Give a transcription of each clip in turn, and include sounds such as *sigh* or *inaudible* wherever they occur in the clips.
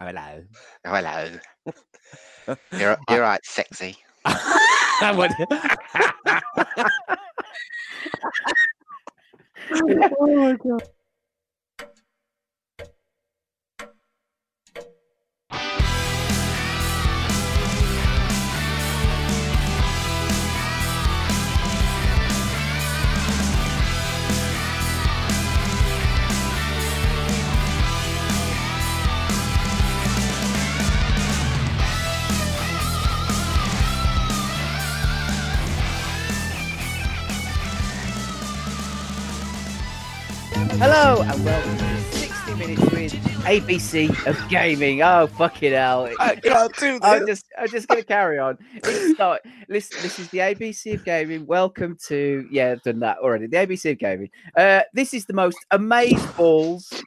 hello. Oh, hello. You're, *laughs* you're right, sexy. I would- *laughs* *laughs* oh my god. Hello and welcome to 60 Minutes with ABC of Gaming. Oh fucking hell! I can't do this. I'm just, I'm just going to carry on. It's *laughs* start. Listen, this is the ABC of Gaming. Welcome to, yeah, I've done that already. The ABC of Gaming. Uh, this is the most amaze balls,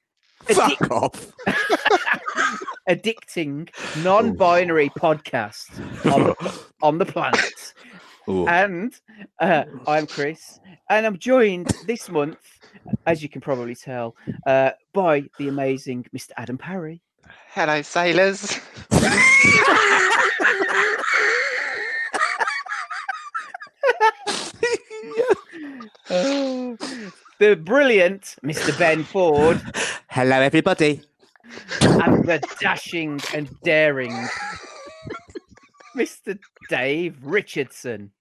addic- Fuck off. *laughs* addicting, non-binary podcast on the, *laughs* on the planet. Ooh. And uh, I'm Chris, and I'm joined this month, as you can probably tell, uh, by the amazing Mr. Adam Parry. Hello, sailors. Oh, the brilliant Mr. Ben Ford, Hello, everybody. and the dashing and daring Mr. Dave Richardson.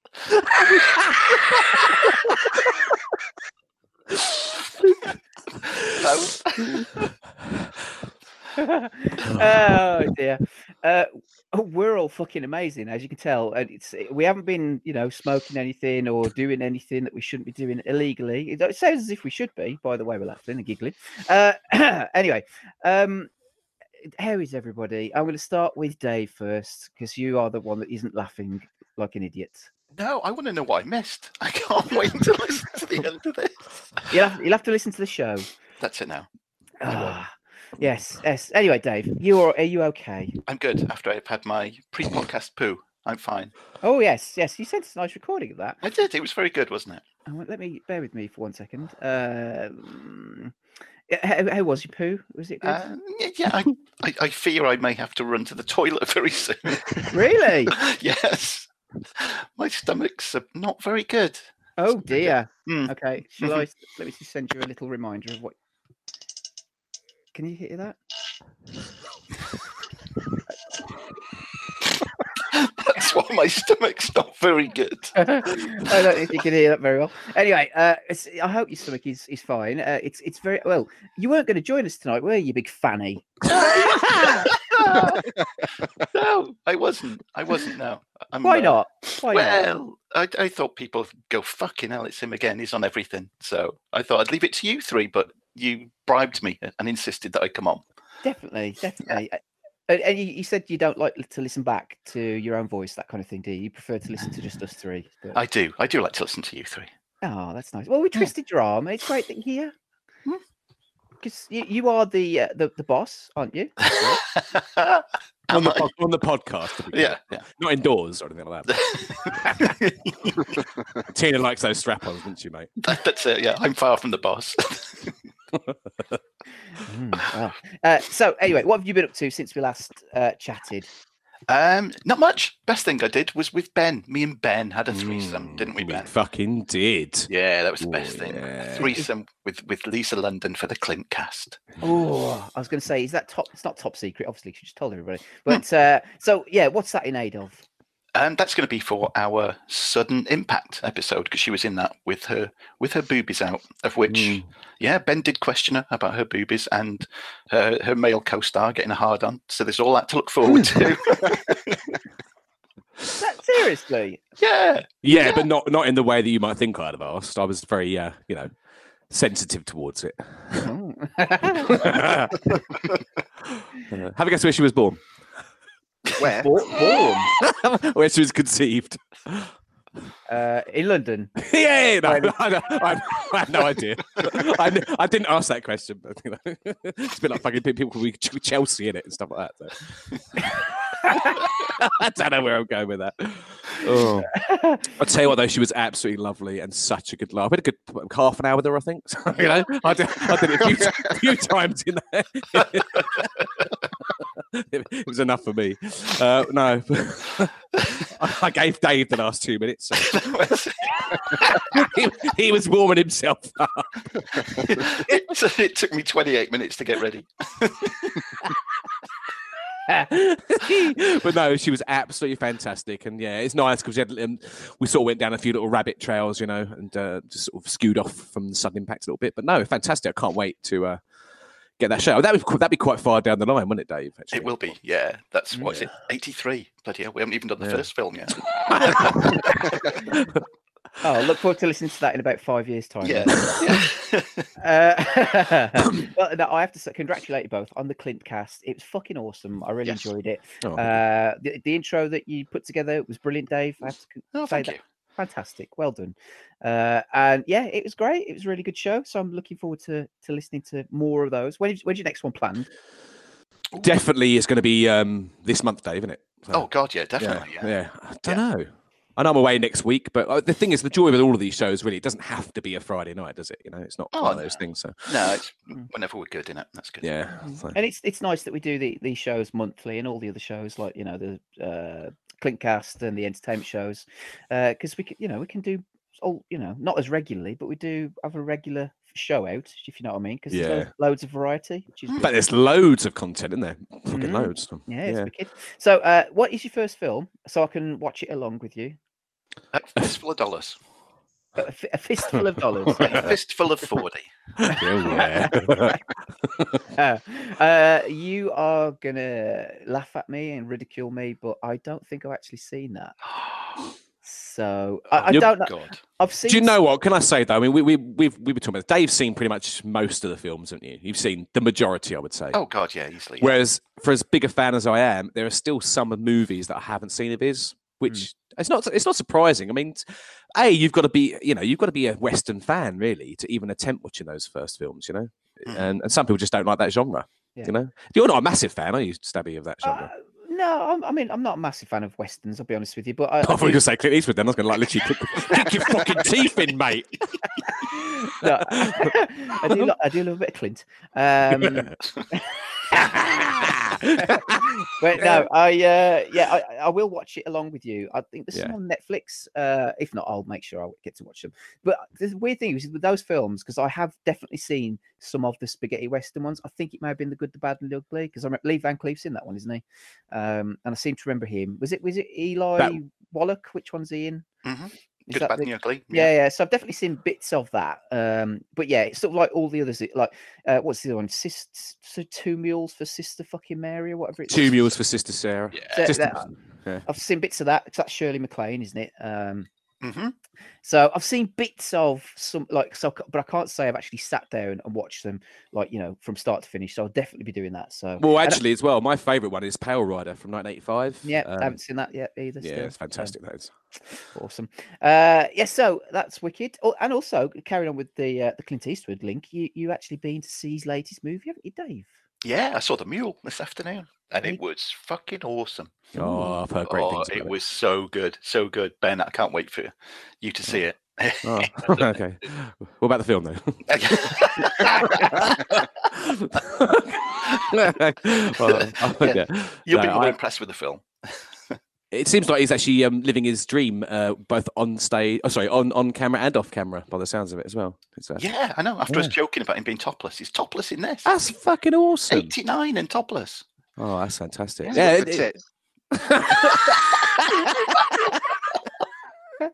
Oh dear. Uh, oh, we're all fucking amazing, as you can tell. And it's we haven't been, you know, smoking anything or doing anything that we shouldn't be doing illegally. It, it sounds as if we should be, by the way, we're laughing and giggling. Uh, *clears throat* anyway, um, how is everybody? I'm going to start with Dave first because you are the one that isn't laughing like an idiot. No, I want to know what I missed. *laughs* I can't *laughs* wait to listen to the end of this. You'll have, you'll have to listen to the show. That's it now. Ah, yes, yes. Anyway, Dave, you are, are you okay? I'm good after I've had my pre-podcast poo. I'm fine. Oh yes, yes. You sent us a nice recording of that. I did. It was very good, wasn't it? Oh, let me bear with me for one second. Um, yeah, how, how was your poo? Was it good? Uh, yeah, yeah I, *laughs* I, I fear I may have to run to the toilet very soon. really? yes. *laughs* My stomach's uh, not very good. Oh dear. Mm. Okay. Shall I? Let me just send you a little reminder of what. Can you hear that? *laughs* That's why my stomach's not very good. *laughs* I don't think you can hear that very well. Anyway, uh, I hope your stomach is, is fine. Uh, it's it's very well. You weren't going to join us tonight, were you, big fanny? *laughs* no, I wasn't. I wasn't. No. I'm, Why uh, not? Why not? Well, I, I thought people go fucking hell. It's him again. He's on everything. So I thought I'd leave it to you three, but you bribed me and insisted that I come on. Definitely, *laughs* definitely. Uh, And, and you, you said you don't like to listen back to your own voice, that kind of thing, do you? You prefer to listen to just us three. But... I do. I do like to listen to you three. Oh, that's nice. Well, we twisted your arm. It's great that you're here. Because you, you are the, uh, the the boss, aren't you? *laughs* on, the, pod- on the podcast. to be clear. Yeah, yeah. Not indoors or anything like that. *laughs* Tina likes those strap ons, doesn't she, mate? That- That's it. Yeah, I'm far from the boss. *laughs* Mm, wow. uh, so, anyway, what have you been up to since we last uh, chatted? Um, not much. Best thing I did was with Ben. Me and Ben had a threesome, didn't we, Mm, We fucking did. Yeah, that was the Oh, best thing. yeah. Threesome with with Lisa London for the Clint cast. Oh, I was going to say, is that top? It's not top secret, obviously. She just told everybody. But uh, so, yeah, what's that in aid of? And that's going to be for our sudden impact episode because she was in that with her with her boobies out. Of which, Mm. yeah, Ben did question her about her boobies and her her male co-star getting a hard on. So there's all that to look forward to. Is *laughs* *laughs* that seriously? yeah, Yeah, Yeah. but not not in the way that you might think I'd have asked. I was very, uh, you know, sensitive towards it. Uh, *laughs* have a guess where she was born. Where? Bo- born. *laughs* where she was conceived. Uh, in London. *laughs* yeah, no, When- *laughs* I, know- I, I had no idea. I, I didn't ask that question, but you *laughs* know, it's a bit like fucking people with Chelsea in it and stuff like that. So. I don't know where I'm going with that. Oh. I'll tell you what, though, she was absolutely lovely and such a good laugh. We had a good half an hour with her, I think. So, you know, I did, I did it a few, few times in there. it, was enough for me. Uh, no, I, I gave Dave the last two minutes. So *laughs* he, he was warming himself up. *laughs* it, it took me 28 minutes to get ready. *laughs* but no, she was absolutely fantastic, and yeah, it's nice because we, um, we sort of went down a few little rabbit trails, you know, and uh, just sort of skewed off from the sudden impact a little bit. But no, fantastic! I can't wait to uh, get that show. That would that'd be quite far down the line, wouldn't it, Dave? Actually? It will be, yeah. That's what is Yeah. it? 83. Bloody hell, we haven't even done the Yeah. first film yet. *laughs* Oh, I look forward to listening to that in about five years' time. Yeah. yeah. *laughs* Uh, *laughs* well, no, I have to say, congratulate you both on the Clint cast. It was fucking awesome. I really Yes. enjoyed it. Oh, Uh, the, the intro that you put together was brilliant, Dave. I have to Oh, say thank that. you. Fantastic. Well done. Uh, and yeah, it was great. It was a really good show. So I'm looking forward to to listening to more of those. When, when's your next one planned? definitely it's going to be um, this month, Dave, isn't it? So, Oh, God, yeah, yeah, definitely. Yeah. yeah. I don't know. I know I'm away next week, but uh, the thing is, the joy with all of these shows really, it doesn't have to be a Friday night, does it? You know, it's not Oh, one of those things. So No, it's whenever we're good in it. That's good. yeah, so- And it's it's nice that we do the, these shows monthly and all the other shows like you know the uh, Clintcast and the entertainment shows because we can you know we can do all you know not as regularly but we do have a regular show out if you know what I mean because Yeah. there's loads of variety which is but good. there's loads of content, isn't there? Fucking Mm. loads. yeah it's yeah. wicked. So uh, what is your first film so I can watch it along with you? A fistful of dollars. A, f- a fistful of dollars. *laughs* A fistful of 40. yeah. *laughs* uh, uh, you are gonna laugh at me and ridicule me, but I don't think I've actually seen that. *gasps* *gasps* *gasps* *laughs* So I, I don't know. God. I've seen. Do you know what? Can I say though? I mean, we we we've we were talking about. Dave's seen pretty much most of the films, haven't you? You've seen the majority, I would say. Oh, God, yeah, easily. yeah. Whereas, for as big a fan as I am, there are still some movies that I haven't seen of his, which it's not it's not surprising. I mean, t- a you've got to be you know you've got to be a Western fan really to even attempt watching those first films, you know. Mhm. And and some people just don't like that genre. Yeah. You know, you're not a massive fan, are you, Stabby, of that Uh, genre? No, I'm, I mean I'm not a massive fan of westerns. I'll be honest with you, but I, I *laughs* I thought you were going to say Clint Eastwood. Then I was going to like literally kick, *laughs* kick your fucking teeth in, mate. *laughs* no, I do. I do love a bit of Clint. Um, *laughs* but no, I uh, yeah, I, I will watch it along with you. I think there's some on Netflix. Uh, if not, I'll make sure I get to watch them. But the weird thing is with those films because I have definitely seen some of the spaghetti western ones. I think it may have been the Good, the Bad, and the Ugly because I remember Lee Van Cleef's in that one, isn't he? Um, and I seem to remember him. Was it was it Eli Wallach? Which one's he in? Mhm. Is Good, that bad, the- and ugly. yeah, yeah. So I've definitely seen bits of that. Um, but yeah, it's sort of like all the others. it- Like, uh, what's the other one? Sis, so two mules for Sister fucking Mary or whatever. It's Two mules for Sister Sarah. Yeah. So Sister- that- yeah. I've seen bits of that because that's Shirley MacLaine, isn't it? Um, hmm so I've seen bits of some like so, but I can't say I've actually sat down and watched them like you know from start to finish. So I'll definitely be doing that. So Well, actually, as well, my favourite one is Pale Rider from 1985. yeah, I Um, haven't seen that yet either. yeah, still, it's so- fantastic. That is. Awesome. Uh, yeah, so that's wicked. Oh, and also carrying on with the uh, the Clint Eastwood link, you you actually been to see his latest movie, haven't you, Dave? Yeah, I saw the mule this afternoon, and it was fucking awesome. Oh, I've heard great oh, things it about it. was so good, so good, Ben. I can't wait for you to see it. Oh, *laughs* *laughs* okay. What about the film, though? *laughs* Well, oh, okay. You'll be No, more I- impressed with the film. It seems like he's actually um, living his dream, uh, both on stage, oh, sorry, on, on camera and off camera, by the sounds of it as well. It's, uh, Yeah, I know. After I was joking about him being topless, he's topless in this. That's fucking awesome. 89 and topless. Oh, that's fantastic. Yeah, it- it- *laughs*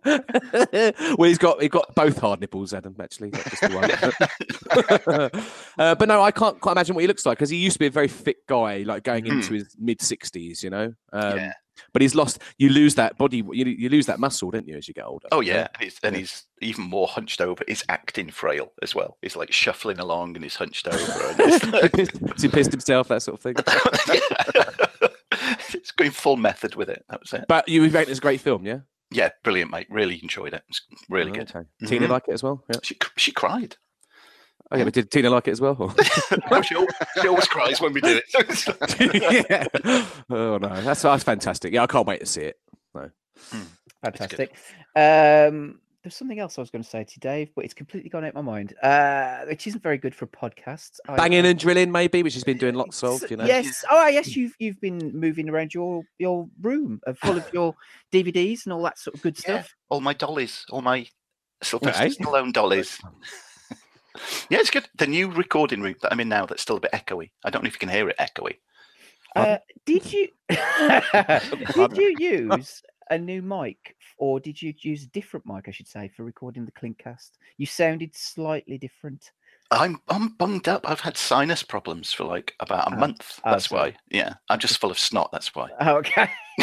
well, he's got he's got both hard nipples, Adam. Actually, not just the one. *laughs* *laughs* uh, but no, I can't quite imagine what he looks like because he used to be a very fit guy, like going into his mid sixties. You know, um, Yeah. But he's lost. You lose that body. You, you lose that muscle, don't you, as you get older? Oh yeah, and he's, and Yeah. he's even more hunched over. He's acting frail as well. He's like shuffling along and he's hunched over. And it's he, *laughs* like- pissed, he pissed himself, that sort of thing. *laughs* It's going full method with it. That was it. But you it's a great film, yeah? Yeah, brilliant, mate. Really enjoyed it. It's really good. Okay. Tina Mhm. like it as well. Yeah. She she cried. Oh yeah, but did Tina like it as well? or- *laughs* No, she, al- she always cries when we do it. *laughs* yeah. Oh no, that's that's fantastic. Yeah, I can't wait to see it. No. Fantastic. Um, there's something else I was going to say to you, Dave, but it's completely gone out of my mind. Uh, which isn't very good for podcasts. I- Banging I- and drilling, maybe, which he's been doing lots of. You know. Yes. Oh, yes. You've you've been moving around your your room uh, full of *sighs* your DVDs and all that sort of good Yeah. stuff. all my dollies, all my Sylvester Okay. Stallone dollies. *laughs* yeah, it's good. The new recording room that I'm in now that's still a bit echoey. I don't know if you can hear it echoey. Uh, did you *laughs* did you use a new mic or did you use a different mic? I should say for recording the Clintcast. You sounded slightly different. I'm I'm bunged up. I've had sinus problems for like about a Oh, month. oh, That's sorry. why. Yeah, I'm just full of snot. That's why. *laughs* Oh, okay. *laughs*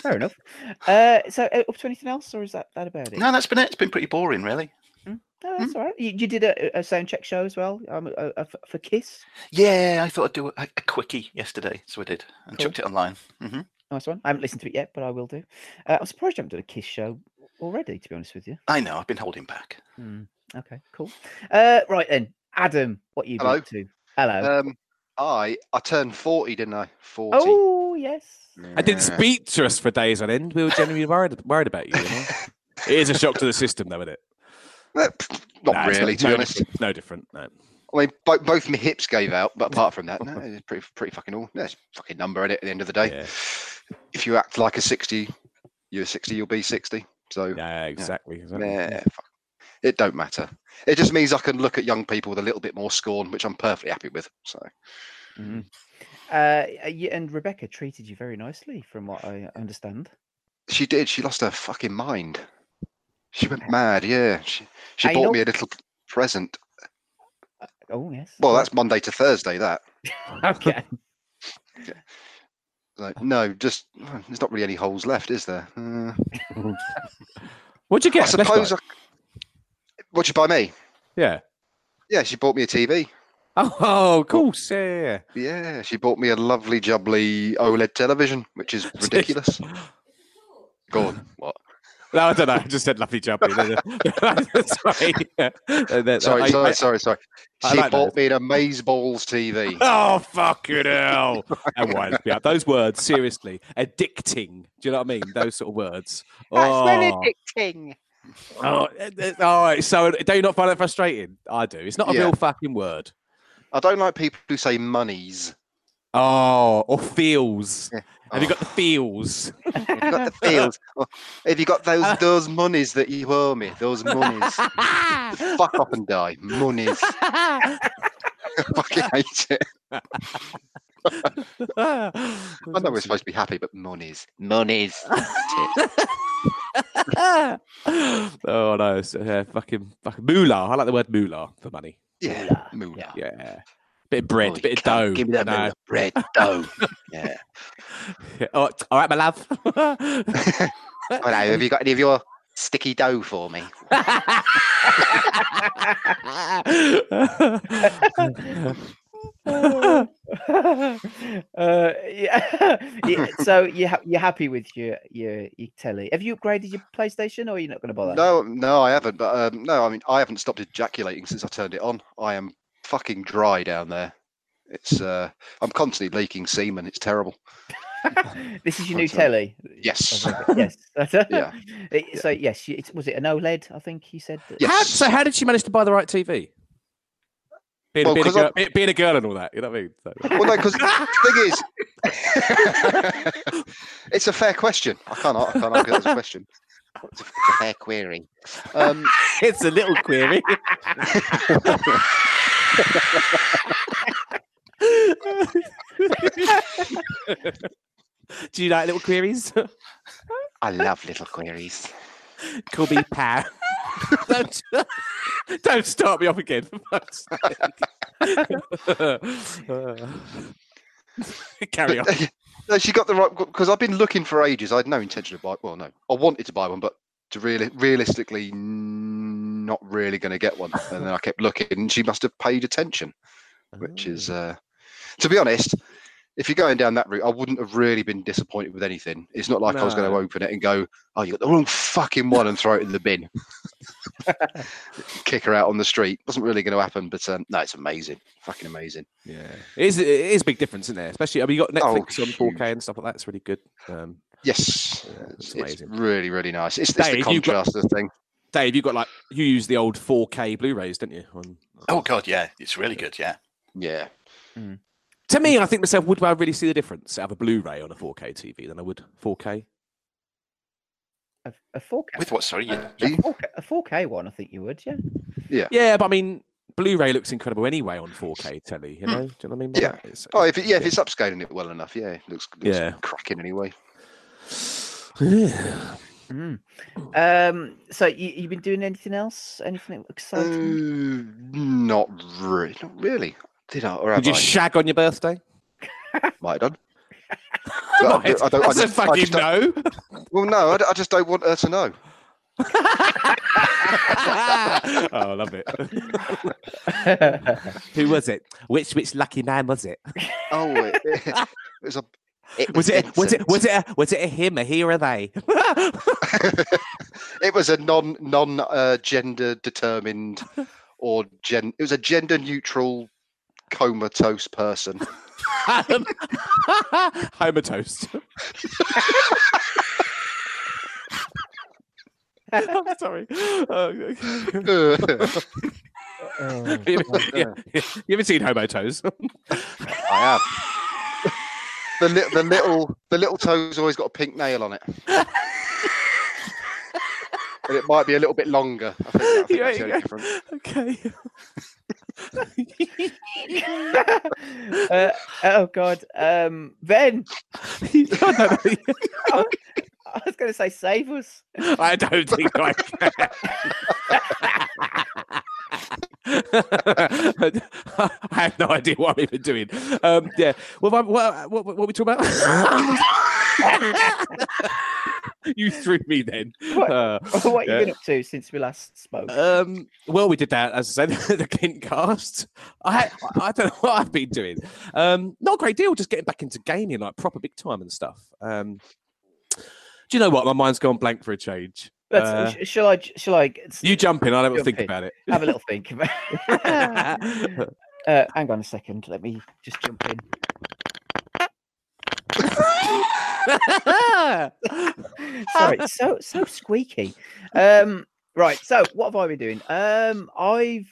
Fair enough. Uh, so uh, up to anything else, or is that that about it? no, that's been it. It's been pretty boring, really. No, that's all right. You, you did a, a sound check show as well um, uh, uh, for, for Kiss. Yeah, I thought I'd do a, a quickie yesterday, so I did, and Cool. chucked it online. hmm Nice one. I haven't listened to it yet, but I will do. Uh, I'm surprised you haven't done a Kiss show already, to be honest with you. I know. I've been holding back. Hmm, Okay, cool. Uh, right then, Adam, what you been Hello. up to? Hello. Um, I I turned forty, didn't I? Forty. oh yes. I didn't speak to us for days on end. We were genuinely worried worried about you. you know? *laughs* it is a shock to the system, though, isn't it? Pff, Not Nah, it's really, to no be honest. different, No different. No. I mean, bo- both my hips gave out, but apart from that, no, it's pretty pretty fucking all. No, it's a fucking number in it at the end of the day. Yeah. If you act like a sixty, you're sixty, you'll be sixty. So Yeah, exactly. exactly. yeah, fuck. it don't matter. It just means I can look at young people with a little bit more scorn, which I'm perfectly happy with. So Mhm. Uh, and Rebecca treated you very nicely, from what I understand. she did. She lost her fucking mind. She went mad. Yeah, she she Hey, you bought know- me a little present. Oh yes. Well, that's Monday to Thursday. That. *laughs* okay. *laughs* Like, no, just there's not really any holes left, is there? Uh, *laughs* What'd you get? I a Best Buy? suppose. I... What'd you buy me? Yeah. Yeah, she bought me a TV. Oh, of course. Yeah, yeah, yeah. Yeah, she bought me a lovely, jubbly OLED television, which is ridiculous. Go on. What? No, I don't know. I just said lovely jubbly. *laughs* sorry. Yeah. That- Sorry, I- sorry, I- sorry, sorry. She like bought those. me an Amaze Balls TV. Oh fucking hell! *laughs* That winds me up. Those words, seriously, addicting. Do you know what I mean? Those sort of words. oh, addicting. Oh, it- it- all right. So, do you not find that frustrating? I do. It's not a Yeah. real fucking word. I don't like people who say monies. Oh, or feels. Yeah. Have you Oh. got the feels? Have you got the feels? Have you got those those monies that you owe me? Those monies. *laughs* Fuck off and die. Monies. I *laughs* fucking hate it. I know we're supposed to be happy, but monies. Monies. *laughs* oh no, it's, uh, fucking fucking moolah. I like the word moolah for money. Yeah. Moolah, Moolah. Yeah, bit of bread, Oh, bit of dough. Give me that you know. bread dough. *laughs* yeah. Yeah, Oh, all right, my love. *laughs* Hello, have you got any of your sticky dough for me? *laughs* uh, yeah. yeah. So you ha- you're happy with your your your telly? Have you upgraded your PlayStation, or are you not going to bother? No, no, I haven't. But um, no, I mean, I haven't stopped ejaculating since I turned it on. I am fucking dry down there. It's uh, I'm constantly leaking semen. It's terrible. *laughs* this is your new telly. Yes. yes. *laughs* Yeah. It- So yes, you- it's, was it an OLED? I think he said. that- Yes. How, so how did she manage to buy the right TV? Being, Well, being, a 'cause I- girl, be- being a girl and all that, you know what I mean? So- *laughs* Well, no, because the thing is, it's a fair question. I can't, I can't argue that's a question. It's a, it's a fair query. Um, it's a little query. *laughs* Do you like little queries? I love little queries. Me Pat. *laughs* don't, don't start me off again. For fuck's sake. *laughs* Carry on. No, she got the right because I've been looking for ages. I had no intention of buy. Well, no, I wanted to buy one, but to really, realistically, not really going to get one. And then I kept looking, and she must have paid attention, which is, uh, to be honest, if you're going down that route, I wouldn't have really been disappointed with anything. It's not like I was going to open it and go, "Oh, you got the wrong fucking one," and throw it in the bin, *laughs* kick her out on the street. Wasn't really going to happen, but um, no, it's amazing, fucking amazing. Yeah, it is. It is a big difference, isn't there? Especially, I mean, you got Oh, Netflix on 4K and stuff like that. It's really good. Um, Yes, Yeah, it's, it's it's amazing. really, really nice. It's, it's the Dave, you've got- contrast of the thing. Dave, you got like you use the old 4K Blu-rays, don't you? On, Oh god, yeah, it's really good. Yeah. Yeah, hmm. to me, I think myself, would I really see the difference out of a Blu-ray on a 4K TV than I would 4K? A, a 4K. With what? Sorry. You, a, 4K a 4K one, I think you would, yeah. Yeah, yeah, but I mean, Blu-ray looks incredible anyway on 4K telly. You hmm. know, do you know what I mean? by Yeah. that? It's- Oh, if it, yeah, if it's upscaling it well enough, yeah, it looks, looks Yeah. cracking anyway. Yeah. *sighs* Mm. Um, so you, you've been doing anything else? Anything exciting? Uh, not really, not really. Did I? Or Did you I? shag on your birthday? *laughs* Might have done. *laughs* But I, Right, I don't, I That's a just, I fucking just don't, no. well, no, I, d- I just don't want her to know. *laughs* oh, I love it. Who was it? Which which lucky man was it? Oh, it, it was a. It Was it was it was it a, was it a him, a he, or a they? *laughs* it was a non non uh, gender determined or gen. It was a gender neutral comatose person. *laughs* Homer toast. *laughs* I'm sorry. Oh, okay. You, you- you haven't seen Homo toes? I have. The, li- the little the little toe's always got a pink nail on it. *laughs* and it might be a little bit longer. I think, I think Yeah, that's the only okay. *laughs* uh, oh God, um, Ben. No, no, no. I was going to say save us. I don't think I can. *laughs* *laughs* I have no idea what I'm even doing. Um, yeah. Well, what, what, what, what are we talking about? *laughs* you threw me then. What- Uh, what have Yeah. you been up to since we last spoke? um, well, we did that, as I said, *laughs* the Clint cast. I, I don't know what I've been doing. Um, not a great deal, just getting back into gaming, like proper big time and stuff. Um, do you know what? My mind's gone blank for a change. Let's, uh, sh- shall I? Shall I? s- You jump in, I'll have a think in. about it. have a little think. *laughs* *laughs* uh, hang on a second. Let me just jump in. *laughs* Sorry, it's so so squeaky. Um, right. So what have I been doing? Um, I've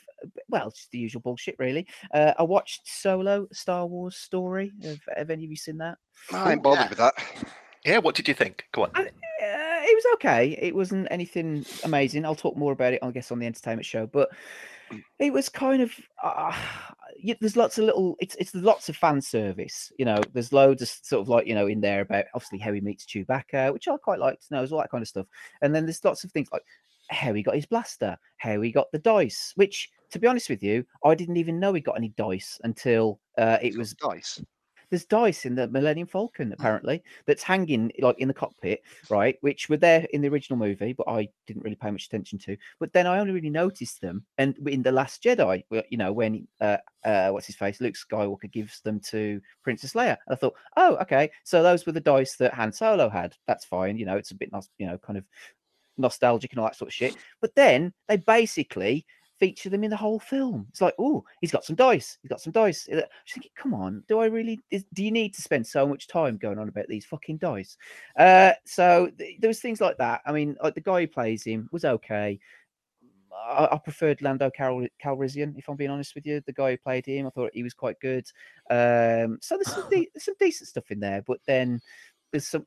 well, it's the usual bullshit, really. Uh, I watched Solo, Star Wars story. Have, have any of you seen that? I ain't bothered with that. Yeah. What did you think? Go on. I- Uh, it was okay. It wasn't anything amazing. I'll talk more about it, I guess, on the entertainment show. But it was kind of uh, y- there's lots of little. It's it's lots of fan service. You know, there's loads of sort of like you know in there about obviously how he meets Chewbacca, which I quite like to know, all that kind of stuff. And then there's lots of things like how he got his blaster, how he got the dice. Which, to be honest with you, I didn't even know he got any dice until uh, it was Dice. There's dice in the Millennium Falcon apparently that's hanging like in the cockpit, right? Which were there in the original movie, but I didn't really pay much attention to. But then I only really noticed them, and in the Last Jedi, you know, when uh, uh, what's his face, Luke Skywalker gives them to Princess Leia. And I thought, oh, okay, so those were the dice that Han Solo had. That's fine, you know, it's a bit, nos- you know, kind of nostalgic and all that sort of shit. But then they basically feature them in the whole film. It's like, oh, he's got some dice. He's got some dice. Uh, I was thinking, come on, do I really? Is, do you need to spend so much time going on about these fucking dice? Uh, so th- there was things like that. I mean, like the guy who plays him was okay. I, I preferred Lando Cal- Calrissian, if I'm being honest with you. The guy who played him, I thought he was quite good. Um, so there's some, de- there's *laughs* some decent stuff in there, but then there's some.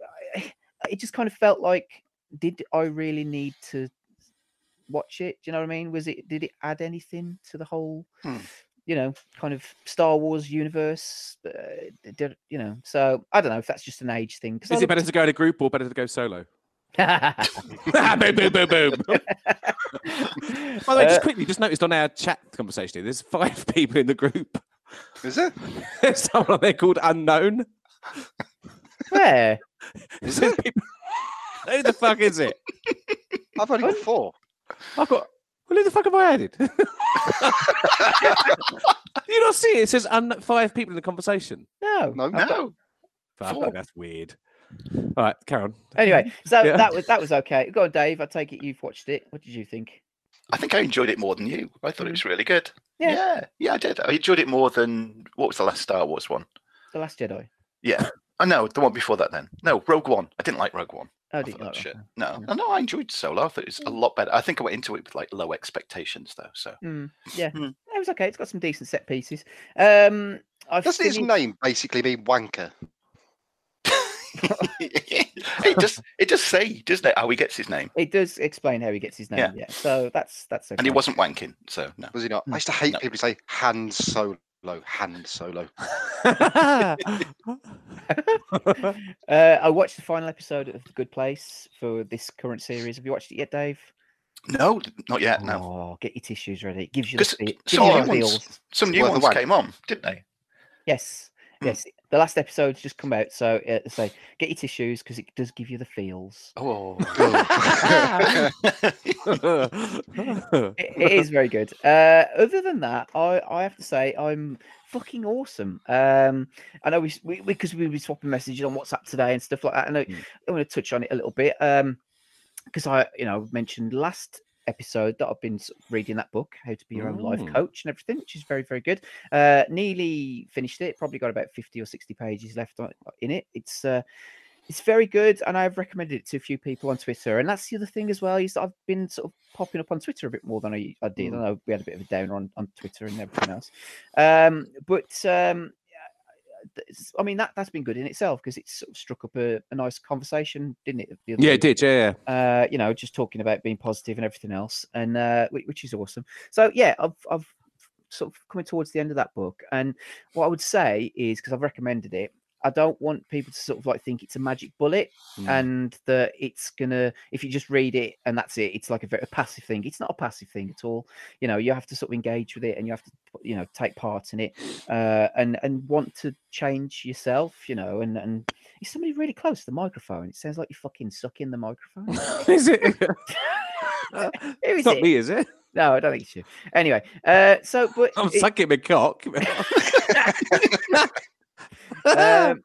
It just kind of felt like, did I really need to watch it? Do you know what I mean? Was it? Did it add anything to the whole? Hmm. You know, kind of Star Wars universe. Uh, did, you know? So I don't know if that's just an age thing. 'cause I Is it looked- better to go in a group or better to go solo? *laughs* boom, boom, boom, boom. *laughs* By the way, just Uh, quickly, just noticed on our chat conversation, here, there's five *laughs* people in the group. Is it? There's someone on there called Unknown. Where? It Who the fuck is it? I've only got four. I've got Well, who the fuck have I added? *laughs* you not see it? It says un- five people in the conversation. No. No, I've got- No. Fuck, Four. that's weird. All right, carry on. Anyway, so Yeah. that was that was okay. Go on, Dave. I take it you've watched it. What did you think? I think I enjoyed it more than you. I thought it was mm. really good. Yeah. yeah, yeah, I did. I enjoyed it more than what was the last Star Wars one? The Last Jedi. Yeah, I know the one before that. Then no, Rogue One. I didn't like Rogue One. Oh, I did you thought like that was that shit. No, Yeah. no, I enjoyed Solo. I thought it was a lot better. I think I went into it with like low expectations though. So Mm, *laughs* yeah, Hmm. it was okay. It's got some decent set pieces. Um, I've Doesn't his name basically mean wanker? *laughs* it just *laughs* it just say, doesn't it, how he gets his name? It does explain how he gets his name. Yeah. Yeah, so that's that's okay. And he wasn't wanking, so no. Was he not? I used to hate No. people who say hand solo, hand solo. *laughs* uh, I watched the final episode of The Good Place for this current series. Have you watched it yet, Dave? No, not yet. No, Oh, get your tissues ready. It gives you the, 'Cause fe- gives some you new ones, some new ones came on, didn't they? Yes. Yes. The last episode's just come out, so uh, say get your tissues because it does give you the feels. Oh, *laughs* *laughs* It, it is very good. Uh, other than that, I, I have to say I'm fucking awesome. Um, I know we s- we because we, were swapping messages on WhatsApp today and stuff like that. I know Mm. I want to touch on it a little bit. Um, because I you know mentioned last episode that I've been reading that book, How to Be Your Own Life Mm. Coach and everything, which is very very good. Uh, nearly finished it. Probably got about fifty or sixty pages left on, in it. It's uh, it's very good, and I've recommended it to a few people on Twitter. And that's the other thing as well is I've been sort of popping up on Twitter a bit more than I, I did. I know we had a bit of a downer on, on Twitter and everything else, um, but um, I mean that that's been good in itself because it's sort of struck up a, a nice conversation, didn't it? the yeah, week? it did. Yeah, yeah. uh, you know, just talking about being positive and everything else, and uh, whi- which is awesome. So yeah, I've I've sort of coming towards the end of that book, and what I would say is because I've recommended it, I don't want people to sort of like think it's a magic bullet Mm. and that it's gonna if you just read it and that's it, it's like a very passive thing. It's not a passive thing at all. You know, you have to sort of engage with it and you have to you know take part in it uh, and and want to change yourself. You know, and and is somebody really close to the microphone? It sounds like you're fucking sucking the microphone. *laughs* is it? *laughs* Who it's not it? me, is it? No, I don't think it's you. Anyway, uh, so but I'm it- sucking my cock. *laughs* *laughs* um,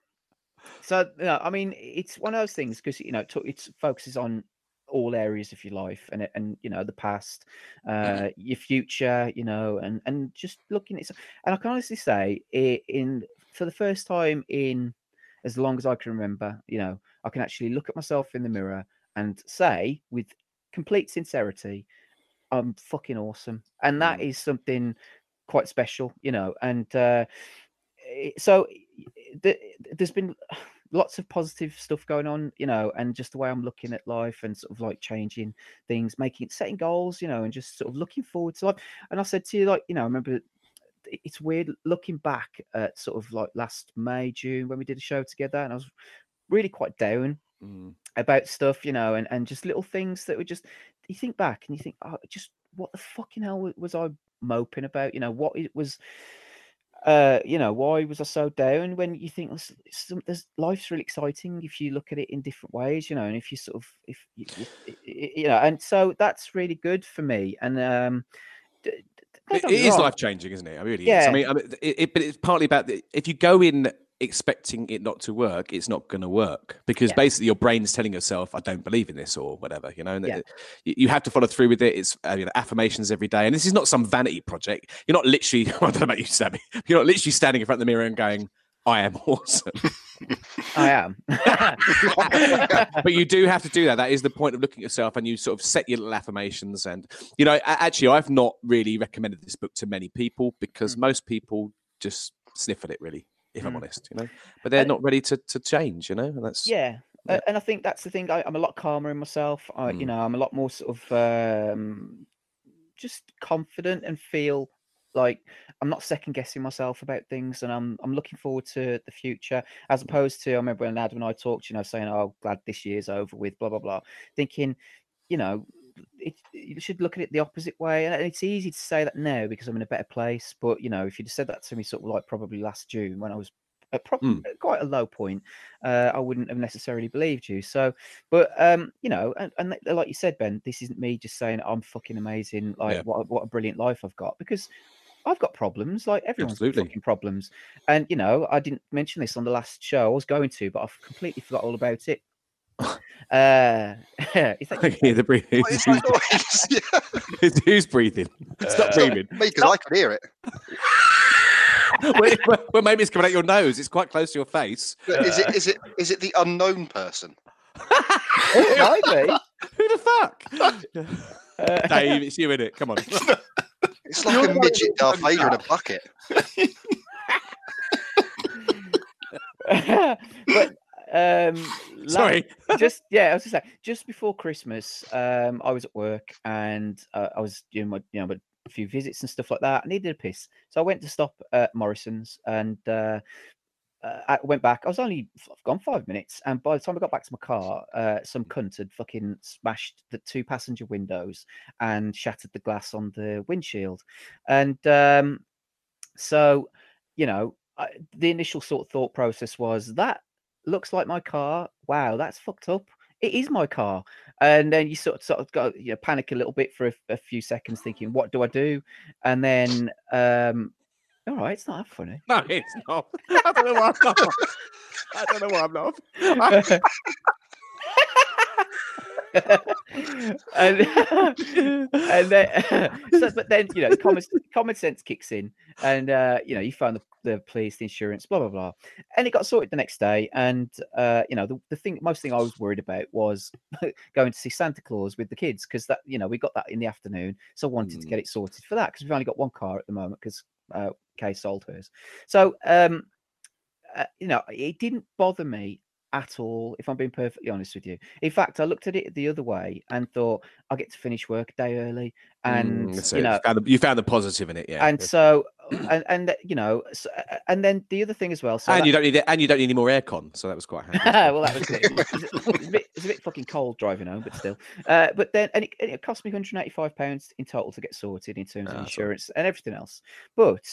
so no, I mean it's one of those things because you know it it focuses on all areas of your life and and you know the past, uh, your future, you know, and and just looking at and I can honestly say i in for the first time in as long as I can remember, you know, I can actually look at myself in the mirror and say with complete sincerity, I'm fucking awesome, and that is something quite special, you know, and uh, so i- th- there's been lots of positive stuff going on, you know, and just the way I'm looking at life and sort of like changing things, making setting goals, you know, and just sort of looking forward to life. And I said to you, like, you know, I remember it's weird looking back at sort of like last May, June when we did a show together, and I was really quite down Mm. about stuff, you know, and, and just little things that were just you think back and you think, oh, just what the fucking hell wa- was I moping about? You know, what it was uh, you know, why was I so down when you think "Listen, some, there's life's really exciting if you look at it in different ways, you know, and if you sort of if you, you, you know, and so that's really good for me. And um, It, get it me is life changing, isn't it? It really is. Yeah. I mean, I mean it, it, but it's partly about the, if you go in expecting it not to work, it's not going to work because Yeah. basically your brain's telling yourself, "I don't believe in this" or whatever. You know, and Yeah. you, have to follow through with it. It's uh, you know, affirmations every day, and this is not some vanity project. You're not literally. *laughs* I don't know about you, Sammy. You're not literally standing in front of the mirror and going, "I am awesome." *laughs* I am. *laughs* but you do have to do that. That is the point of looking at yourself, and you sort of set your little affirmations. And you know, actually, I've not really recommended this book to many people because most people just sniff at it. Really, if I'm Mm. honest, you know, but they're And- not ready to to change. You know, and that's yeah. Yeah. and I think that's the thing. I, I'm a lot calmer in myself. I, you Mm. know, I'm a lot more sort of um, just confident and feel like I'm not second guessing myself about things, and I'm I'm looking forward to the future as opposed to I remember when Adam and I talked, you know, saying, "Oh, glad this year's over with," blah blah blah, thinking, you know. It, you should look at it the opposite way, and it's easy to say that now because I'm in a better place. But you know, if you'd said that to me, sort of like probably last June when I was at prob- Mm. quite a low point, uh, I wouldn't have necessarily believed you. So, but um, you know, and, and like you said, Ben, this isn't me just saying I'm fucking amazing. Like, Yeah. what a- what a brilliant life I've got because. I've got problems, like everyone's Absolutely. fucking problems. And you know, I didn't mention this on the last show. I was going to, but I've completely forgot all about it. *laughs* uh, *laughs* is that I you, can hear the breathing. What is that noise? yeah, *laughs* Who's, who's breathing? Stop Uh, breathing. me, because I can hear it. well, well, well, maybe it's coming out your nose. It's quite close to your face. But is it is it is it the unknown person? it might be. Who the fuck? Uh, Dave, it's you in it. Come on. It's like a midget Darth Vader in a bucket. but um, la- Sorry. just yeah, I was just saying, just before Christmas, um, I was at work and uh, I was doing my you know my- a few visits and stuff like that. I needed a piss, so I went to stop at Morrison's and. Uh, uh, I went back. I was only f- gone five minutes, and by the time I got back to my car, uh, some cunt had fucking smashed the two passenger windows and shattered the glass on the windshield. And um, so, you know, I, the initial sort of thought process was that looks like my car. Wow, that's fucked up. It is my car. And then you sort of, sort of go, you know, panic a little bit for a, a few seconds, thinking, what do I do? And then, um, all right, it's not that funny. No, it's not. I don't know why I'm not. I don't know why I'm not. *laughs* *laughs* *laughs* And *laughs* and then, *laughs* so, but then you know, common common sense kicks in, and uh, you know, you phone the, the police, the insurance, blah blah blah, and it got sorted the next day. And uh, you know, the, the thing, most thing I was worried about was going to see Santa Claus with the kids because that you know we got that in the afternoon, so I wanted to Mm. get it sorted for that because we've only got one car at the moment because uh, Kay sold hers. So um, uh, you know, it didn't bother me at all, if I'm being perfectly honest with you. In fact, I looked at it the other way and thought I get to finish work a day early, and Mm, you know, found the, you found the positive in it, yeah. and so and and uh, you know, so, uh, and then the other thing as well. So and that- you don't need it, and you don't need any more aircon, so that was quite handy. *laughs* well, that was it. It's, a bit, it's a bit fucking cold driving home, but still. Uh, but then, and it, and it cost me 185 pounds in total to get sorted in terms of Ah, insurance and everything else. But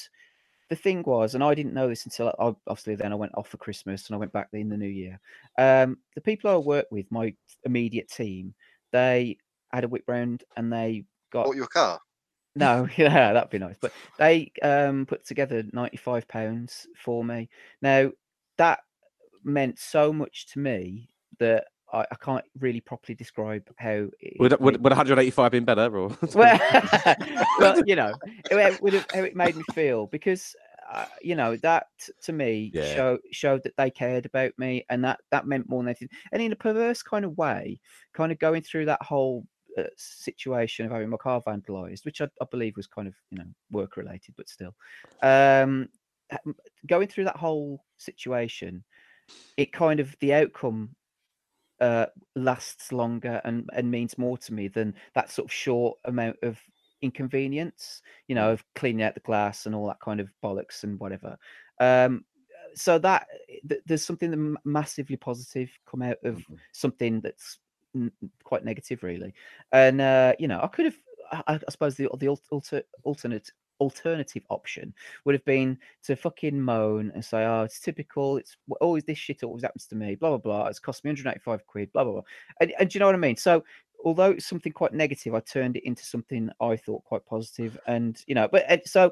the thing was, and I didn't know this until I, obviously then I went off for Christmas and I went back in the new year. Um, the people I work with, my immediate team, they had a whip round and they got Bought you a car? no, *laughs* yeah, that'd be nice. But they um put together ninety-five pounds for me. Now that meant so much to me that I, I can't really properly describe how. it Would, would, would 185 been better? Or *laughs* well, *laughs* well, you know, it would have, how it made me feel because uh, you know that to me Yeah. show, showed that they cared about me, and that that meant more than anything. And in a perverse kind of way, kind of going through that whole uh, situation of having my car vandalized, which I, I believe was kind of you know work related, but still, um, going through that whole situation, it kind of the outcome uh, lasts longer and, and means more to me than that sort of short amount of inconvenience, you know, of cleaning out the glass and all that kind of bollocks and whatever. Um, so that th- there's something that m- massively positive come out of Mhm. something that's n- quite negative, really. And uh, you know, I could have, I, I suppose, the the al- alter, alternate alternative option would have been to fucking moan and say, "Oh, it's typical. It's always this shit always happens to me." Blah blah blah. It's cost me 185 quid. Blah blah blah. And, and do you know what I mean? So although it's something quite negative, I turned it into something I thought quite positive. And you know, but so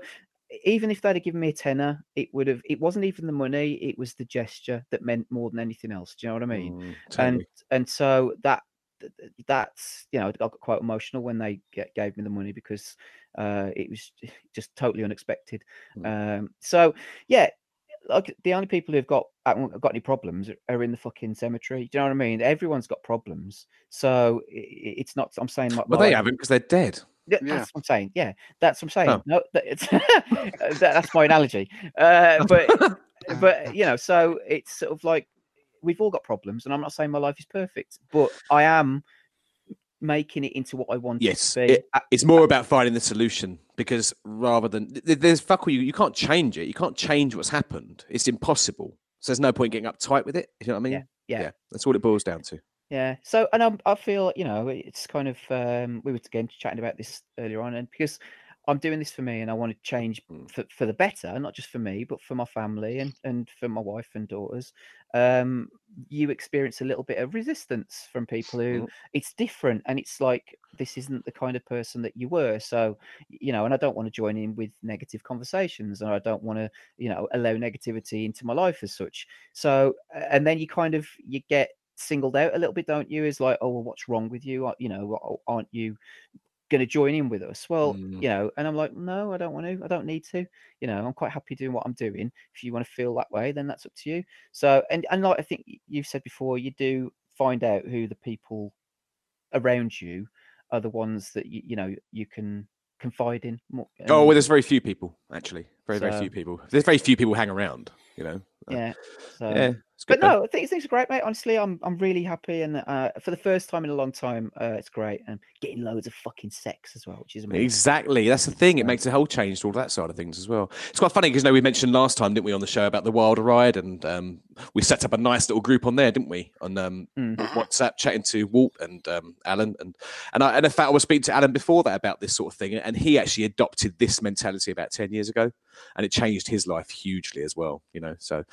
even if they'd have given me a tenner, it would have. It wasn't even the money; it was the gesture that meant more than anything else. Do you know what I mean? Mm, and totally. and so that th- th- that's you know I got quite emotional when they get, gave me the money because uh, it was *laughs* just totally unexpected. Um, so yeah, like the only people who've got haven't got any problems are- are in the fucking cemetery. Do you know what I mean? Everyone's got problems, so i- i- it's not. I'm saying, my, Well, they haven't because they're dead. yeah, Yeah. That's what I'm saying. Yeah, that's what I'm saying. Oh. No, that, it's, *laughs* *laughs* that, that's my analogy. Uh, but but you know, so it's sort of like we've all got problems, and I'm not saying my life is perfect, but I am making it into what I want Yes, it it- Uh, It's more about finding the solution because rather than th- th- there's fuck all you, you can't change it. You can't change what's happened. It's impossible. So there's no point getting uptight with it. You know what I mean? yeah. That's all it boils down to. Yeah. So, and I'm, I feel, you know, it's kind of, um, we were again chatting about this earlier on, and because I'm doing this for me, and I want to change Mm. for, for the better, not just for me, but for my family and and for my wife and daughters. Um, you experience a little bit of resistance from people who Mhm. it's different, and it's like this isn't the kind of person that you were. So, you know, and I don't want to join in with negative conversations, and I don't want to, you know, allow negativity into my life as such. So, and then you kind of you get singled out a little bit, don't you? Is like, oh, well, what's wrong with you? You know, "Oh, aren't you going to join in with us? Well, Mm. you know, and I'm like, no, I don't want to. I don't need to. You know, I'm quite happy doing what I'm doing. If you want to feel that way, then that's up to you. So, and and like I think you've said before, you do find out who the people around you are the ones that you you know you can confide in. More, Oh, well, there's very few people actually. Very, very few people. There's very few people hang around. You know. Uh, yeah. So, yeah. But good. no, I think things are great, mate. Honestly, I'm I'm really happy, and uh, for the first time in a long time, uh, it's great, and getting loads of fucking sex as well, which is amazing. Exactly. That's the thing. It makes a whole change to all that side of things as well. It's quite funny because you know we mentioned last time, didn't we, on the show about the wild ride, and um, we set up a nice little group on there, didn't we, on um, Mm. WhatsApp, chatting to Walt and um, Alan, and and I, and in fact I was speaking to Alan before that about this sort of thing, and he actually adopted this mentality about ten years ago, and it changed his life hugely as well. You know, so.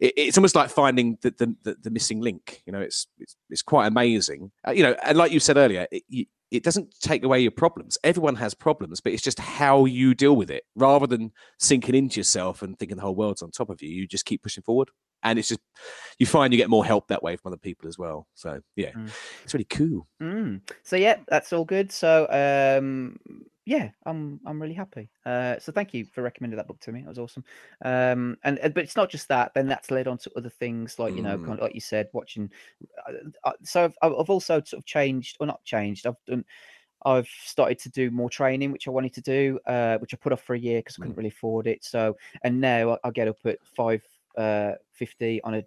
It, it's almost like finding the, the, the, the missing link. You know, it's it's, it's quite amazing. Uh, you know, and like you said earlier, it, you, it doesn't take away your problems. Everyone has problems, but it's just how you deal with it. Rather than sinking into yourself and thinking the whole world's on top of you, you just keep pushing forward. And it's just you find you get more help that way from other people as well. So yeah, Mm. it's really cool. Mm. So yeah, that's all good. So um, yeah, I'm I'm really happy. Uh, so thank you for recommending that book to me. That was awesome. Um, and, but it's not just that. Then that's led on to other things like you know, Mm. kind of like you said, watching. Uh, uh, so I've, I've also sort of changed, or not changed. I've done. I've started to do more training, which I wanted to do, uh, which I put off for a year because I couldn't really afford it. So, and now I, I get up at five uh, fifty on a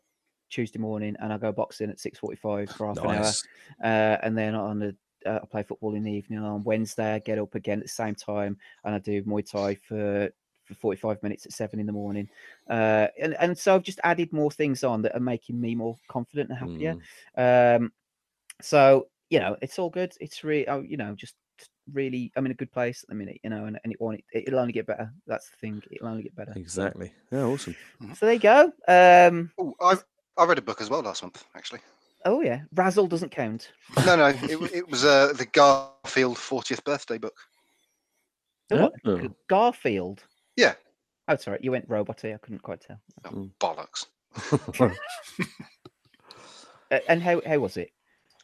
Tuesday morning, and I go boxing at six forty-five for half an hour uh, and then on the uh, I play football in the evening. On Wednesday, I get up again at the same time, and I do Muay Thai for for forty five minutes at seven in the morning. Uh, and and so I've just added more things on that are making me more confident and happier. Mm. Um, so you know, it's all good. It's really, oh, you know, just really, I'm in a good place at the minute, you know, and, and it won't, it, it'll only get better. That's the thing. It'll only get better. Exactly. Yeah, awesome. So, there you go. Um, Oh, I I read a book as well last month, actually. Oh yeah, Razzle doesn't count. No, no, it, it was uh, the Garfield 40th birthday book. The what? Oh. G- Garfield. Yeah. Oh, sorry, you went robot I couldn't quite tell. Oh, Mm. bollocks. *laughs* Uh, and how how was it?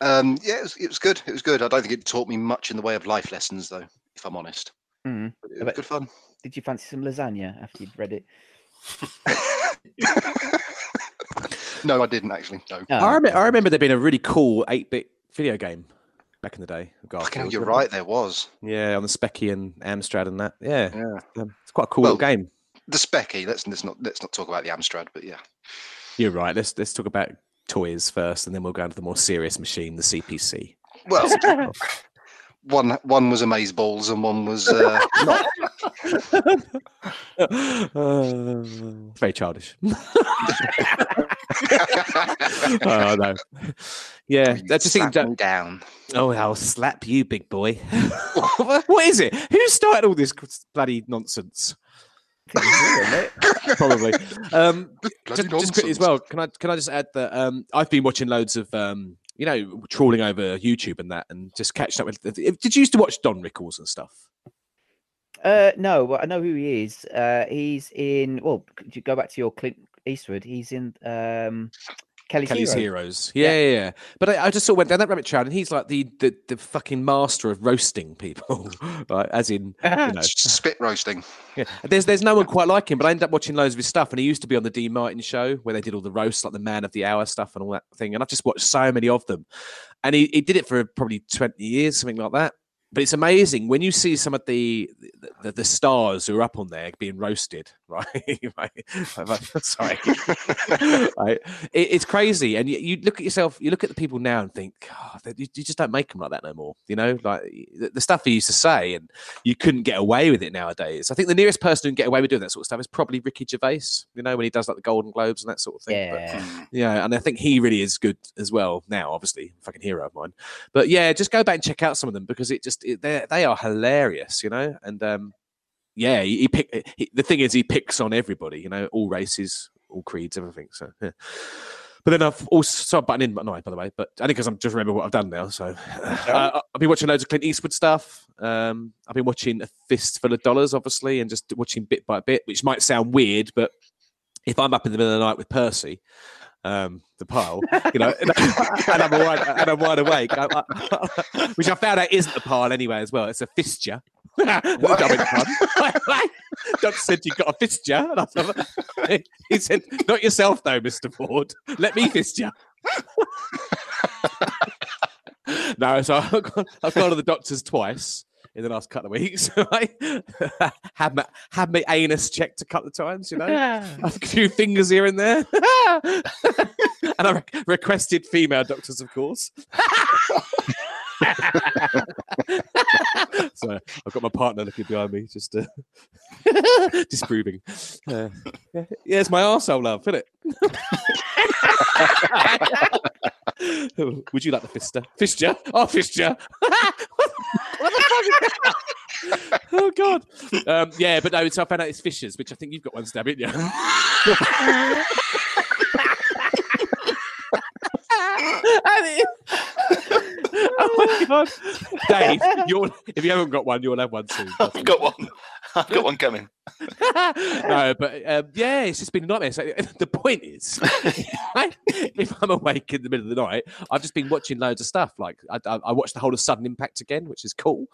Um, yeah, it was, it was good. It was good. I don't think it taught me much in the way of life lessons, though, if I'm honest. Mm. But it was bet- good fun. Did you fancy some lasagna after you'd read it? *laughs* no, I didn't actually. No. Oh, I, remember, I remember there being a really cool 8 bit video game back in the day. of Fucking hell, you're right. There was. Yeah, on the Speccy and Amstrad and that. Yeah, Yeah. um, it's quite a cool little Well- game. The Speccy. Let's let's not let's not talk about the Amstrad, but yeah. You're right. Let's let's talk about toys first, and then we'll go into the more serious machine, the CPC. Well, *laughs* one one was amaze balls and one was uh, *laughs* not. Uh, it's very childish. *laughs* oh no. Yeah, You that's just thinking. slapped down. Oh, I'll slap you, big boy. *laughs* what is it? Who started all this bloody nonsense? *laughs* Probably. Um, just, just quickly as well. Can I can I just add that um, I've been watching loads of um, you know trawling over YouTube and that, and just catching up with. Did you used to watch Don Rickles and stuff? Uh, no, but I know who he is. Uh, he's in. Well, could you go back to your Clint Eastwood? He's in um, Kelly's, Kelly's Hero. Heroes. Yeah, yeah, yeah. But I, I just sort of went down that rabbit trail, and he's like the the, the fucking master of roasting people, *laughs* right? As in, *laughs* you know, Spit roasting. yeah. There's there's no one quite like him, but I ended up watching loads of his stuff, and he used to be on the Dean Martin show where they did all the roasts, like the Man of the Hour stuff and all that thing. And I've just watched so many of them, and he, he did it for probably twenty years, something like that. But it's amazing when you see some of the the, the stars who are up on there being roasted, right? *laughs* Right. Sorry, *laughs* right? It, it's crazy, and you, you look at yourself, you look at the people now and think, oh, they- you, you just don't make them like that no more. You know, like the, the stuff he used to say, and you couldn't get away with it nowadays. I think the nearest person who can get away with doing that sort of stuff is probably Ricky Gervais. You know, when he does like the Golden Globes and that sort of thing. But, Yeah. yeah, and I think he really is good as well now. Obviously, fucking hero of mine. But yeah, just go back and check out some of them because it just it, they they are hilarious, you know. And um, yeah, he, he pick. He, the thing is, he picks on everybody. You know, all races, all creeds, everything. So. Yeah. But then I've also started butting in, but no, by the way, but only because I'm just remember what I've done now. So uh, I've been watching loads of Clint Eastwood stuff. Um, I've been watching A Fistful of Dollars, obviously, and just watching bit by bit, which might sound weird, but if I'm up in the middle of the night with Percy, um, the pile, you know, and, *laughs* I'm wide, and I'm wide awake, I, I, *laughs* which I found out isn't a pile anyway as well. It's a fistula. Doctor said you got a and I thought, he said, "Not yourself though, Mister Ford. Let me fist you." *laughs* no, so I've gone, I've gone to the doctors twice in the last couple of weeks. *laughs* I *laughs* had my had my anus checked a couple of times, you know, a few fingers here and there, and I re- requested female doctors, of course. *laughs* so I've got my partner looking behind me, just uh, *laughs* disproving. Uh, yeah, it's my arsehole, love, isn't it? Would you like the fister? Fister? Oh, fister! *laughs* what the fuck oh god. Um, yeah, but no, so I found out it's fissures, which I think you've got one stab in you. Oh my *laughs* god, Dave! You'll, if you haven't got one, you'll have one soon. *laughs* I've got one. I've got one coming. *laughs* no, but um, yeah, it's just been a nightmare. So the point is, if I'm awake in the middle of the night, I've just been watching loads of stuff. Like I, I, I watched the whole of Sudden Impact again, which is cool.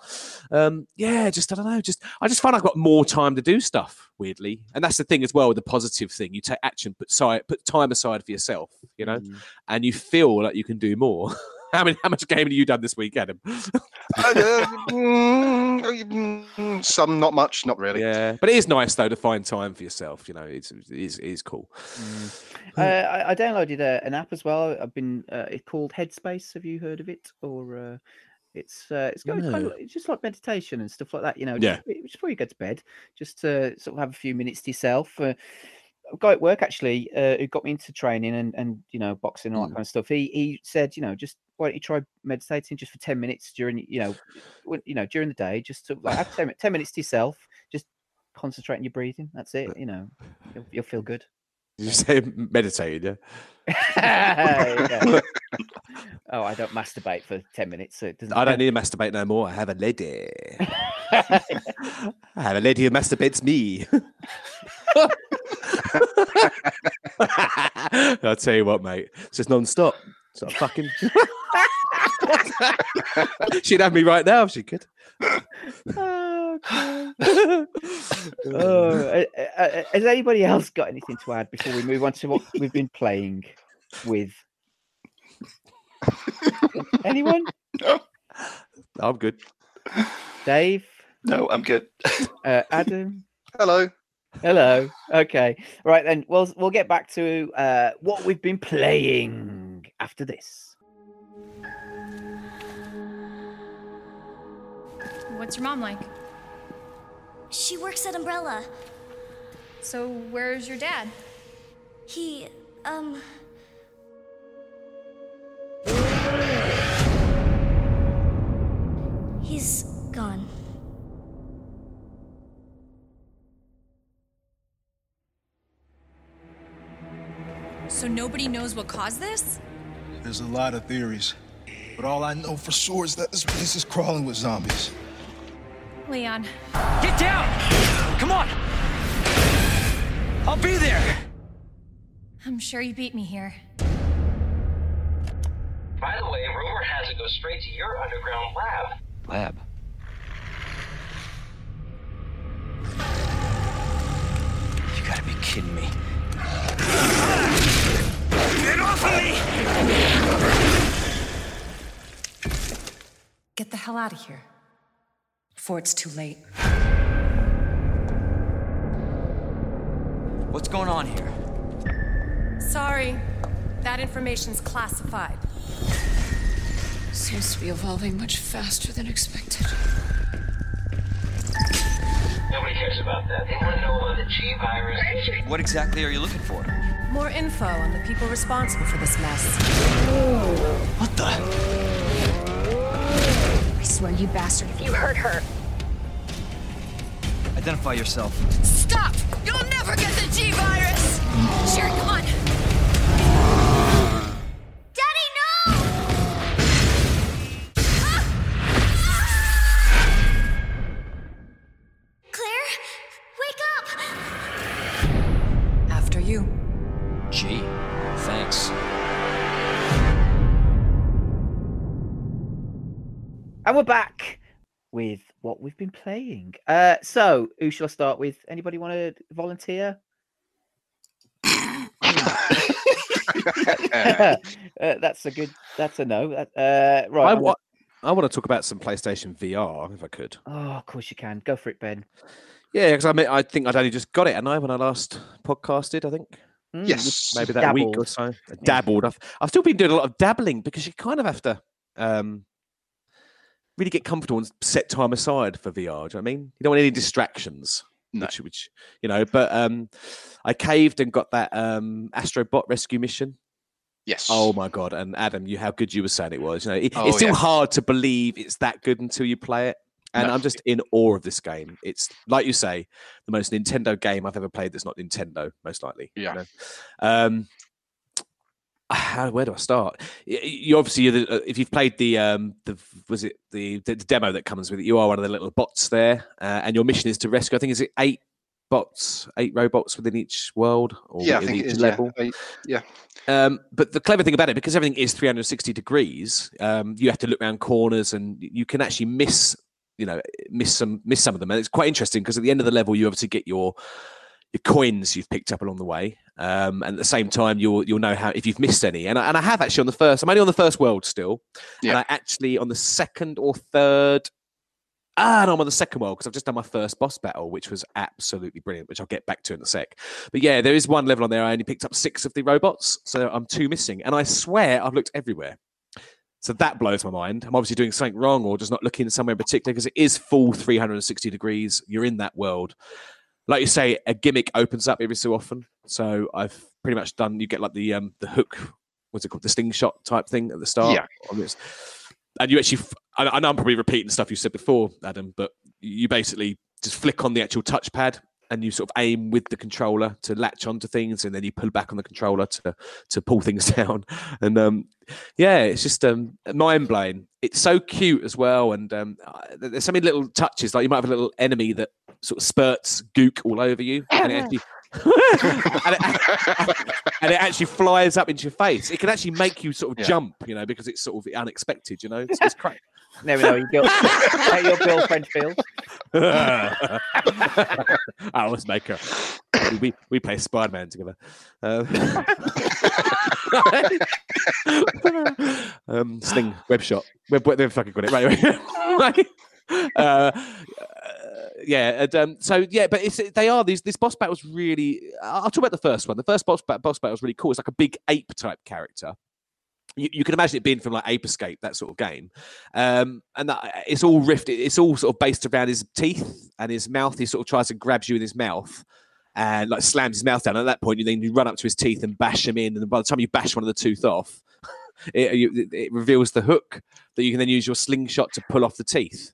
Um, yeah, just I don't know. Just I just find I've got more time to do stuff. Weirdly, and that's the thing as well. The positive thing, you take action, put side, put time aside for yourself. You know, mm. and you feel like you can do more. *laughs* How many? How much gaming have you done this week, Adam? *laughs* uh, some, not much, not really. Yeah, but it is nice though to find time for yourself. You know, it's it is, it is cool. Mm. Uh, I, I, downloaded a, an app as well. I've been. Uh, it's called Headspace. Have you heard of it? Or uh, it's uh, it's going no. kind of it's just like meditation and stuff like that. You know, yeah. Just, just before you go to bed, just to sort of have a few minutes to yourself. A guy at work actually uh, who got me into training and and you know boxing and all that mm. kind of stuff. He he said, you know, just why don't you try meditating just for 10 minutes during you know when, you know during the day just to like have 10, 10 minutes to yourself just concentrate on your breathing that's it you know you'll, you'll feel good you just say *laughs* meditated yeah? *laughs* yeah. *laughs* oh i don't masturbate for 10 minutes so it doesn't i don't need to masturbate no more i have a lady *laughs* i have a lady who masturbates me *laughs* i'll tell you what mate it's just non-stop so fucking. *laughs* She'd have me right now if she could. oh, oh, uh, uh, uh, has anybody else got anything to add before we move on to what we've been playing with? *laughs* Anyone? No. I'm good. Dave? No, I'm good. Uh, Adam? Hello. Hello. Okay. Right then. We'll we'll get back to uh, what we've been playing after this. What's your mom like? She works at Umbrella. So where's your dad? He, um. He's gone. So nobody knows what caused this? There's a lot of theories. But all I know for sure is that this place is crawling with zombies. Leon. Get down! Come on! I'll be there! I'm sure you beat me here. By the way, rumor has it goes straight to your underground lab. Lab? You gotta be kidding me. Get off of me! Get the hell out of here. Before it's too late. What's going on here? Sorry. That information's classified. Seems to be evolving much faster than expected. Nobody cares about that. They want to know about the G virus. What exactly are you looking for? More info on the people responsible for this mess. What the? I swear, you bastard, if you hurt her. Identify yourself. Stop! You'll never get the G virus! Sure, come on. And we're back with what we've been playing. Uh, so, who shall I start with? Anybody want to volunteer? *laughs* uh, that's a good. That's a no. Uh, right. I'm wa- I want to talk about some PlayStation VR if I could. Oh, of course you can. Go for it, Ben. Yeah, because I mean, I think I'd only just got it, and I when I last podcasted, I think Mm, Yes. maybe that week or so. I dabbled. I've, I've still been doing a lot of dabbling because you kind of have to um, really get comfortable and set time aside for VR. Do you know what I mean? You don't want any distractions. No. Which, which you know, but um, I caved and got that um, Astrobot rescue mission. Yes. Oh my god! And Adam, you how good you were saying it was. You know, it- Oh, it's still yeah. hard to believe it's that good until you play it. And No. I'm just in awe of this game. It's like you say, the most Nintendo game I've ever played. That's not Nintendo, most likely. you Yeah. know? Um, how, where do I start? You obviously, you're the, uh, if you've played the um, the was it the, the demo that comes with it, you are one of the little bots there, uh, and your mission is to rescue. I think is it eight bots, eight robots within each world or yeah, I within think each is. level. Yeah. Yeah. Um, but the clever thing about it, because everything is 360 degrees, um, you have to look around corners, and you can actually miss, you know, miss some miss some of them. And it's quite interesting because at the end of the level, you obviously get your your coins you've picked up along the way, um, and at the same time, you'll you'll know how if you've missed any. And I, and I have actually on the first. I'm only on the first world still, and I actually on the second or third. Ah, no, I'm on the second world because I've just done my first boss battle, which was absolutely brilliant, which I'll get back to in a sec. But yeah, there is one level on there. I only picked up six of the robots, so I'm two missing. And I swear I've looked everywhere. So that blows my mind. I'm obviously doing something wrong or just not looking somewhere in particular because it is full 360 degrees. You're in that world. Like you say, a gimmick opens up every so often. So I've pretty much done. You get like the um the hook, what's it called, the sting shot type thing at the start. Yeah. And you actually, I know I'm probably repeating stuff you said before, Adam, but you basically just flick on the actual touchpad and you sort of aim with the controller to latch onto things, and then you pull back on the controller to to pull *laughs* things down. And um, yeah, it's just um, mind blowing. It's so cute as well, and um, there's so many little touches. Like you might have a little enemy that sort of spurts gook all over you, and it *laughs* actually. and, it, and it actually flies up into your face. It can actually make you sort of Yeah. jump, you know, because it's sort of unexpected. You know, it's, it's crazy. *laughs* Never know your, girl- how your girlfriend feels. *laughs* I always make her. We, we, we play Spider Man together. Um, um, Sling, web shot. Web, web, they've fucking got it. Right, right. uh, uh, yeah, and, um, so yeah, but it's they are these. This boss battle's really. I'll talk about the first one. The first boss boss battle was really cool. It's like a big ape type character. You, you can imagine it being from like Ape Escape, that sort of game, um, and that, it's all riffed. It's all sort of based around his teeth and his mouth. He sort of tries to grabs you in his mouth and like slams his mouth down. At that point, you then you run up to his teeth and bash him in. And by the time you bash one of the tooth off, *laughs* it- it reveals the hook that you can then use your slingshot to pull off the teeth.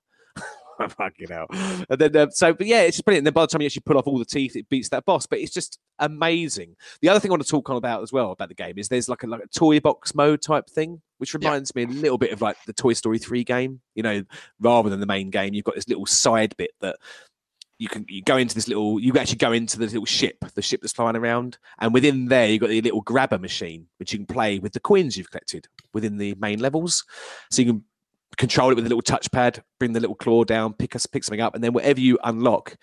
*laughs* Fucking hell. And then, uh, so, but yeah, it's just brilliant. And then by the time you actually pull off all the teeth, it beats that boss. But it's just amazing. The other thing I want to talk on about as well about the game is there's like a, like a toy box mode type thing, which reminds me a little bit of like the Toy Story 3 game. You know, rather than the main game, you've got this little side bit that you can you go into this little you actually go into the little ship the ship that's flying around and within there you've got the little grabber machine which you can play with the coins you've collected within the main levels so you can control it with a little touchpad bring the little claw down pick us pick something up and then whatever you unlock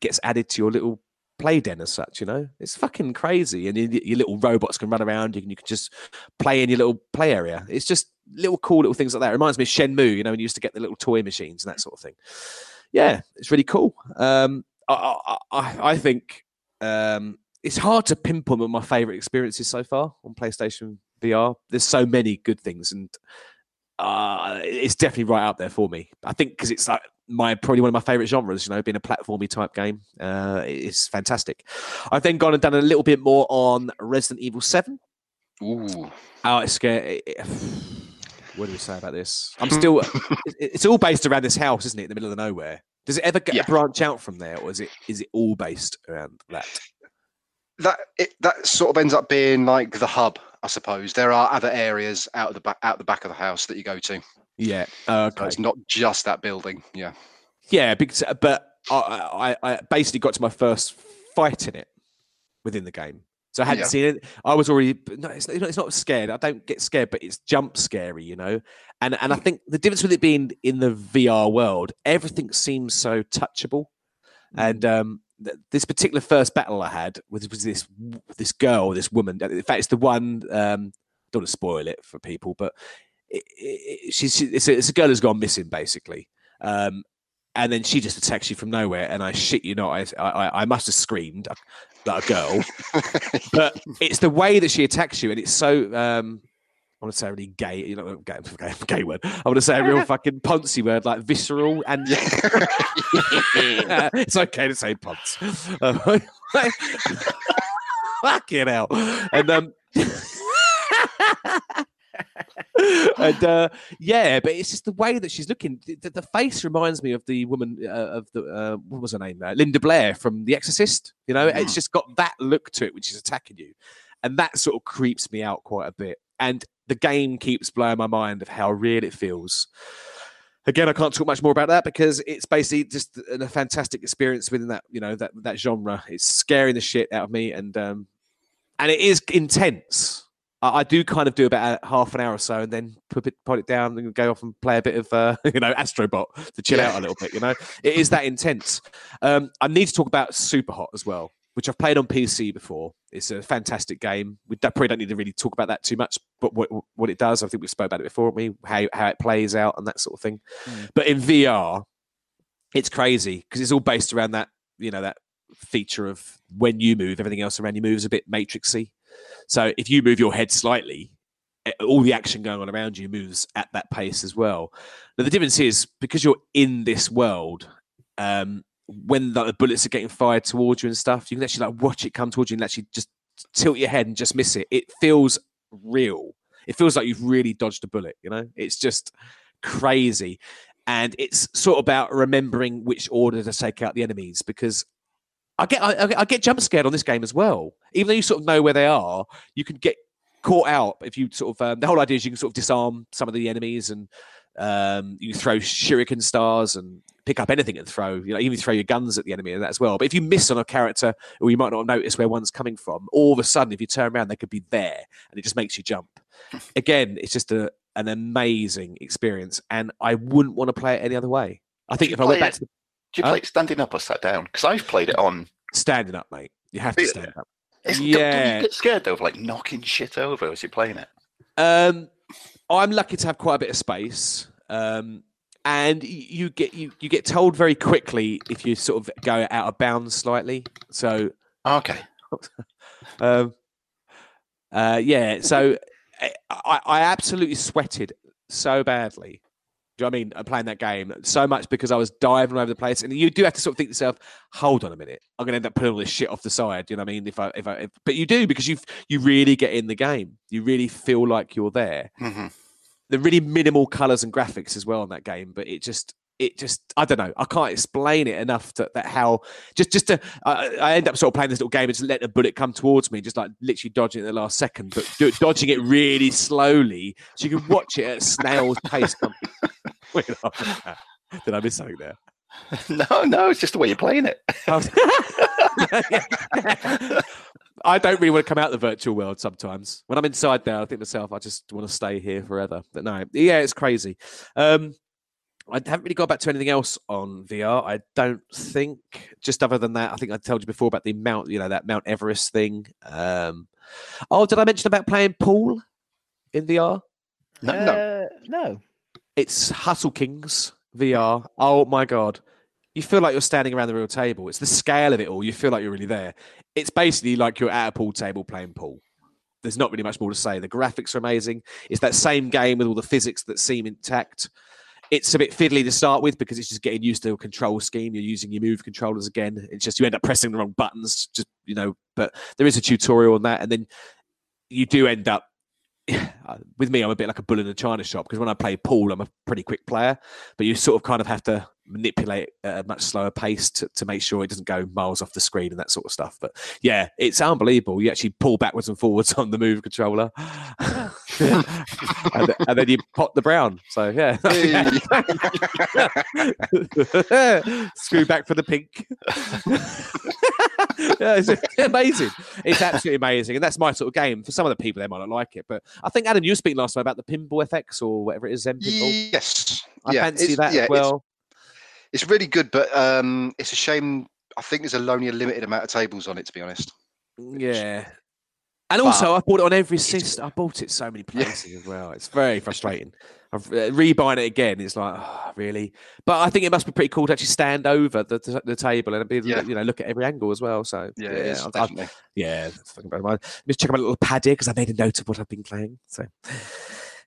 gets added to your little play den as such you know? It's fucking crazy. And your, little robots can run around you can, you can just play in your little play area. It's just little cool little things like that. It reminds me of shenmue you know when you used to get the little toy machines and that sort of thing. Yeah, it's really cool. Um, I, I, I, I think um, it's hard to pinpoint my favorite experiences so far on PlayStation VR. There's so many good things, and uh, it's definitely right up there for me. I think because it's like my probably one of my favorite genres. You know, being a platformy type game, uh, it's fantastic. I've then gone and done a little bit more on Resident Evil Seven. Ooh. Oh, it's scary. *sighs* What do we say about this? I'm *laughs* still. it's all based around this house, isn't it, in the middle of nowhere? Does it ever get Yeah. branch out from there, or is it is it all based around that? that it, that sort of ends up being like the hub, I suppose. There are other areas out of the back out the back of the house that you go to. Yeah. So it's not just that building. Yeah. Yeah, because uh, but I, I I basically got to my first fight in it within the game. So I hadn't Yeah. seen it. I was already no, it's, it's not scared. I don't get scared, but it's jump scary, you know. And and I mm. think the difference with it being in the VR world, everything seems so touchable. Mm. And um, this particular first battle I had was, was this this girl, this woman. In fact, it's the one. Um, don't want to spoil it for people, but it, it, she's she- it's a, it's a girl who's gone missing, basically. Um, and then she just attacks you from nowhere, and I shit you not, I I, I must have screamed like a girl. *laughs* but it's the way that she attacks you, and it's so. Um, I want to say a really gay, you know, gay, *laughs* gay, gay word. I want to say a real *laughs* fucking poncy word, like visceral, and *laughs* it's okay to say ponce. Um, fucking hell, and um, and uh, yeah, but it's just the way that she's looking. The, the- face reminds me of the woman uh, of the uh, what was her name, uh, Linda Blair from The Exorcist. You know, it's just got that look to it, which is attacking you, and that sort of creeps me out quite a bit. And the game keeps blowing my mind of how real it feels. Again, I can't talk much more about that because it's basically just a a fantastic experience within that, you know, that that genre. It's scaring the shit out of me, and um, and it is intense. I, I do kind of do about a, half an hour or so, and then put it put it down and go off and play a bit of uh, *laughs* you know Astrobot to chill out a little bit. You know, it is that intense. Um, I need to talk about Super Hot as well, which I've played on PC before. It's a fantastic game. We probably don't need to really talk about that too much, but what what it does, I think we spoke about it before, me how how it plays out and that sort of thing. But in VR, it's crazy because it's all based around that you know that feature of when you move, everything else around you moves a bit matrixy. So if you move your head slightly, eh, all the action going on around you moves at that pace as well. Now the difference is because you're in this world, um, when the bullets are getting fired towards you and stuff, you can actually like watch it come towards you and actually just tilt your head and just miss it. It feels real. It feels like you've really dodged a bullet. You know, it's just crazy, and it's sort of about remembering which order to take out the enemies because I get I, I- get jump scared on this game as well. Even though you sort of know where they are, you can get caught out if you sort of. Um, the whole idea is you can sort of disarm some of the enemies and um, you throw shuriken stars and pick up anything and throw. You know, even throw your guns at the enemy and that as well. But if you miss on a character, or you might not notice where one's coming from, all of a sudden, if you turn around, they could be there, and it just makes you jump. *laughs* Again, it's just a an amazing experience, and I wouldn't want to play it any other way. I think if I went back it- to the Do you Huh? play it standing up or sat down? Because I've played it on. standing up, mate, you have to stand up. It's, yeah. Don't, don't you get scared though of like knocking shit over as you're playing it? Um, I'm lucky to have quite a bit of space. Um, and you get you, you get told very quickly if you sort of go out of bounds slightly. So Okay. *laughs* um, uh, yeah, so I, I absolutely sweated so badly. Do you know what I mean? I'm playing that game so much because I was diving all over the place, and you do have to sort of think to yourself, "Hold on a minute, I'm going to end up putting all this shit off the side." You know what I mean? If I, if I, if, but you do because you you really get in the game. You really feel like you're there. hmm The really minimal colors and graphics as well in that game, but it just it just I don't know. I can't explain it enough to, that how just just to I, I end up sort of playing this little game and just letting a bullet come towards me, just like literally dodging it at the last second, but do, dodging it really slowly so you can watch it at snail's pace. *laughs* Wait, *laughs* Did I miss something there? *laughs* No, no, it's just the way you're playing it. I don't really want to come out of the virtual world sometimes. When I'm inside there, I think to myself, I just want to stay here forever. But no, yeah, it's crazy. Um, I haven't really got back to anything else on VR. I don't think. Just other than that, I think I told you before about the Mount, you know, that Mount Everest thing. Um, oh, did I mention about playing pool in VR? No, uh, no. no. It's Hustle Kings VR. Oh my god. You feel like you're standing around the real table. It's the scale of it all. You feel like you're really there. It's basically like you're at a pool table playing pool. There's not really much more to say. The graphics are amazing. It's that same game with all the physics that seem intact. It's a bit fiddly to start with because it's just getting used to a control scheme. You're using your move controllers again. It's just you end up pressing the wrong buttons, just you know. But there is a tutorial on that, and then you do end up *sighs* with me, I'm a bit like a bull in a china shop because when I play pool, I'm a pretty quick player, but you sort of kind of have to manipulate at a much slower pace to, to make sure it doesn't go miles off the screen and that sort of stuff. But yeah, it's unbelievable. You actually pull backwards and forwards *laughs* on the move controller, *laughs* and, th- and then you pop the brown. So yeah, *laughs* screw back for the pink. yeah, it's amazing. It's absolutely amazing, and that's my sort of game. For some of the people, they might not like it, but I think Adam, you were speaking last time about the pinball FX or whatever it is, Zen pinball. Yes. I yeah, fancy that yeah, as well. It's really good, but um, it's a shame. I think there's only a limited amount of tables on it, to be honest. Yeah. And But- also, I bought it on every system. I bought it so many places as well. It's very frustrating. I've uh, rebuying it again. It's like, oh, really? But I think it must be pretty cool to actually stand over the, the, the table and be, Yeah. you know, look at every angle as well. So Yeah, it is, I've- I've- yeah, that's fucking. Let me check my little pad here because I made a note of what I've been playing. So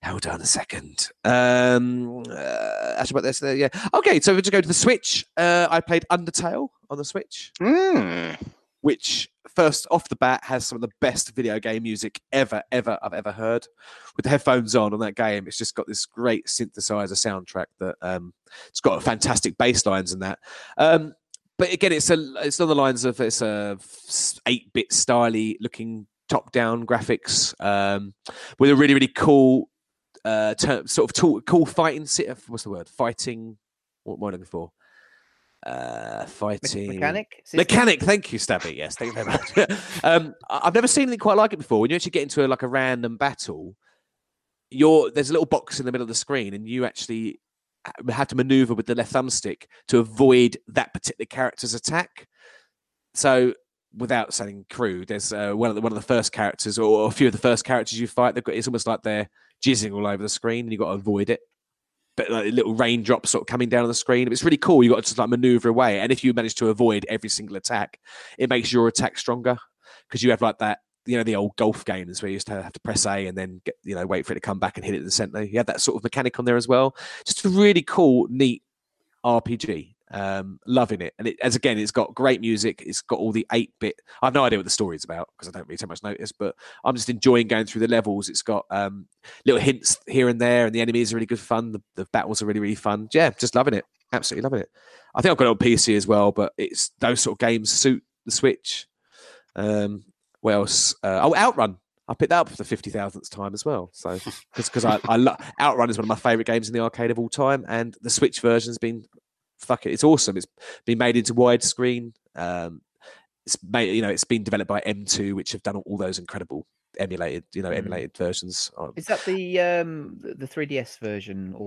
hold on a second. Um, uh, actually, about this, uh, yeah. Okay, so we just go to the Switch. Uh, I played Undertale on the Switch Mm. which first off the bat has some of the best video game music ever, ever I've ever heard. With the headphones on on that game, it's just got this great synthesizer soundtrack that um, it's got fantastic bass lines and that. Um, but again, it's a it's on the lines of it's a eight bit styly looking top down graphics um, with a really really cool uh, term, sort of tool, cool fighting. si- What's the word? Fighting. What am I looking for? Uh, fighting Mechanic. system? Mechanic, *laughs* thank you, Stabby. Yes, thank you very much. *laughs* um, I've never seen anything quite like it before. When you actually get into a, like a random battle, you're there's a little box in the middle of the screen, and you actually have to maneuver with the left thumbstick to avoid that particular character's attack. So, without sounding crude, there's uh, one of the one of the first characters, or a few of the first characters you fight. They've got it's almost like they're jizzing all over the screen, and you've got to avoid it but like little raindrops sort of coming down on the screen. It's really cool. You've got to just like maneuver away, and if you manage to avoid every single attack, it makes your attack stronger because you have like that. You know the old golf games where you used to have to press A and then get, you know wait for it to come back and hit it in the center. You have that sort of mechanic on there as well. Just a really cool, neat RPG. Um, loving it, and it as again, it's got great music. It's got all the eight bit. I have no idea what the story is about because I don't really take much notice, but I'm just enjoying going through the levels. It's got um, little hints here and there, and the enemies are really good fun. The, the battles are really really fun. Yeah, just loving it. Absolutely loving it. I think I've got it on PC as well, but it's those sort of games suit the Switch. Um, what else? Uh, oh, Outrun. I picked that up for the fifty thousandth time as well. So *laughs* because I, I love Outrun is one of my favorite games in the arcade of all time, and the Switch version's been fuck it, it's awesome. It's been made into widescreen. Um, it's made, you know, it's been developed by M2, which have done all those incredible emulated, you know, Mm. emulated versions. of- Is that the um the the 3DS version or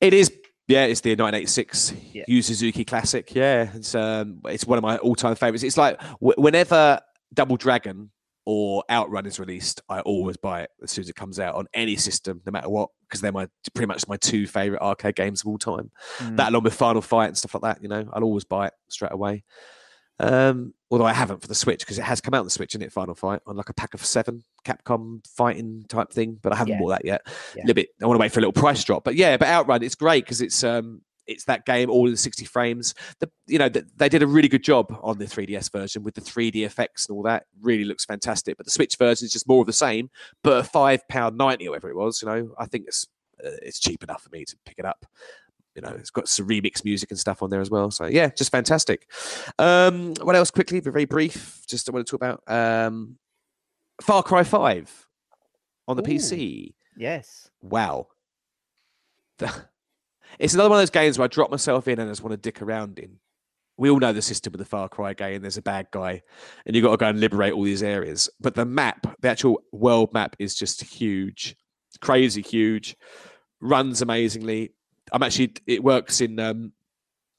It is. Yeah, it's the 1986 Yeah. Yu Suzuki Classic. Yeah, it's um, it's one of my all-time favorites. It's like w- whenever Double Dragon or Outrun is released, I always buy it as soon as it comes out on any system, no matter what, because they're my pretty much my two favorite arcade games of all time. Mm. That along with Final Fight and stuff like that, you know, I'll always buy it straight away. Um, although I haven't for the Switch because it has come out on the Switch, in it? Final Fight on like a pack of seven Capcom fighting type thing, but I haven't Yeah. bought that yet. A little bit. I want to wait for a little price drop, but yeah, but Outrun, it's great because it's um, it's that game all in 60 frames. The you know the, they did a really good job on the 3DS version with the 3D effects and all that. Really looks fantastic. But the Switch version is just more of the same, but at five pound ninety or whatever it was. You know, I think it's uh, it's cheap enough for me to pick it up you know, it's got some remix music and stuff on there as well. So yeah, just fantastic. Um, what else? Quickly, very brief. Just I want to talk about um, Far Cry Five on the Ooh. PC. yes. Wow, it's another one of those games where I drop myself in and I just want to dick around in. We all know the system with the Far Cry game. There's a bad guy, and you've got to go and liberate all these areas. But the map, the actual world map, is just huge, crazy huge. Runs amazingly. I'm actually. It works in. um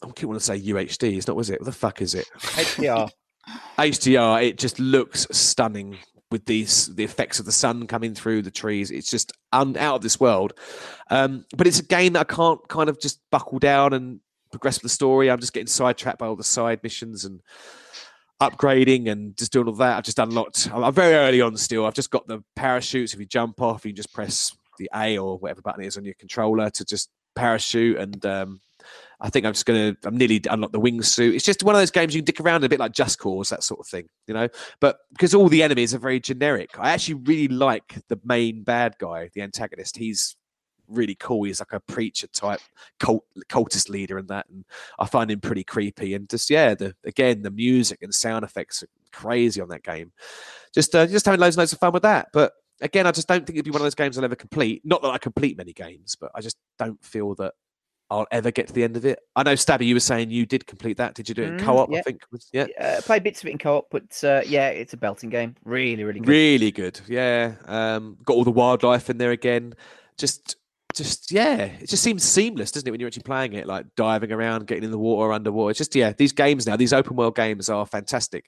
I keep wanting to say UHD. It's not. Was it? What the fuck is it? HDR. HDR, it just looks stunning with these the effects of the sun coming through the trees. It's just un, out of this world. Um, but it's a game that I can't kind of just buckle down and progress with the story. I'm just getting sidetracked by all the side missions and upgrading and just doing all that. I've just unlocked. I'm very early on still. I've just got the parachutes. If you jump off, you can just press the A or whatever button it is on your controller to just parachute and. Um, I think I'm just gonna. I'm nearly unlocked the wingsuit. It's just one of those games you can dick around a bit like Just Cause, that sort of thing, you know. But because all the enemies are very generic, I actually really like the main bad guy, the antagonist. He's really cool. He's like a preacher type cult cultist leader and that, and I find him pretty creepy. And just yeah, the again the music and sound effects are crazy on that game. Just uh, just having loads and loads of fun with that. But again, I just don't think it'd be one of those games I'll ever complete. Not that I complete many games, but I just don't feel that I'll ever get to the end of it. I know, Stabby, you were saying you did complete that. Did you do it in Mm, co-op? I think. Was, yeah. Uh, play bits of it in co-op, but uh, yeah, it's a belting game. Really, really good. Really good. Yeah. Um, got all the wildlife in there again. Just, just yeah, it just seems seamless, doesn't it, when you're actually playing it, like diving around, getting in the water, underwater. It's just yeah, these games now, these open world games are fantastic.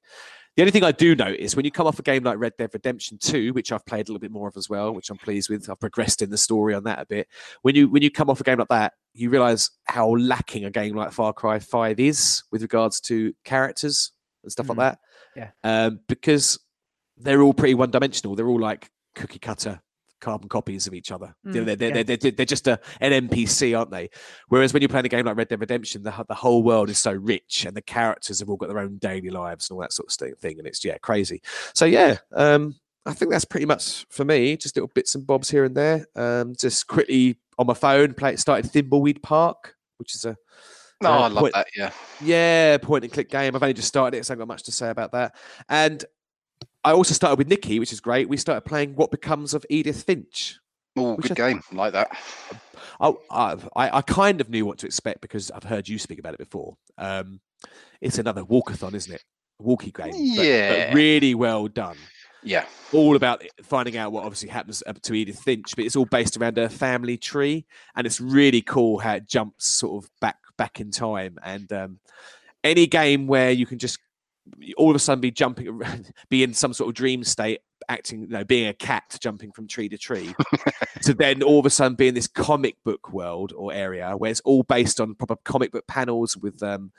The only thing I do notice when you come off a game like Red Dead Redemption 2, which I've played a little bit more of as well, which I'm pleased with. I've progressed in the story on that a bit. When you when you come off a game like that, you realise how lacking a game like Far Cry 5 is with regards to characters and stuff Mhm. like that. Yeah. Um, because they're all pretty one dimensional. They're all like cookie cutter carbon copies of each other. Mm, they're, they're, yeah. they're, they're, they're just a, an NPC, aren't they? Whereas when you're playing a game like Red Dead Redemption, the, the whole world is so rich and the characters have all got their own daily lives and all that sort of thing. And it's, yeah, crazy. So, yeah, um, I think that's pretty much for me. Just little bits and bobs here and there. Um, just quickly on my phone, play, started Thimbleweed Park, which is a No, uh, I love point- that. Yeah. yeah, point and click game. I've only just started it, so I haven't got much to say about that. And I also started with Nikki, which is great. We started playing What Becomes of Edith Finch. Oh, good I- game. Like that. I've, I, I kind of knew what to expect because I've heard you speak about it before. Um, it's another walkathon, isn't it? A walkie game. but- but Yeah. really well done. Yeah. all about finding out what obviously happens uh, to Edith Finch, but it's all based around her family tree, and it's really cool how it jumps sort of back back in time. And um, any game where you can just all of a sudden be jumping, around, *laughs* be in some sort of dream state, acting, you know, being a cat jumping from tree to tree, *laughs* to then all of a sudden be in this comic book world or area where it's all based on proper comic book panels with um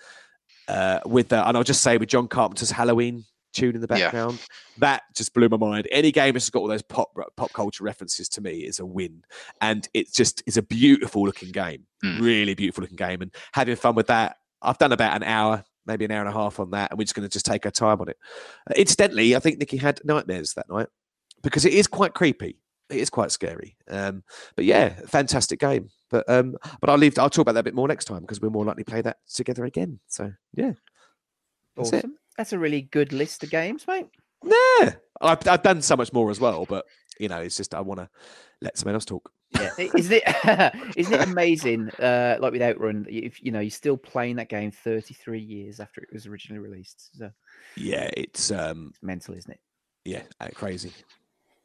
uh with uh, and I'll just say with John Carpenter's Halloween tune in the Yeah. background that just blew my mind any game that's got all those pop pop culture references to me is a win and it just is a beautiful looking game Mm. really beautiful looking game and having fun with that i've done about an hour maybe an hour and a half on that and we're just going to just take our time on it. Uh, incidentally i think nikki had nightmares that night because it is quite creepy. It is quite scary. Um but yeah fantastic game. But um but i'll leave i'll talk about that a bit more next time because we're more likely to play that together again. So yeah. That's it. Awesome. That's a really good list of games, mate. yeah. I've, I've done so much more as well but you know it's just i want to let someone else talk Yeah, isn't it? *laughs* isn't it amazing? Uh, like with Outrun, you- if you know you're still playing that game 33 years after it was originally released. So yeah it's um it's mental, isn't it? yeah uh, crazy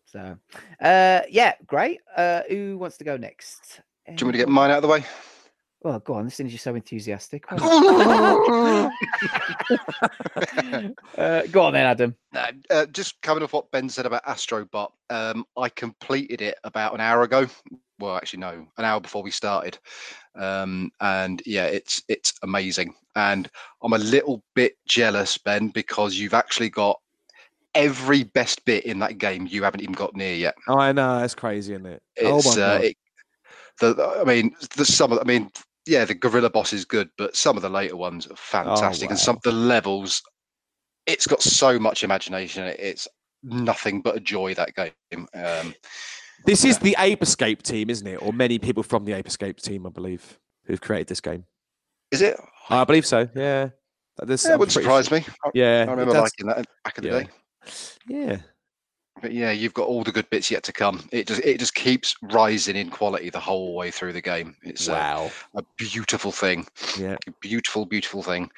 So, uh, yeah, great. Uh, who wants to go next? Do you want me to get mine out of the way? Well, go on. As soon as you're so enthusiastic. *laughs* *laughs* uh, go on then, Adam. No, uh, just coming off what Ben said about Astrobot, um, I completed it about an hour ago. Well, actually, no, an hour before we started. Um, and yeah, it's it's amazing. And I'm a little bit jealous, Ben, because you've actually got every best bit in that game you haven't even got near yet. oh i know it's crazy isn't it It's, oh my uh, god it, the, the- I mean, the some I mean, yeah, the gorilla boss is good, but some of the later ones are fantastic, and some of the levels, it's got so much imagination. It's nothing but a joy that game. Um, This is the Ape Escape team, isn't it? Or many people from the Ape Escape team, I believe, who've created this game. is it? I believe so. Yeah. There's, Yeah, wouldn't surprise sure- me. I, Yeah. I remember liking that back in the Yeah. day. Yeah. But yeah, you've got all the good bits yet to come. It just it just keeps rising in quality the whole way through the game. It's a, Wow. a beautiful thing. Yeah. a beautiful, beautiful thing.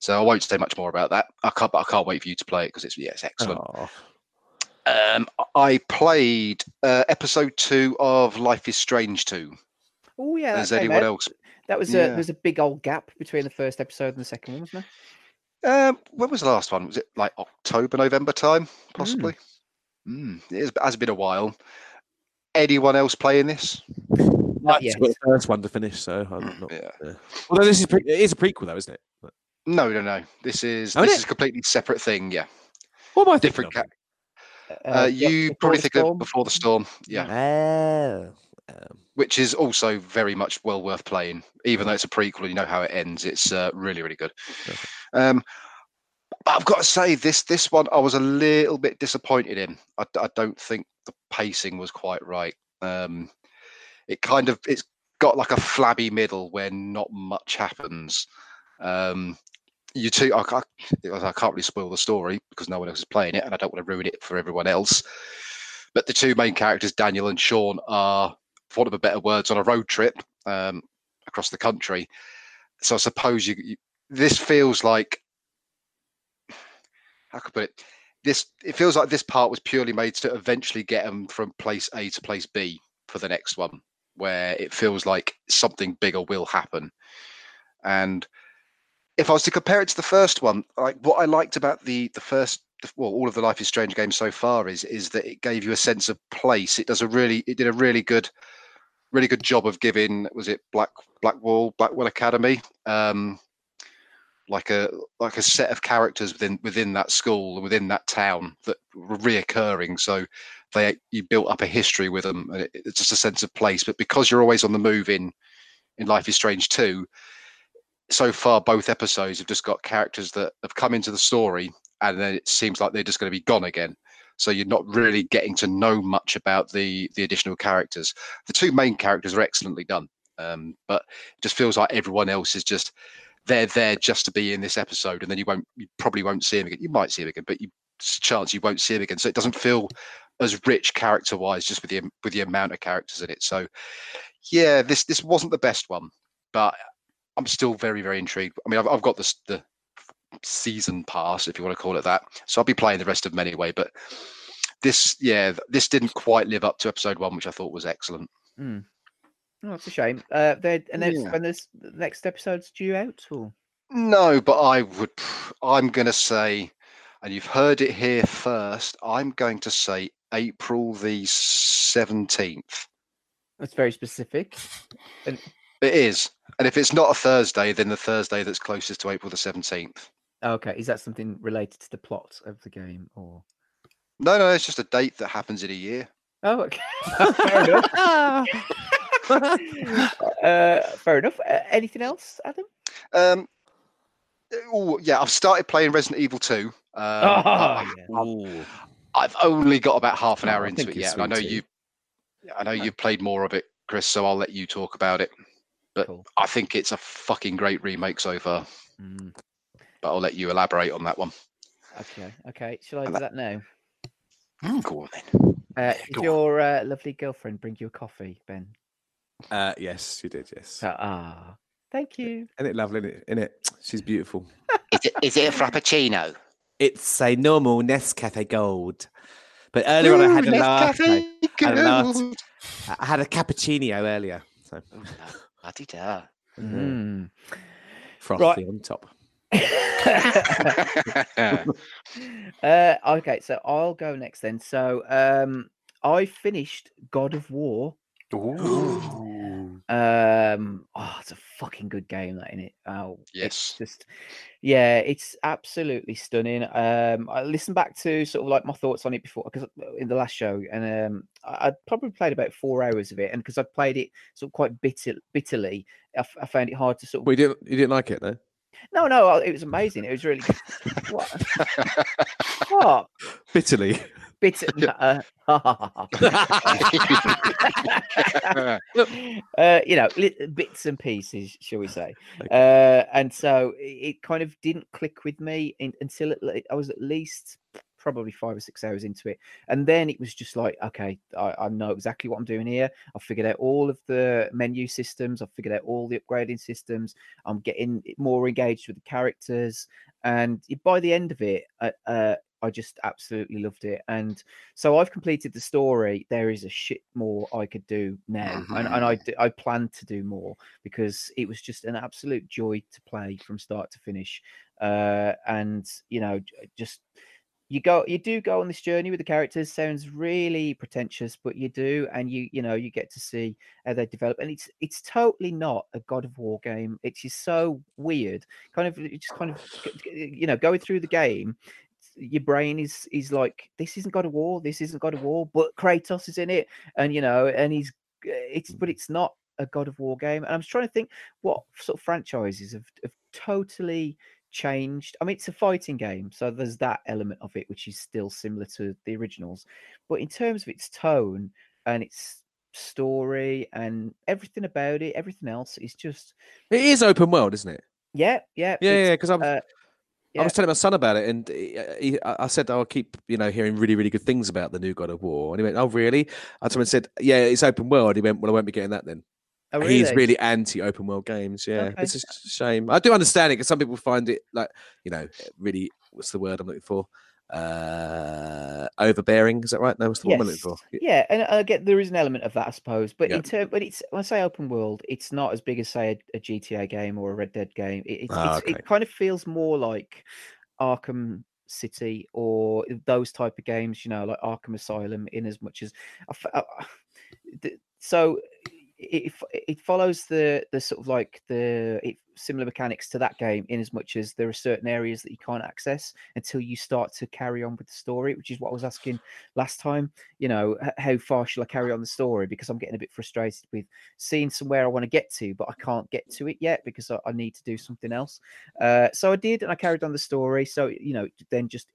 So I won't say much more about that. I can't, but I can't wait for you to play it because it's yeah, it's excellent. Oh, Um, I played uh, episode two of Life is Strange two. Oh yeah, Has that anyone out. else? That was a Yeah. there's a big old gap between the first episode and the second one, wasn't Um, when was the last one? Was it like October, November time, possibly? Mm. It has, has been a while. Anyone else playing this? there? Not yet. the first one to finish, so I'm not. Yeah. Yeah. Although this is pre- it is a prequel, though, isn't it? But- No, no, no. This is Oh, is this it? is a completely separate thing. Yeah, What am I different. thinking Ca- Uh, uh, you Before probably the think Storm. of Before the Storm. Yeah, of? Oh. Um, which is also very much well worth playing, even though it's a prequel and you know how it ends. It's uh, really, really good. Okay. Um, but I've got to say, this this one I was a little bit disappointed in. I, I don't think the pacing was quite right. Um, it kind of it's got like a flabby middle where not much happens. Um, you two, I can't, I can't really spoil the story because no one else is playing it, and I don't want to ruin it for everyone else. But the two main characters, Daniel and Sean, are, for want of a better words, on a road trip um, across the country. So I suppose you, you this feels like how I put it? This it feels like this part was purely made to eventually get them from place A to place B for the next one, where it feels like something bigger will happen. And if I was to compare it to the first one, like what I liked about the the first, well, all of the Life is Strange games so far is is that it gave you a sense of place. It does a really, it did a really good, really good job of giving. Was it Black Blackwall Blackwell Academy? Um, like a like a set of characters within within that school and within that town that were reoccurring. So they you built up a history with them and it, it's just a sense of place. But because you're always on the move in in life is strange 2 so far both episodes have just got characters that have come into the story and then it seems like they're just going to be gone again. So you're not really getting to know much about the the additional characters. The two main characters are excellently done um, but it just feels like everyone else is just they're there just to be in this episode, and then you won't, you probably won't see him again. You might see him again, but you, there's a chance you won't see him again. So it doesn't feel as rich character wise, just with the with the amount of characters in it. So yeah, this this wasn't the best one, but I'm still very very intrigued. I mean, I've, I've got this the season pass, if you want to call it that. So I'll be playing the rest of them anyway. But this, yeah, this didn't quite live up to episode one, which I thought was excellent. Mm. Oh, that's a shame. Uh, they and then Yeah. when this the next episode's due out, or No, but I would. I'm going to say, and you've heard it here first. I'm going to say April the seventeenth. that's very specific. It is, and if it's not a Thursday, then the Thursday that's closest to April the seventeenth. Okay, is that something related to the plot of the game, or? No, no, it's just a date that happens in a year. Oh, okay. *laughs* *laughs* fair enough. uh, fair enough. Uh, anything else, Adam? Um, oh yeah, I've started playing Resident Evil Two. Um, Oh, *laughs* I- yeah. I've, I've only got about half an Oh, hour I into it yet, and I know sweet you. I know you've played more of it, Chris. So I'll let you talk about it. But Cool. I think it's a fucking great remake so far. Mm, But I'll let you elaborate on that one. okay, okay. Shall I And do that now? Go on then. Uh, did Go on. your uh, lovely girlfriend bring you a coffee, Ben? Uh, yes, she did. Yes, So, ah, thank you. isn't it lovely? Isn't it? Isn't it? She's beautiful. Is it, is it a frappuccino? It's a normal Nescafe Gold, but earlier on I had a latte. I had a latte. I had a cappuccino earlier, so Ooh, no, bloody da. Mm. frosty on top. *laughs* uh, okay, so I'll go next then. So um, I finished God of War. Um, oh, it's a fucking good game, that in it. Oh, Yes. it's just yeah, it's absolutely stunning. Um, I listened back to sort of like my thoughts on it before because in the last show, and um, I, I'd probably played about four hours of it, and because I played it sort of quite bitter, bitterly, I, f- I found it hard to sort of We didn't. You didn't like it, no? no, no, uh, it was amazing. It was really good. *laughs* what? what? Bitterly. Bitter. no, uh, uh, you know, li- bits and pieces, shall we say? Uh, and so it, it kind of didn't click with me in, until le- I was at least probably five or six hours into it, and then it was just like, okay, I, I know exactly what I'm doing here. I've figured out all of the menu systems. I've figured out all the upgrading systems. I'm getting more engaged with the characters, and by the end of it, uh, uh, I just absolutely loved it. And so I've completed the story. There is a shit more I could do now, and, and I I plan to do more because it was just an absolute joy to play from start to finish. Uh, and you know, just you go you do go on this journey with the characters sounds really pretentious but you do and you you know you get to see how they develop and it's it's totally not a god of war game it's just so weird kind of just kind of you know going through the game your brain is is like this isn't god of war this isn't god of war but kratos is in it and you know and he's it's but it's not a god of war game and i'm trying to think what sort of franchises have, have totally changed. I mean, it's a fighting game, so there's that element of it which is still similar to the originals. But in terms of its tone and its story and everything about it, everything else is just It is open world, isn't it? yeah, yeah, Yeah, yeah. Because I'm. uh, I was telling my son about it, and he, he, I said, oh, "I'll keep, you know, hearing really, really good things about the new God of War." And he went, "Oh, really?" I told him, said, "Yeah, it's open world." He went, "Well, I won't be getting that then." Oh, He's really? really anti-open world games. Yeah, Okay. it's a shame. I do understand it because some people find it like, you know, really. What's the word I'm looking for? Uh, overbearing. Is that right? No, what's the I'm looking for? Yeah, and I get there is an element of that, I suppose. But Yeah. in term, but it's when I say open world, it's not as big as say a, a GTA game or a Red Dead game. It, it, it's, okay. it kind of feels more like Arkham City or those type of games, you know, like Arkham Asylum. In as much as, I I- the- so it, it follows the the sort of like the it, similar mechanics to that game in as much as there are certain areas that you can't access until you start to carry on with the story which is what i was asking last time you know how far shall i carry on the story? Because i'm getting a bit frustrated with seeing somewhere i want to get to but i can't get to it yet because i, I need to do something else. Uh, so i did and i carried on the story so you know then just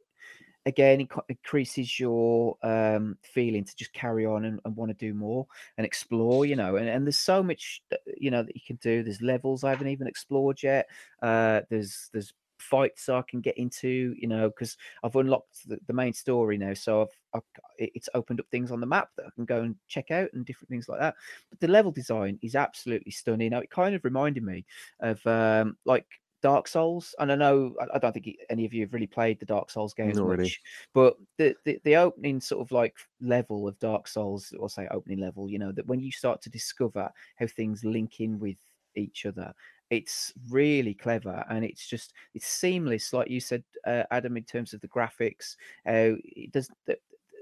again it increases your um feeling to just carry on and, and want to do more and explore you know and, and there's so much that, you know that you can do. There's levels i haven't even explored yet. Uh there's there's fights i can get into you know because i've unlocked the, the main story now so I've, it's opened up things on the map that i can go and check out and different things like that. But the level design is absolutely stunning. Now it kind of reminded me of um like Dark Souls, and I know I I don't think any of you have really played the Dark Souls games Not much, really. but the, the the opening sort of like level of Dark Souls, or say opening level, you know, that when you start to discover how things link in with each other, it's really clever and it's just it's seamless, like you said, uh, Adam, in terms of the graphics. Uh, it does.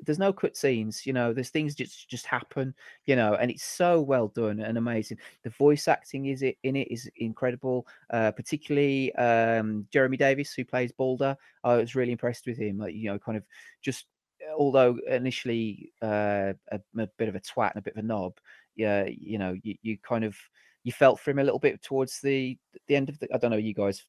There's no cutscenes, you know. There's things just just happen, you know, and it's so well done and amazing. The voice acting is it in it is incredible, uh, particularly um, Jeremy Davies who plays Baldur. I was really impressed with him. Like you know, kind of just although initially uh, a, a bit of a twat and a bit of a knob, yeah, you know, you, you kind of you felt for him a little bit towards the the end of the. I don't know, you guys,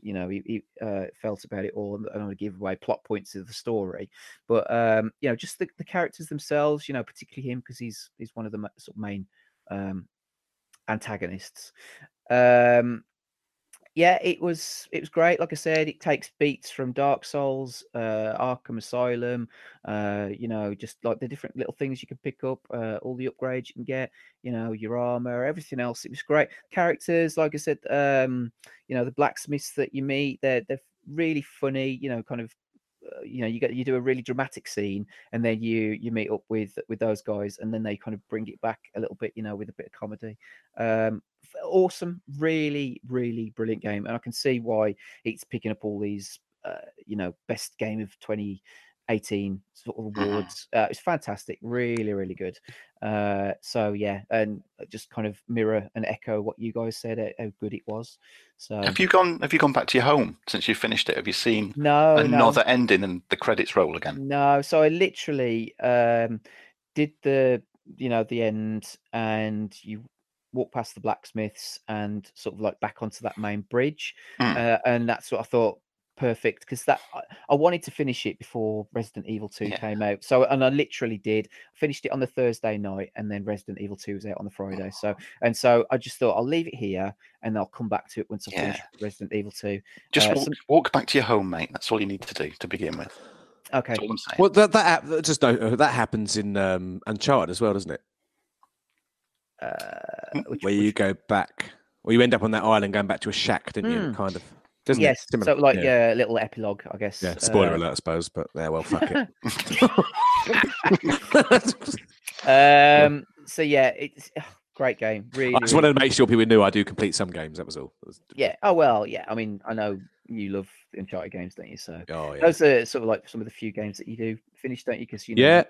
you know, he, you uh, felt about it all. and I don't want to give away plot points of the story, but um, you know, just the, the characters themselves, you know, particularly him because he's he's one of the sort of main um, antagonists. Um, yeah, it was it was great. Like I said, it takes beats from Dark Souls, uh, Arkham Asylum. Uh, you know, just like the different little things you can pick up, uh, all the upgrades you can get. You know, your armor, everything else. It was great. Characters, like I said, um, you know, the blacksmiths that you meet, they're they're really funny. You know, kind of uh, you know you get you do a really dramatic scene and then you you meet up with with those guys and then they kind of bring it back a little bit you know with a bit of comedy um awesome really really brilliant game and i can see why it's picking up all these uh, you know best game of 2018 sort of awards uh, it's fantastic really really good uh so yeah and just kind of mirror and echo what you guys said uh, how good it was so Have you gone? Have you gone back to your home since you finished it? Have you seen no no. another ending and the credits roll again? No, so I literally um did the you know the end and you walk past the blacksmiths and sort of like back onto that main bridge. Mm. Uh, and that's what I thought perfect because that I, I wanted to finish it before Resident Evil 2 Yeah. came out. So and I literally did. finished it on the Thursday night and then Resident Evil 2 was out on the Friday. So and so I just thought I'll leave it here and I'll come back to it once I've finished Resident Evil 2. Just Uh, walk, some- walk back to your home, mate. That's all you need to do to begin with. okay. That's all I'm saying. Well, that that just no, uh, that happens in um, Uncharted as well, doesn't it? Uh, which, Where you go back, or you end up on that island going back to a shack, didn't you? Mm. Kind of. Doesn't yes, it? Similar. so like yeah. yeah. a little epilogue, I guess. Yeah, spoiler uh, alert, I suppose, but yeah, well, fuck it. *laughs* Um. So yeah, it's great game. Really. I just wanted to make sure people knew I do complete some games. That was all. That was- Yeah. Oh well. Yeah. I mean, I know you love Uncharted games, don't you? So Oh yeah. those are sort of like some of the few games that you do finish, don't you? Because you know. Yeah.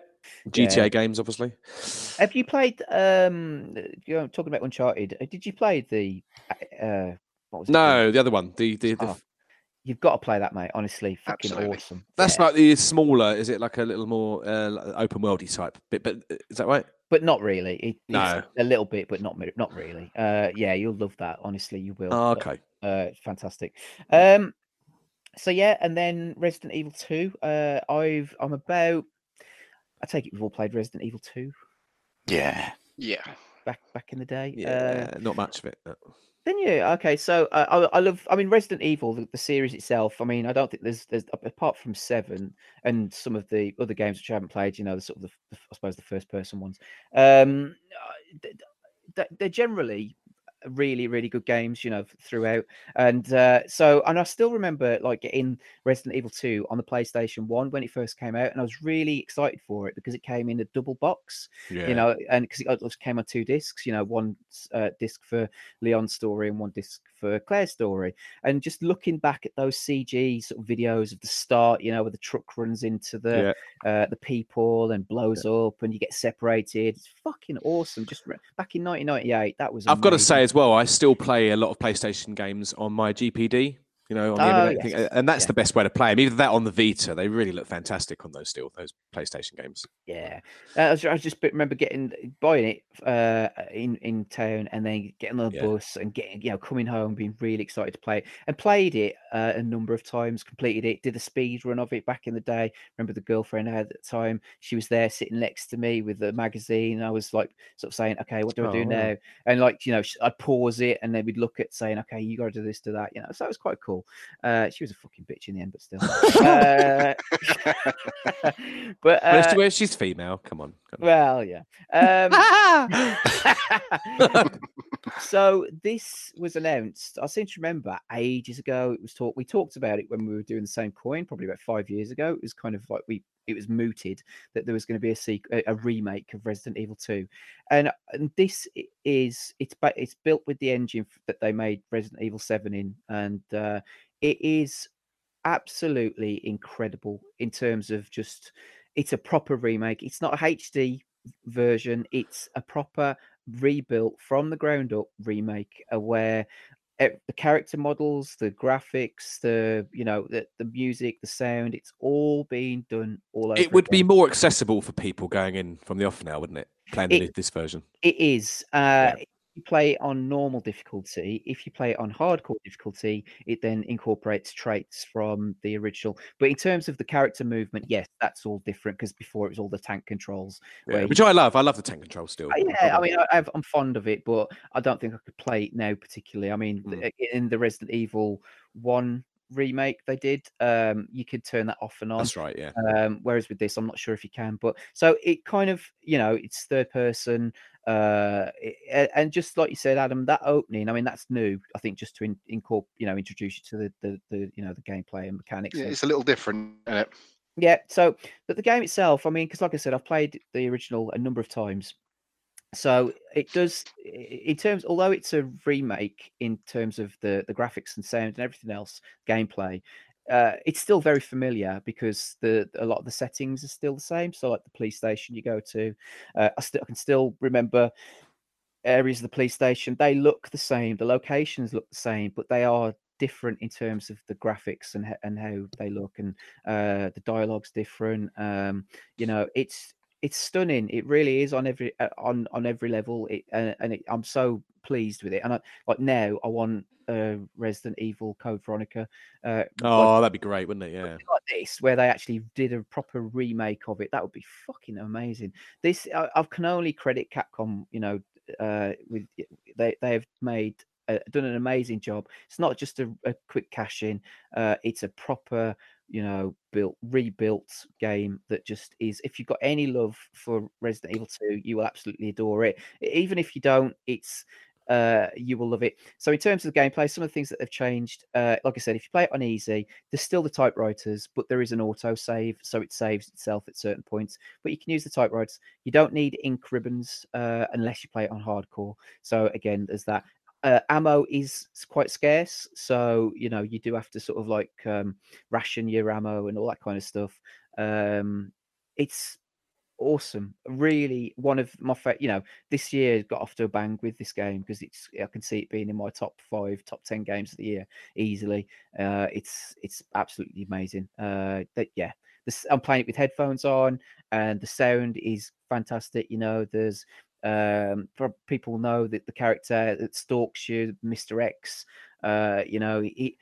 GTA Yeah. games, obviously. Have you played? Um. You know, talking about Uncharted. uh, Did you play the? Uh. What was it called? No, the other one. The the, the Oh, You've got to play that, mate. Honestly, fucking Absolutely. awesome. that's Yeah. like the smaller. Is it like a little more uh, open worldy type bit? But uh, is that right? but not really. It, No. it's a little bit, but not not really. Uh, yeah, you'll love that. Honestly, you will. Oh, but, okay. Uh, fantastic. Um, so yeah, and then Resident Evil Two. Uh, I've I'm about. I take it we've all played Resident Evil Two. Yeah. Yeah. back back in the day. Uh, Yeah, not much of it. no. Then you okay? So uh, I, I love. I mean, Resident Evil, the, the series itself. I mean, I don't think there's there's apart from Seven and some of the other games which I haven't played. You know, the sort of the, the I suppose the first person ones. Um, uh, th- th- they're generally really really good games you know throughout. And uh so and i still remember like getting resident evil 2 on the playstation 1 when it first came out and i was really excited for it because it came in a double box Yeah. you know and because it came on two discs you know one uh, disc for leon's story and one disc for claire's story. And just looking back at those cg sort of videos of the start you know where the truck runs into the uh, the people and blows up and you get separated it's fucking awesome. Just re- back in 1998 that was I've got to say as well, I still play a lot of PlayStation games on my GPD. You know, on the Oh, yes. and that's Yeah. the best way to play them. Either that on the Vita, they really look fantastic on those still those PlayStation games. Yeah, uh, I, was, I just remember getting buying it uh, in in town and then getting on the Yeah. bus and getting you know coming home being really excited to play it and played it uh, a number of times. Completed it, did a speed run of it back in the day. Remember the girlfriend I had at the time? She was there sitting next to me with the magazine. I was like sort of saying, "Okay, what do I Oh, do wow. now?" And like you know, I'd pause it and then we'd look at saying, "Okay, you got to do this, do that." You know, so it was quite cool. Uh, she was a fucking bitch in the end, but still. *laughs* uh, *laughs* but uh, well, she's female. Come on. come on. well, yeah. Um, *laughs* so this was announced. I seem to remember ages ago. It was talked. We talked about it when we were doing the same coin, probably about five years ago. It was kind of like we. It was mooted that there was going to be a sequ- a, remake of Resident Evil Two, and, and this is it's it's built with the engine that they made Resident Evil Seven in, and uh, it is absolutely incredible in terms of just it's a proper remake. It's not a HD version. It's a proper rebuilt from the ground up remake uh, where e- the character models, the graphics, the you know the, the music, the sound, it's all being done all over. It would be more accessible for people going in from the off now, wouldn't it? Playing It- this version. It is. Uh, If you play it on normal difficulty, if you play it on hardcore difficulty, it then incorporates traits from the original. But in terms of the character movement, yes, that's all different because before it was all the tank controls. Yeah, which you- I love. I love the tank control still. Uh, yeah, I mean, I, I'm fond of it, but I don't think I could play it now particularly. I mean, Mm. in the Resident Evil One remake they did, um, you could turn that off and on. That's right. Yeah. Um, whereas with this, I'm not sure if you can. But so it kind of, you know, it's third person, uh, and just like you said, Adam, that opening. I mean, that's new. I think just to in, incorporate, you know, introduce you to the, the the you know the gameplay and mechanics. Yeah, and- it's a little different. Isn't it? yeah, so but the game itself, I mean, because like I said, I've played the original a number of times. So it does in terms, although it's a remake in terms of the the graphics and sound and everything else, gameplay, uh, it's still very familiar because the a lot of the settings are still the same. So like the police station you go to, uh, I I can still remember areas of the police station. They look the same, the locations look the same, but they are different in terms of the graphics and and how they look and uh the dialogue's different um you know it's it's stunning it really is on every uh, on on every level it uh, and it, i'm so pleased with it and I, like now i want uh resident evil code veronica uh like- Oh, that'd be great, wouldn't it? Yeah. like this where they actually did a proper remake of it that would be fucking amazing this i, I can only credit capcom you know uh with they they have made uh, done an amazing job it's not just a, a quick cash in uh it's a proper you know built rebuilt game that just is if you've got any love for resident evil 2 you will absolutely adore it. Even if you don't it's uh you will love it. So in terms of the gameplay some of the things that they've changed uh like i said if you play it on easy there's still the typewriters but there is an auto save so it saves itself at certain points. But you can use the typewriters. You don't need ink ribbons uh unless you play it on hardcore. So again there's that uh, ammo is quite scarce so you know you do have to sort of like um ration your ammo and all that kind of stuff um it's awesome really one of my you know this year got off to a bang with this game because it's i can see it being in my top five top 10 games of the year easily uh it's it's absolutely amazing uh that yeah this i'm playing it with headphones on and the sound is fantastic you know there's um for people know that the character that stalks you mr x uh you know he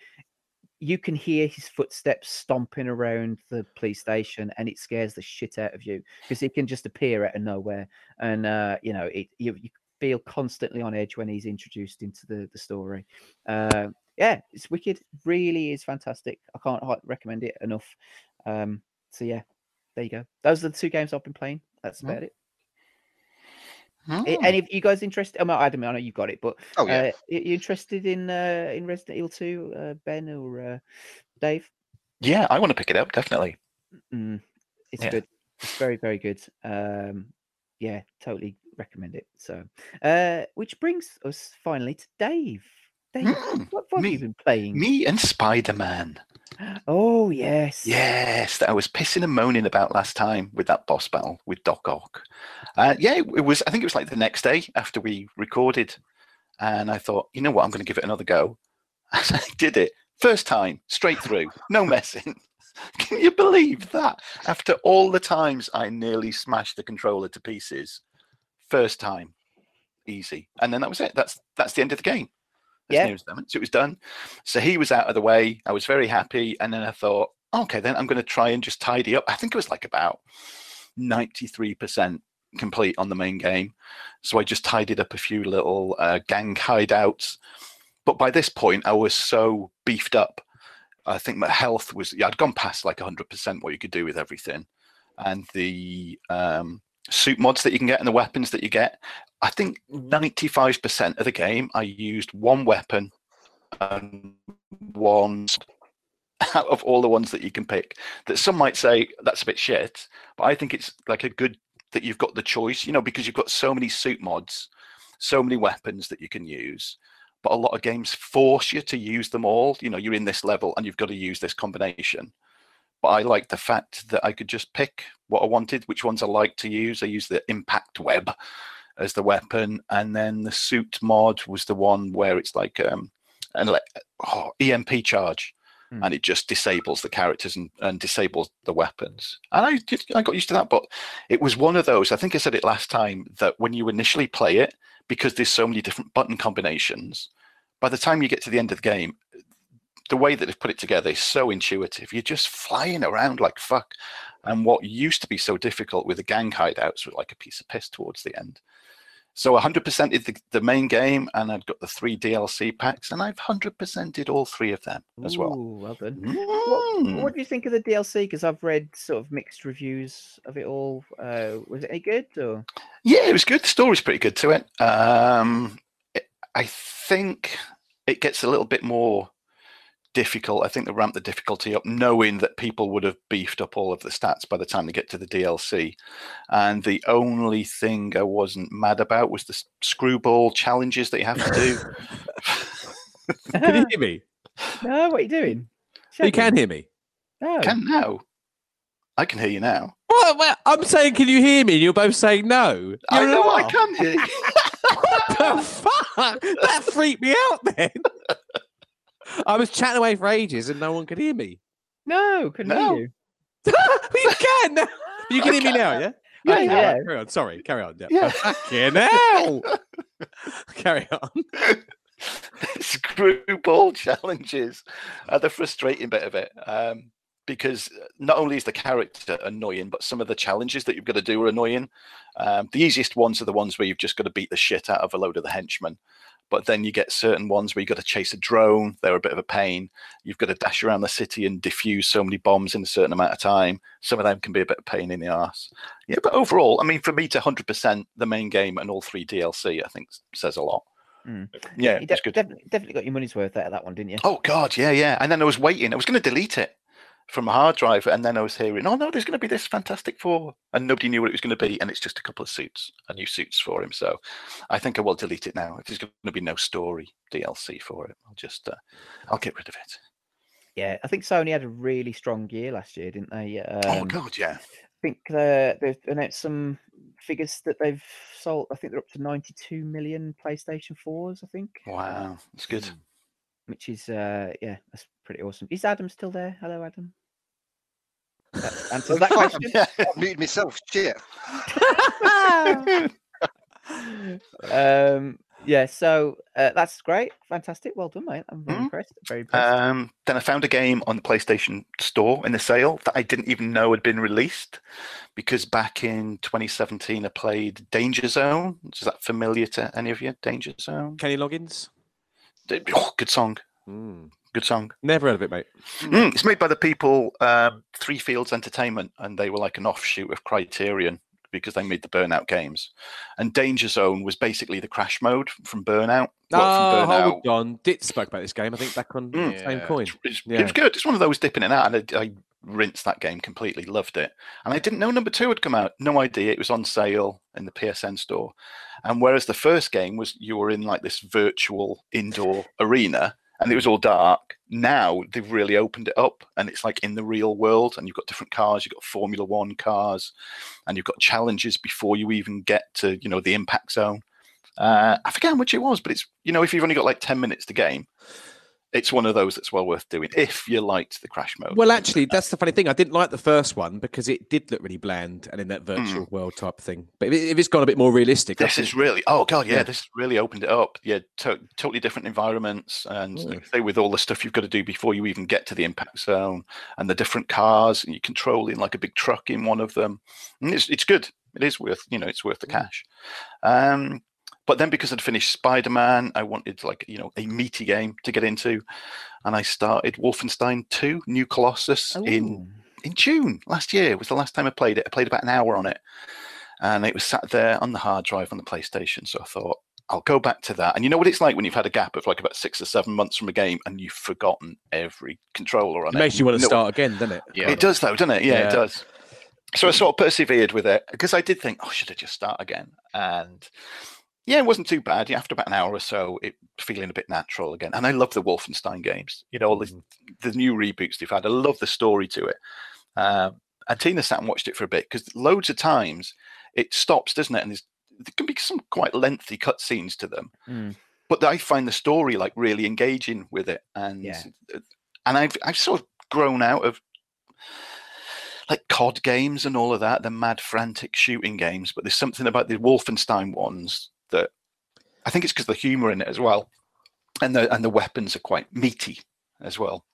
you can hear his footsteps stomping around the police station, and it scares the shit out of you because he can just appear out of nowhere, and uh, you know it. You, you feel constantly on edge when he's introduced into the the story. Uh, yeah, it's wicked. Really is fantastic. I can't recommend it enough. Um, so yeah, there you go. Those are the two games I've been playing. That's Mm. about it. A- Any of you guys interested? Oh, Adam, I know you've got it, but Oh, yeah. uh, you interested in uh, in Resident Evil 2, uh, Ben or uh, Dave? Yeah, I want to pick it up definitely. Mm, it's Yeah. good. It's very, very good. Um, yeah, totally recommend it. So, uh, which brings us finally to Dave. Dave, Mm, what, have you me- been playing? Me and Spider Man. Oh yes. Yes, that I was pissing and moaning about last time with that boss battle with Doc Ock. Uh, yeah, it, it was. I think it was like the next day after we recorded, and I thought, you know what, I'm going to give it another go. *laughs* And I did it first time, straight through, no messing. *laughs* Can you believe that? After all the times I nearly smashed the controller to pieces, first time, easy, and then that was it. That's that's the end of the game. Yeah. near as them. So it was done. So he was out of the way. I was very happy, and then I thought, okay, then I'm going to try and just tidy up. I think it was like about 93% complete on the main game. So I just tidied up a few little uh, gang hideouts. But by this point, I was so beefed up. I think my health was, yeah, I'd gone past like 100% what you could do with everything. And the um, suit mods that you can get and the weapons that you get, I think 95% of the game, I used one weapon and one *laughs* out of all the ones that you can pick. That some might say that's a bit shit but i think it's like a good that you've got the choice you know because you've got so many suit mods so many weapons that you can use. But a lot of games force you to use them all. You know you're in this level and you've got to use this combination but i like the fact that i could just pick what i wanted which ones i like to use i use the impact web as the weapon and then the suit mod was the one where it's like um oh, emp charge and it just disables the characters and, and disables the weapons. And I did, I got used to that, but it was one of those. I think I said it last time that when you initially play it, because there's so many different button combinations, by the time you get to the end of the game, the way that they've put it together is so intuitive. You're just flying around like fuck. And what used to be so difficult with the gang hideouts was like a piece of piss towards the end. So 100% is the, the main game, and I've got the three DLC packs, and I've 100% did all three of them as well. Ooh, well done. What, Mm. what do you think of the DLC? Because I've read sort of mixed reviews of it all. Uh, was it any good or? Yeah, it was good. The story's pretty good to it. Um, it- I think it gets a little bit more difficult. I think they ramp the difficulty up, knowing that people would have beefed up all of the stats by the time they get to the DLC. And the only thing I wasn't mad about was the screwball challenges that you have to do. *laughs* Can you hear me? No, what are you doing? Oh, you can hear me. No. Can now? I can hear you now. Well, well, I'm saying, can you hear me? And you're both saying no. I You're know I not. can hear you. *laughs* the fuck? That freaked me out then. *laughs* *laughs* I was chatting away for ages and no one could hear me. No, couldn't No. hear you. *laughs* you can. now. You can I hear me can now, now. yeah? *laughs* Yeah, Okay, yeah. right, Carry on. Sorry. Carry on. Yeah. Yeah. Fucking hell. carry on. screwball challenges are the frustrating bit of it um, because not only is the character annoying but some of the challenges that you've got to do are annoying um, the easiest ones are the ones where you've just got to beat the shit out of a load of the henchmen but then you get certain ones where you've got to chase a drone they're a bit of a pain you've got to dash around the city and defuse so many bombs in a certain amount of time some of them can be a bit of pain in the ass yeah but overall i mean for me to 100% the main game and all three dlc i think says a lot Mm. yeah you it's de- good definitely, definitely got your money's worth out of that one, didn't you? Oh God, yeah, yeah. And then I was waiting. I was going to delete it from a hard drive, and then I was hearing, "Oh no, there's going to be this Fantastic Four," and nobody knew what it was going to be, and it's just a couple of suits, a new suits for him. So I think I will delete it now. If there's going to be no story DLC for it, I'll just, uh, I'll get rid of it. Yeah, I think Sony had a really strong year last year, didn't they? Um, oh God, yeah. I think uh, they've announced some figures that they've sold. I think they're up to 92 million PlayStation 4s, I think. Wow, that's good. Which is, uh, yeah, that's pretty awesome. Is Adam still there? Hello, Adam. That answers that Fuck, question. I muted myself. Shit. *laughs* um, yeah, so uh, that's great, fantastic, well done, mate. I'm very Mhm. impressed. Very impressed. Um, then I found a game on the PlayStation Store in the sale that I didn't even know had been released because back in 2017 I played Danger Zone. Is that familiar to any of you? Danger Zone? Kenny Loggins. Oh, good song. Mm. Good song. Never heard of it, mate. Mm, it's made by the people um, Three Fields Entertainment, and they were like an offshoot of Criterion because they made the Burnout games. And Danger Zone was basically the crash mode from Burnout. Oh, Well, from Burnout. hold on. Dit spoke about this game, I think, back on Mm. Same Yeah. Coin. It's, Yeah. It was good. It's one of those dipping in and out, and I, I rinsed that game completely. Loved it, and I didn't know number two had come out. No idea. It was on sale in the PSN store, and whereas the first game was you were in like this virtual indoor arena, and it was all dark. Now they've really opened it up, and it's like in the real world, and you've got different cars. You've got Formula One cars, and you've got challenges before you even get to you know the impact zone. Uh, I forget how much it was, but it's you know if you've only got like ten minutes to game, it's one of those that's well worth doing if you liked the crash mode. Well, actually, that's the funny thing. I didn't like the first one because it did look really bland and in that virtual world type thing. But if, it- if it's gone a bit more realistic, this think- is really oh god yeah, Yeah. this really opened it up yeah to- totally different environments and Mm. say with all the stuff you've got to do before you even get to the impact zone and the different cars and you're controlling like a big truck in one of them and it's, it's good it is worth you know it's worth the cash um but then because I'd finished Spider-Man, I wanted like you know a meaty game to get into, and I started Wolfenstein 2: New Colossus in Ooh. in June last year it was the last time I played it. I played about an hour on it, and it was sat there on the hard drive on the PlayStation. So I thought I'll go back to that. And you know what it's like when you've had a gap of like about six or seven months from a game and you've forgotten every controller on it it. makes you want to No- start again, doesn't it? Yeah. It does though, doesn't it? Yeah, Yeah. it does. So I sort of persevered with it because I did think, oh, should I just start again? And yeah, it wasn't too bad. Yeah, After about an hour or so, it feeling a bit natural again. And I love the Wolfenstein games. You know, all the, the new reboots they've had. I love the story to it. Um, and Tina sat and watched it for a bit because loads of times it stops, doesn't it? And there's, there can be some quite lengthy cutscenes to them. Mm. But I find the story like really engaging with it, and Yeah. and I've I've sort of grown out of like COD games and all of that, the mad frantic shooting games. But there's something about the Wolfenstein ones I think it's because the humor in it as well, and the and the weapons are quite meaty as well.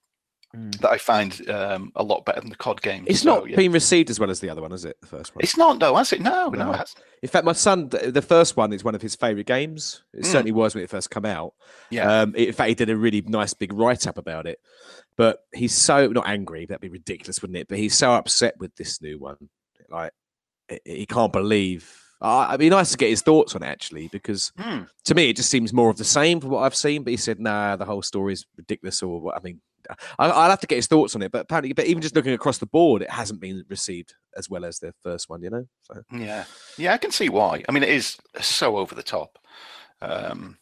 Mm. That I find um, a lot better than the COD game. It's So, not yeah. been received as well as the other one, is it? The first one. It's not though, has it? No, no, No. it hasn't. In fact, my son, the first one is one of his favorite games. It Mm. certainly was when it first came out. Yeah. Um, in fact, he did a really nice big write up about it. But he's so not angry. That'd be ridiculous, wouldn't it? But he's so upset with this new one. Like he can't believe. Uh, it'd be nice to get his thoughts on it actually, because Hmm. to me it just seems more of the same from what I've seen. But he said, "Nah, the whole story is ridiculous." Or what? I mean, I, I'll have to get his thoughts on it. But apparently, but even just looking across the board, it hasn't been received as well as the first one. You know. So. Yeah, yeah, I can see why. I mean, it is so over the top. Um,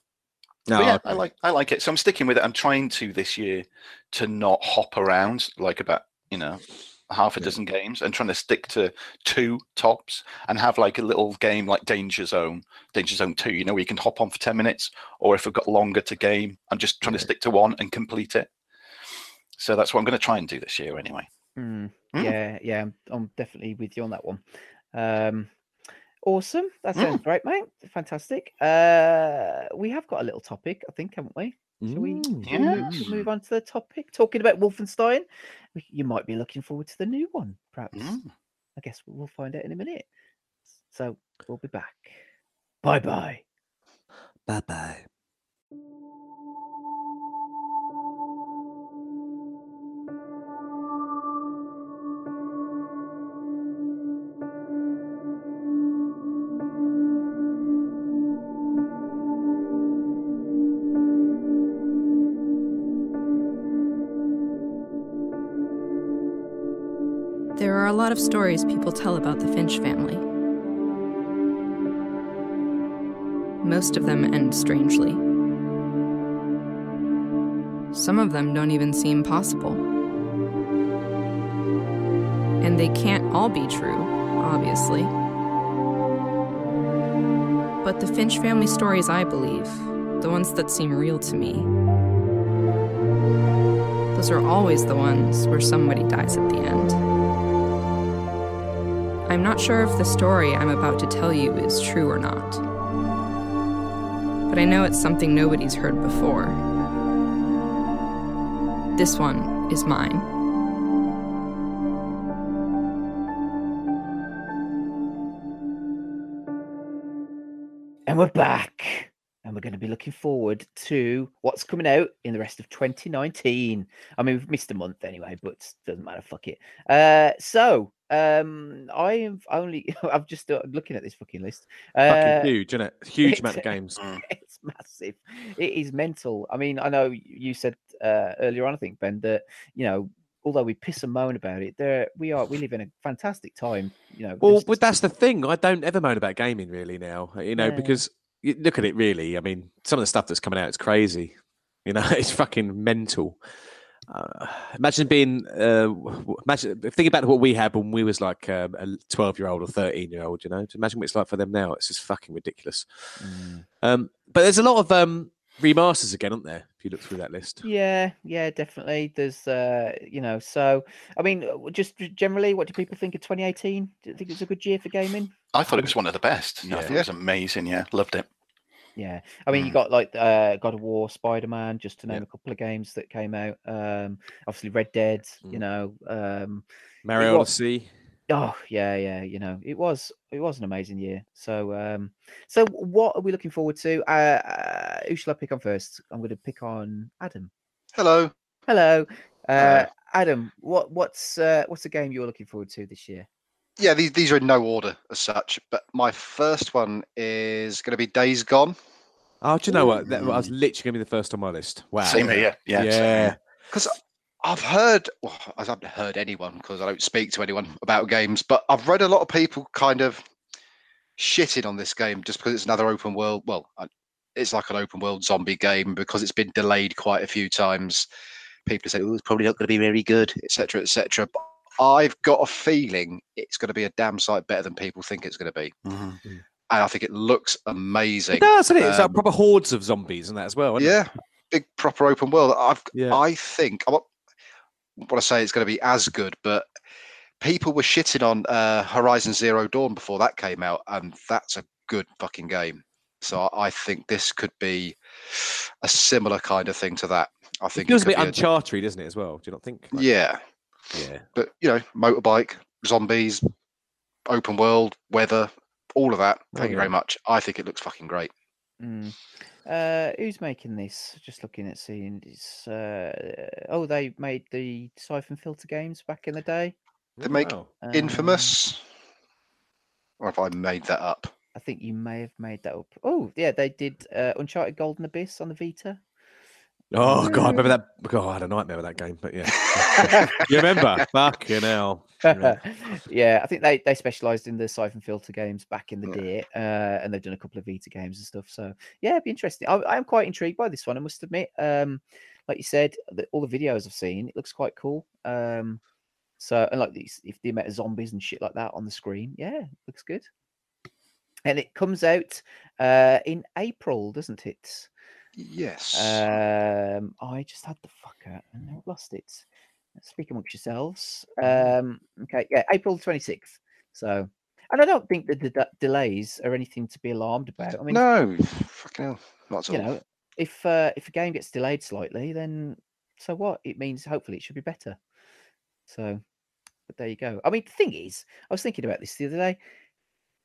No, yeah, I I like I like it. So I'm sticking with it. I'm trying to this year to not hop around like about you know half a Yeah. dozen games and trying to stick to two tops and have like a little game like Danger Zone, Danger Zone Two. You know, where you can hop on for ten minutes, or if I've got longer to game, I'm just trying to stick to one and complete it. So that's what I'm going to try and do this year anyway. Mm. Mm. Yeah, yeah, I'm, definitely with you on that one. Um, awesome. That Mm. sounds great, mate. Fantastic. Uh, we have got a little topic, I think, haven't we? Shall we, Mm. move, shall we move on to the topic? Talking about Wolfenstein, you might be looking forward to the new one, perhaps. Mm. I guess we'll find out in a minute. So we'll be back. Bye bye. Bye bye. Are a lot of stories people tell about the Finch family. Most of them end strangely. Some of them don't even seem possible. And they can't all be true, obviously. But the Finch family stories I believe, the ones that seem real to me, those are always the ones where somebody dies at the end. I'm not sure if the story I'm about to tell you is true or not. but I know it's something nobody's heard before. This one is mine. And we're back. And we're going to be looking forward to what's coming out in the rest of 2019. I mean, we've missed a month anyway, but doesn't matter. Fuck it. Uh, so, um, I've only, *laughs* I've just started looking at this fucking list. Uh, Fucking huge, isn't it? Huge amount of *laughs* games. it's massive. It is mental. I mean, I know you said uh, earlier on, I think Ben, that you know, although we piss and moan about it, there we are. We live in a fantastic time. You know, Well, but that's the thing. I don't ever moan about gaming really now. You know, Yeah. because you look at it really. I mean, some of the stuff that's coming out is crazy. You know, *laughs* it's fucking mental. Uh, imagine being, uh, imagine think about what we had when we was like um, a twelve-year-old or thirteen-year-old. You know, imagine what it's like for them now. It's just fucking ridiculous. Mm. Um, but there's a lot of um, remasters again, aren't there? If you look through that list. Yeah, yeah, definitely. There's, uh, you know, so I mean, uh, just generally, what do people think of 2018? Do you think it was a good year for gaming? I thought it was one of the best. I thought it was amazing. Yeah, loved it. Yeah, I mean, you Mm. got like uh, God of War, Spider Man, just to name Yeah. a couple of games that came out. Um, obviously, Red Dead. You Mm. know, um, Mario wa- Odyssey. Oh yeah, yeah. You know, it was it was an amazing year. So um, so what are we looking forward to? Uh, uh who shall I pick on first? I'm going to pick on Adam. Hello. Hello, uh, Hello. Adam. What what's uh, what's the game you're looking forward to this year? Yeah, these, these are in no order as such, but my first one is going to be Days Gone. Oh, do you know what? That was literally going to be the first on my list. Wow. Same here. Yeah, Yeah. here. Because I've heard, well, I haven't heard anyone because I don't speak to anyone about games, but I've read a lot of people kind of shitting on this game just because it's another open world. Well, it's like an open world zombie game because it's been delayed quite a few times. People say, "Oh, it's probably not going to be very good," etc., etc. But I've got a feeling it's going to be a damn sight better than people think it's going to be, Mhm. and I think it looks amazing. It does, isn't it? It's like Um, proper hordes of zombies and that as well. isn't it? yeah, big proper open world. I've Yeah. I think I want to say it's going to be as good, but people were shitting on uh, Horizon Zero Dawn before that came out, and that's a good fucking game. So I think this could be a similar kind of thing to that. I think It feels a could bit a- uncharted, doesn't it, as well? Do you not think? Like, yeah, Yeah. but you know, motorbike, zombies, open world, weather, all of that. Oh, Thank you very much. I think it looks fucking great. Mm. Uh, who's making this? Just looking at seeing. It's, uh, oh, they made the Siphon Filter games back in the day. They make Wow. Um, Infamous, or if I made that up. I think you may have made that up. Oh, yeah, they did uh, Uncharted Golden Abyss on the Vita. Oh god, remember that? God, I had a nightmare with that game. But yeah, you remember? *laughs* Fucking hell. Yeah. *laughs* yeah, I think they they specialised in the Siphon Filter games back in the day, uh, and they've done a couple of Vita games and stuff. So yeah, it'd be interesting. I, I'm quite intrigued by this one. I must admit. Um, like you said, the, all the videos I've seen, it looks quite cool. Um, so and like these, if the amount of zombies and shit like that on the screen, yeah, looks good. And it comes out uh, in April, doesn't it? Yes. Um, I just had the fucker and now I've lost it. Speak amongst yourselves. Um, okay, yeah, April 26th. So, and I don't think that the de- delays are anything to be alarmed about. I mean, no, fucking hell, not at you all. know, if uh, if a game gets delayed slightly, then so what? It means hopefully it should be better. So, but there you go. I mean, the thing is, I was thinking about this the other day.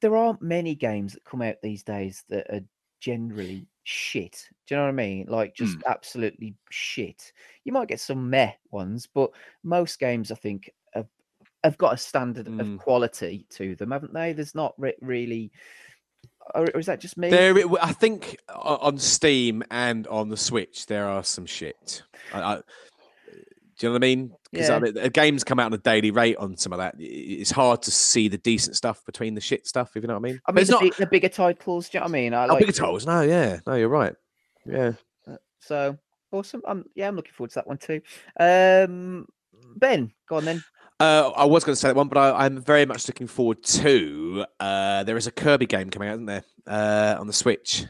There aren't many games that come out these days that are generally shit. Do you know what I mean? Like just absolutely shit. You might get some meh ones, but most games I think have have got a standard Mm. of quality to them, haven't they? There's not re- really. Or, or is that just me? There, I think on Steam and on the Switch there are some shit. I, I, do you know what I mean? Because Yeah. games come out on a daily rate on some of that. It's hard to see the decent stuff between the shit stuff. If you know what I mean. I mean, it's the, not big, the bigger titles. Do you know what I mean? I oh, like bigger titles. No, yeah, no, you're right. Yeah. So awesome. I'm yeah, I'm looking forward to that one too. Um, Ben, go on then. Uh, I was going to say that one, but I, I'm very much looking forward to. Uh, there is a Kirby game coming out, isn't there? Uh, on the Switch.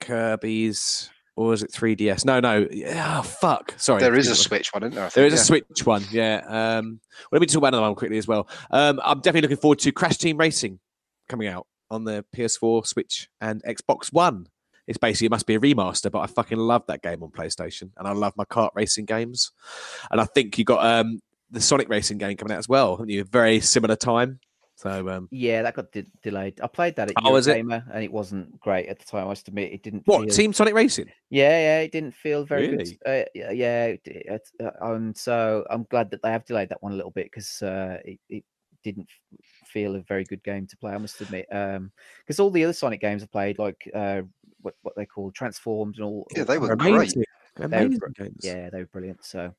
Kirby's, or is it 3DS? No, no. Oh, fuck. Sorry. there is a Switch one, isn't there? There think, a. Switch one, yeah. Um, well, let me talk about another one quickly as well. Um, I'm definitely looking forward to Crash Team Racing coming out on the PS4, Switch, and Xbox One. It's basically it must be a remaster, but I fucking love that game on PlayStation, and I love my kart racing games. And I think you got um the Sonic racing game coming out as well. haven't you? Very similar time. So um, Yeah, that got de- delayed. I played that at Oh, was it? And it wasn't great at the time. I must admit, it didn't. what feel... Team Sonic Racing? Yeah, yeah, it didn't feel very Really? good. Uh, yeah, yeah, it, it, uh, and so I'm glad that they have delayed that one a little bit because uh, it, it didn't feel a very good game to play. I must admit, because all the other Sonic games I played, like uh, what what they call Transformed and all. Yeah, all- they were Amazing, they were games. Yeah, they were brilliant. So,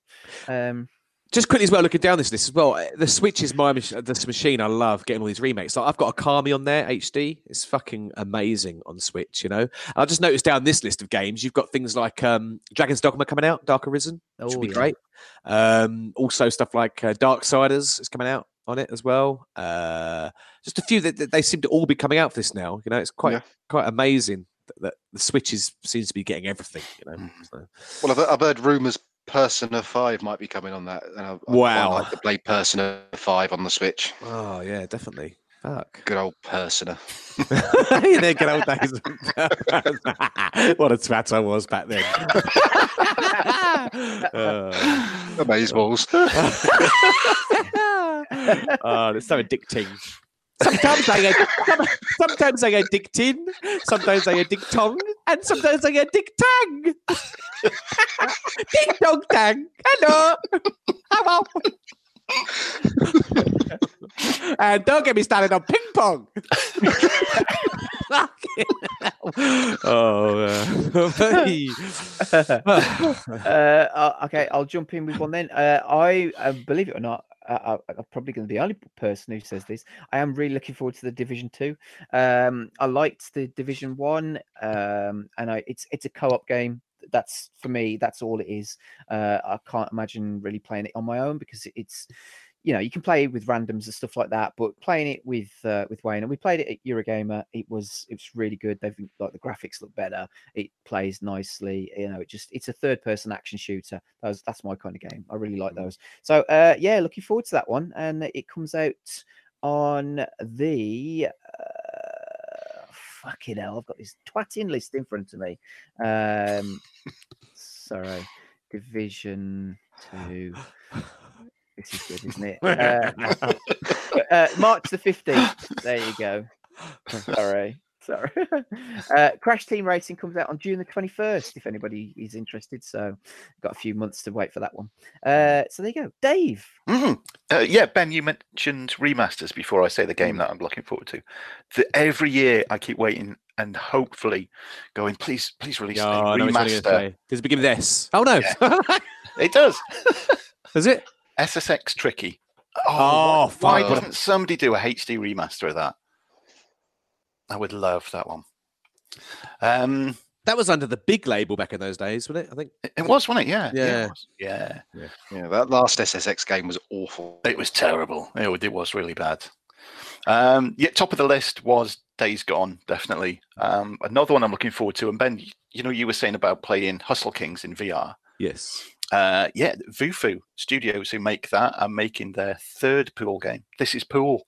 um, just quickly as well, looking down this list as well. uh, The Switch is my mach- this machine. I love getting all these remakes. Like I've got Okami on there, HD. It's fucking amazing on Switch. You know. I just noticed down this list of games, you've got things like um, Dragon's Dogma coming out, Dark Arisen, which Oh, would be yeah. great. Um, also stuff like uh, Darksiders is coming out on it as well. Uh, just a few that, that they seem to all be coming out for this now. You know, it's quite Yeah. quite amazing that, that the Switch is seems to be getting everything. You know. So. Well, I've, I've heard rumours Persona 5 might be coming on that. And I, I Wow. like to play Persona 5 on the Switch. Oh yeah, definitely. Fuck. Good old Persona. *laughs* yeah, good old days. *laughs* what a twat I was back then. uh, *laughs* Amazeballs. oh, it's so addicting. Sometimes I get, some- sometimes I get addicting, sometimes I get dick and sometimes I get dick tang. *laughs* Ding dong tang. Hello. Hello. *laughs* and don't get me started on ping pong. *laughs* Oh, uh, uh, uh, okay, I'll jump in with one then. Uh, I uh, believe it or not, uh, I- I'm probably going to be the only person who says this. I am really looking forward to the Division Two. Um, I liked the Division One, um, and I, it's it's a co-op game. That's for me. That's all it is. Uh, I can't imagine really playing it on my own because it's, you know, you can play with randoms and stuff like that. But playing it with uh, with Wayne, and we played it at Eurogamer. It was it was really good. They've like the graphics look better. It plays nicely. You know, it just it's a third person action shooter. That's that's my kind of game. I really like those. So uh, yeah, looking forward to that one. And it comes out on the. Uh, fucking hell! I've got this twatting list in front of me. Um, sorry, Division Two. This is good, isn't it? Uh, *laughs* uh, March the fifteenth. There you go. *laughs* Sorry, sorry. *laughs* Uh, Crash Team Racing comes out on June the twenty first. If anybody is interested, so got a few months to wait for that one. Uh, so there you go, Dave. Mhm. Uh, yeah, Ben, you mentioned remasters before I say the game that I'm looking forward to. The, every year I keep waiting and hopefully going, please, please release Yeah, a I know what you're gonna remaster. say. Does it begin with S? Oh no. *laughs* It does. *laughs* Does it? SSX Tricky. Oh, why fuck. doesn't somebody do a HD remaster of that? I would love that one. Um, That was under the big label back in those days, wasn't it? I think. it- it was, wasn't it? Yeah. Yeah. it was. Yeah. Yeah, that last SSX game was awful. It was terrible. It, it was really bad. Um, yeah, top of the list was Days Gone, definitely. Um, another one I'm looking forward to. And Ben, you know, you were saying about playing Hustle Kings in VR. Yes. Uh, yeah, VooFoo Studios, who make that, are making their third pool game. This is Pool,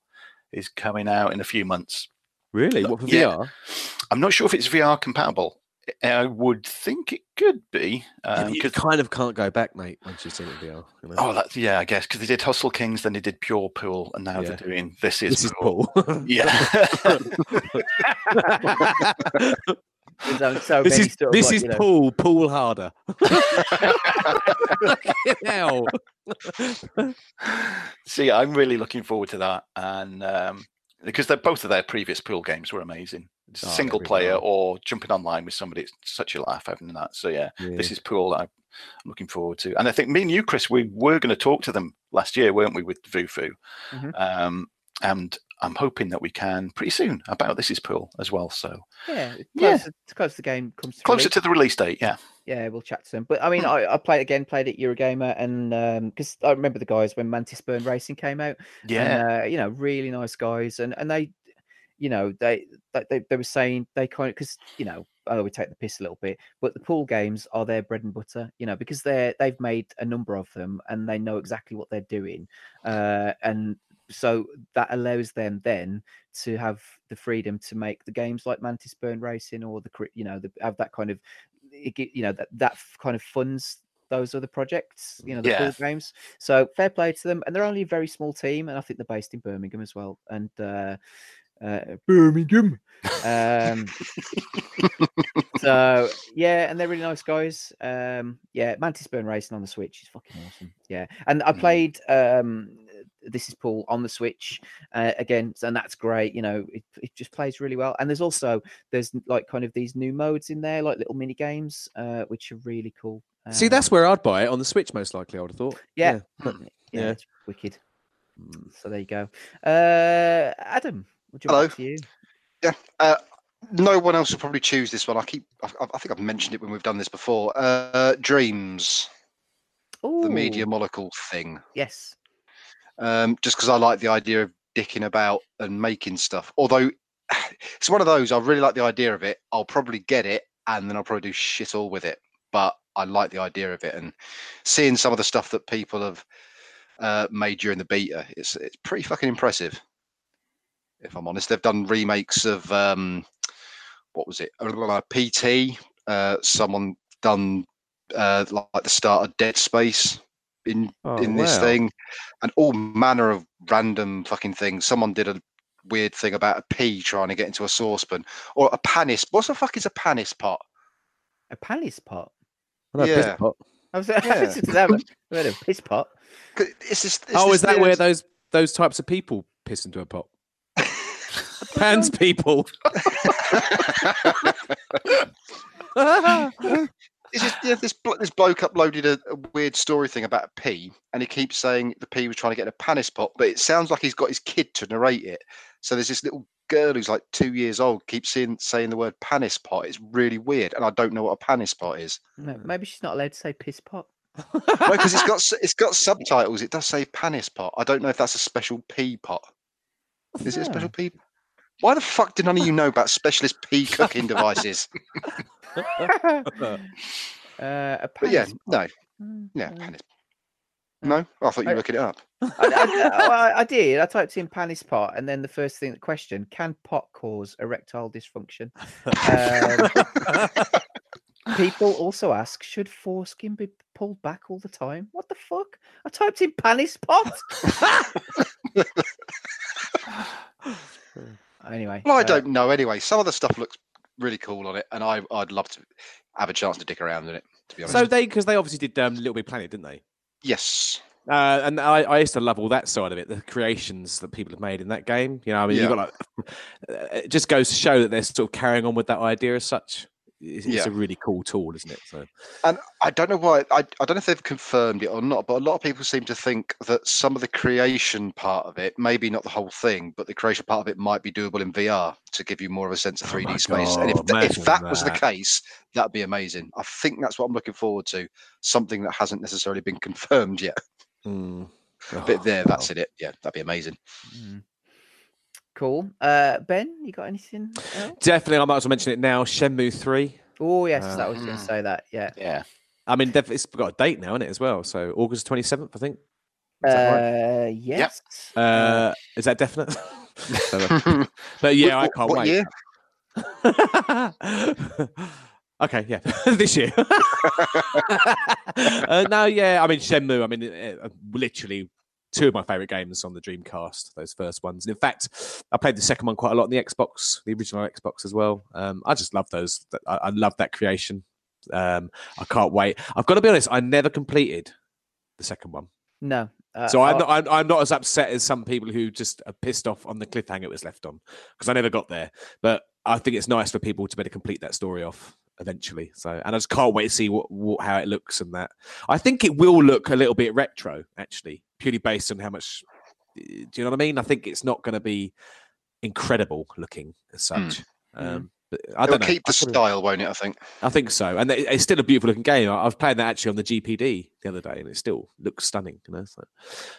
is coming out in a few months. Really? What for Yeah. VR? I'm not sure if it's VR compatible. I would think it could be. Yeah, Um, but you 'cause- kind of can't go back, mate, once you've seen it in VR. you know? oh, that's yeah, I guess because they did Hustle Kings, then they did Pure Pool, and now Yeah. they're doing This Is this is Pool. Yeah. *laughs* So this is sort of this like, is you know- Paul. Paul harder. *laughs* Hell. *laughs* See, I'm really looking forward to that, and um, because they're both of their previous pool games were amazing. Oh, single player or jumping online with somebody. It's such a laugh having that. So yeah, this is pool that I'm looking forward to. And I think me and you, Chris, we were going to talk to them last year, weren't we, with VooFoo? Mhm. Um, and I'm hoping that we can pretty soon about this is pool as well. So Yeah, Yeah. closer, close the game comes to closer release. to the release date, yeah. Yeah, we'll chat to them. But I mean. *laughs* I, I played again, played at Eurogamer, and because I remember the guys when Mantis Burn Racing came out. Yeah. and, uh, you know, really nice guys, and and they, you know, they they they, they were saying they kind of because you know, oh, we take the piss a little bit, but the pool games are their bread and butter, you know, because they're they've made a number of them and they know exactly what they're doing, uh, and so that allows them then to have the freedom to make the games like Mantis Burn Racing or the you know the, have that kind of it you know that that kind of funds those other projects you know the Yeah. games. So fair play to them and they're only a very small team and i think they're based in birmingham as well and uh, uh birmingham. Um so yeah and they're really nice guys. Um yeah mantis burn racing on the switch is fucking awesome. Yeah and i played um this is paul on the switch uh, again and that's great you know it, it just plays really well and there's also there's like kind of these new modes in there like little mini games uh which are really cool See, Um, that's where I'd buy it on the Switch, most likely. I would have thought. yeah Yeah. yeah, Yeah. it's wicked so there you go uh adam would you Hello. like to you Yeah. Uh, no one else will probably choose this one. I keep. I, I think I've mentioned it when we've done this before. Uh, Dreams, the media molecule thing. yes Um, just because I like the idea of dicking about and making stuff. Although *sighs* it's one of those, I really like the idea of it. I'll probably get it, and then I'll probably do shit all with it. But I like the idea of it, and seeing some of the stuff that people have uh, made during the beta, it's it's pretty fucking impressive. If I'm honest, they've done remakes of um, what was it? PT. Uh, someone done uh, like the start of Dead Space in Oh, in this wow. thing, and all manner of random fucking things. Someone did a weird thing about a pea trying to get into a saucepan, or a panis. What the fuck is a panis pot? a panis pot I know, piss Yeah. pot. I was *laughs* Yeah. I listened to that one. I heard a piss pot. 'Cause It's just, it's Oh, this is that where weird- those those types of people piss into a pot? *laughs* Pans people. *laughs* It's just yeah, this blo- this bloke uploaded a, a weird story thing about a pea, and he keeps saying the pea was trying to get in a panis pot, but it sounds like he's got his kid to narrate it. So there's this little girl who's like two years old keeps saying saying the word panis pot. It's really weird, and I don't know what a panis pot is. Maybe she's not allowed to say piss pot. because it's *laughs* got it's got subtitles. It does say panis pot. I don't know if that's a special pea pot. Is it a special hmm. pea? Why the fuck did none of you know about specialist pea cooking *laughs* devices? *laughs* *laughs* *laughs* uh, But yeah, no. Mm, yeah, mm. panis. No, I thought you were looking it up. *laughs* I, I, well, I- I did. I typed in panis pot, and then the first thing, the question: Can pot cause erectile dysfunction? Um, people also ask: Should foreskin be pulled back all the time? What the fuck? I typed in panis pot. anyway, Well, I uh, don't know. Anyway, some of the stuff looks really cool on it, and I I'd love to have a chance to dick around in it. To be honest, so they because they obviously did um, Little Big Planet, didn't they? yes, Uh, and I, I used to love all that side of it, the creations that people have made in that game. You know, I mean, Yeah. you got like, *laughs* it just goes to show that they're sort of carrying on with that idea as such. It's, it's a really cool tool, isn't it? So and I don't know why. I, I don't know if they've confirmed it or not, but a lot of people seem to think that some of the creation part of it, maybe not the whole thing, but the creation part of it might be doable in VR to give you more of a sense of Oh 3D my space. and if, th- if imagine that was the case, that'd be amazing. I think that's what I'm looking forward to. Something that hasn't necessarily been *laughs* confirmed yet. mm. But Oh, there, that's wow. it. Yeah, that'd be amazing. mm. Cool. Uh, ben, you got anything? Else? Definitely, I might as well mention it now. Shenmue Three. Oh yes, Uh, that was going to say that. Yeah. Yeah. I mean, def- it's got a date now, in it as well. So August twenty seventh, I think. Is that right? Uh, yes. Uh, is that definite? *laughs* So, uh, *laughs* but yeah, I can't what wait. year? *laughs* okay, yeah, this year. uh, no, yeah, I mean Shenmue. I mean, uh, uh, literally two of my favorite games on the Dreamcast. Those first ones, and in fact, I played the second one quite a lot on the Xbox, the original Xbox as well. Um, I just love those. I, I love that creation. Um, I can't wait. I've got to be honest. I never completed the second one. No. Uh, So I'm not, I'm, I'm not as upset as some people who just are pissed off on the cliffhanger it was left on because I never got there. But I think it's nice for people to be able to complete that story off eventually. So and I just can't wait to see what, what how it looks and that. I think it will look a little bit retro actually, purely based on how much. Do you know what I mean? I think it's not going to be incredible looking as Mm. such. Mm. Um, but I It'll don't know. keep the style, won't it? I think. I think so, and it's still a beautiful looking game. I I was playing that actually on the GPD the other day, and it still looks stunning. You know. So.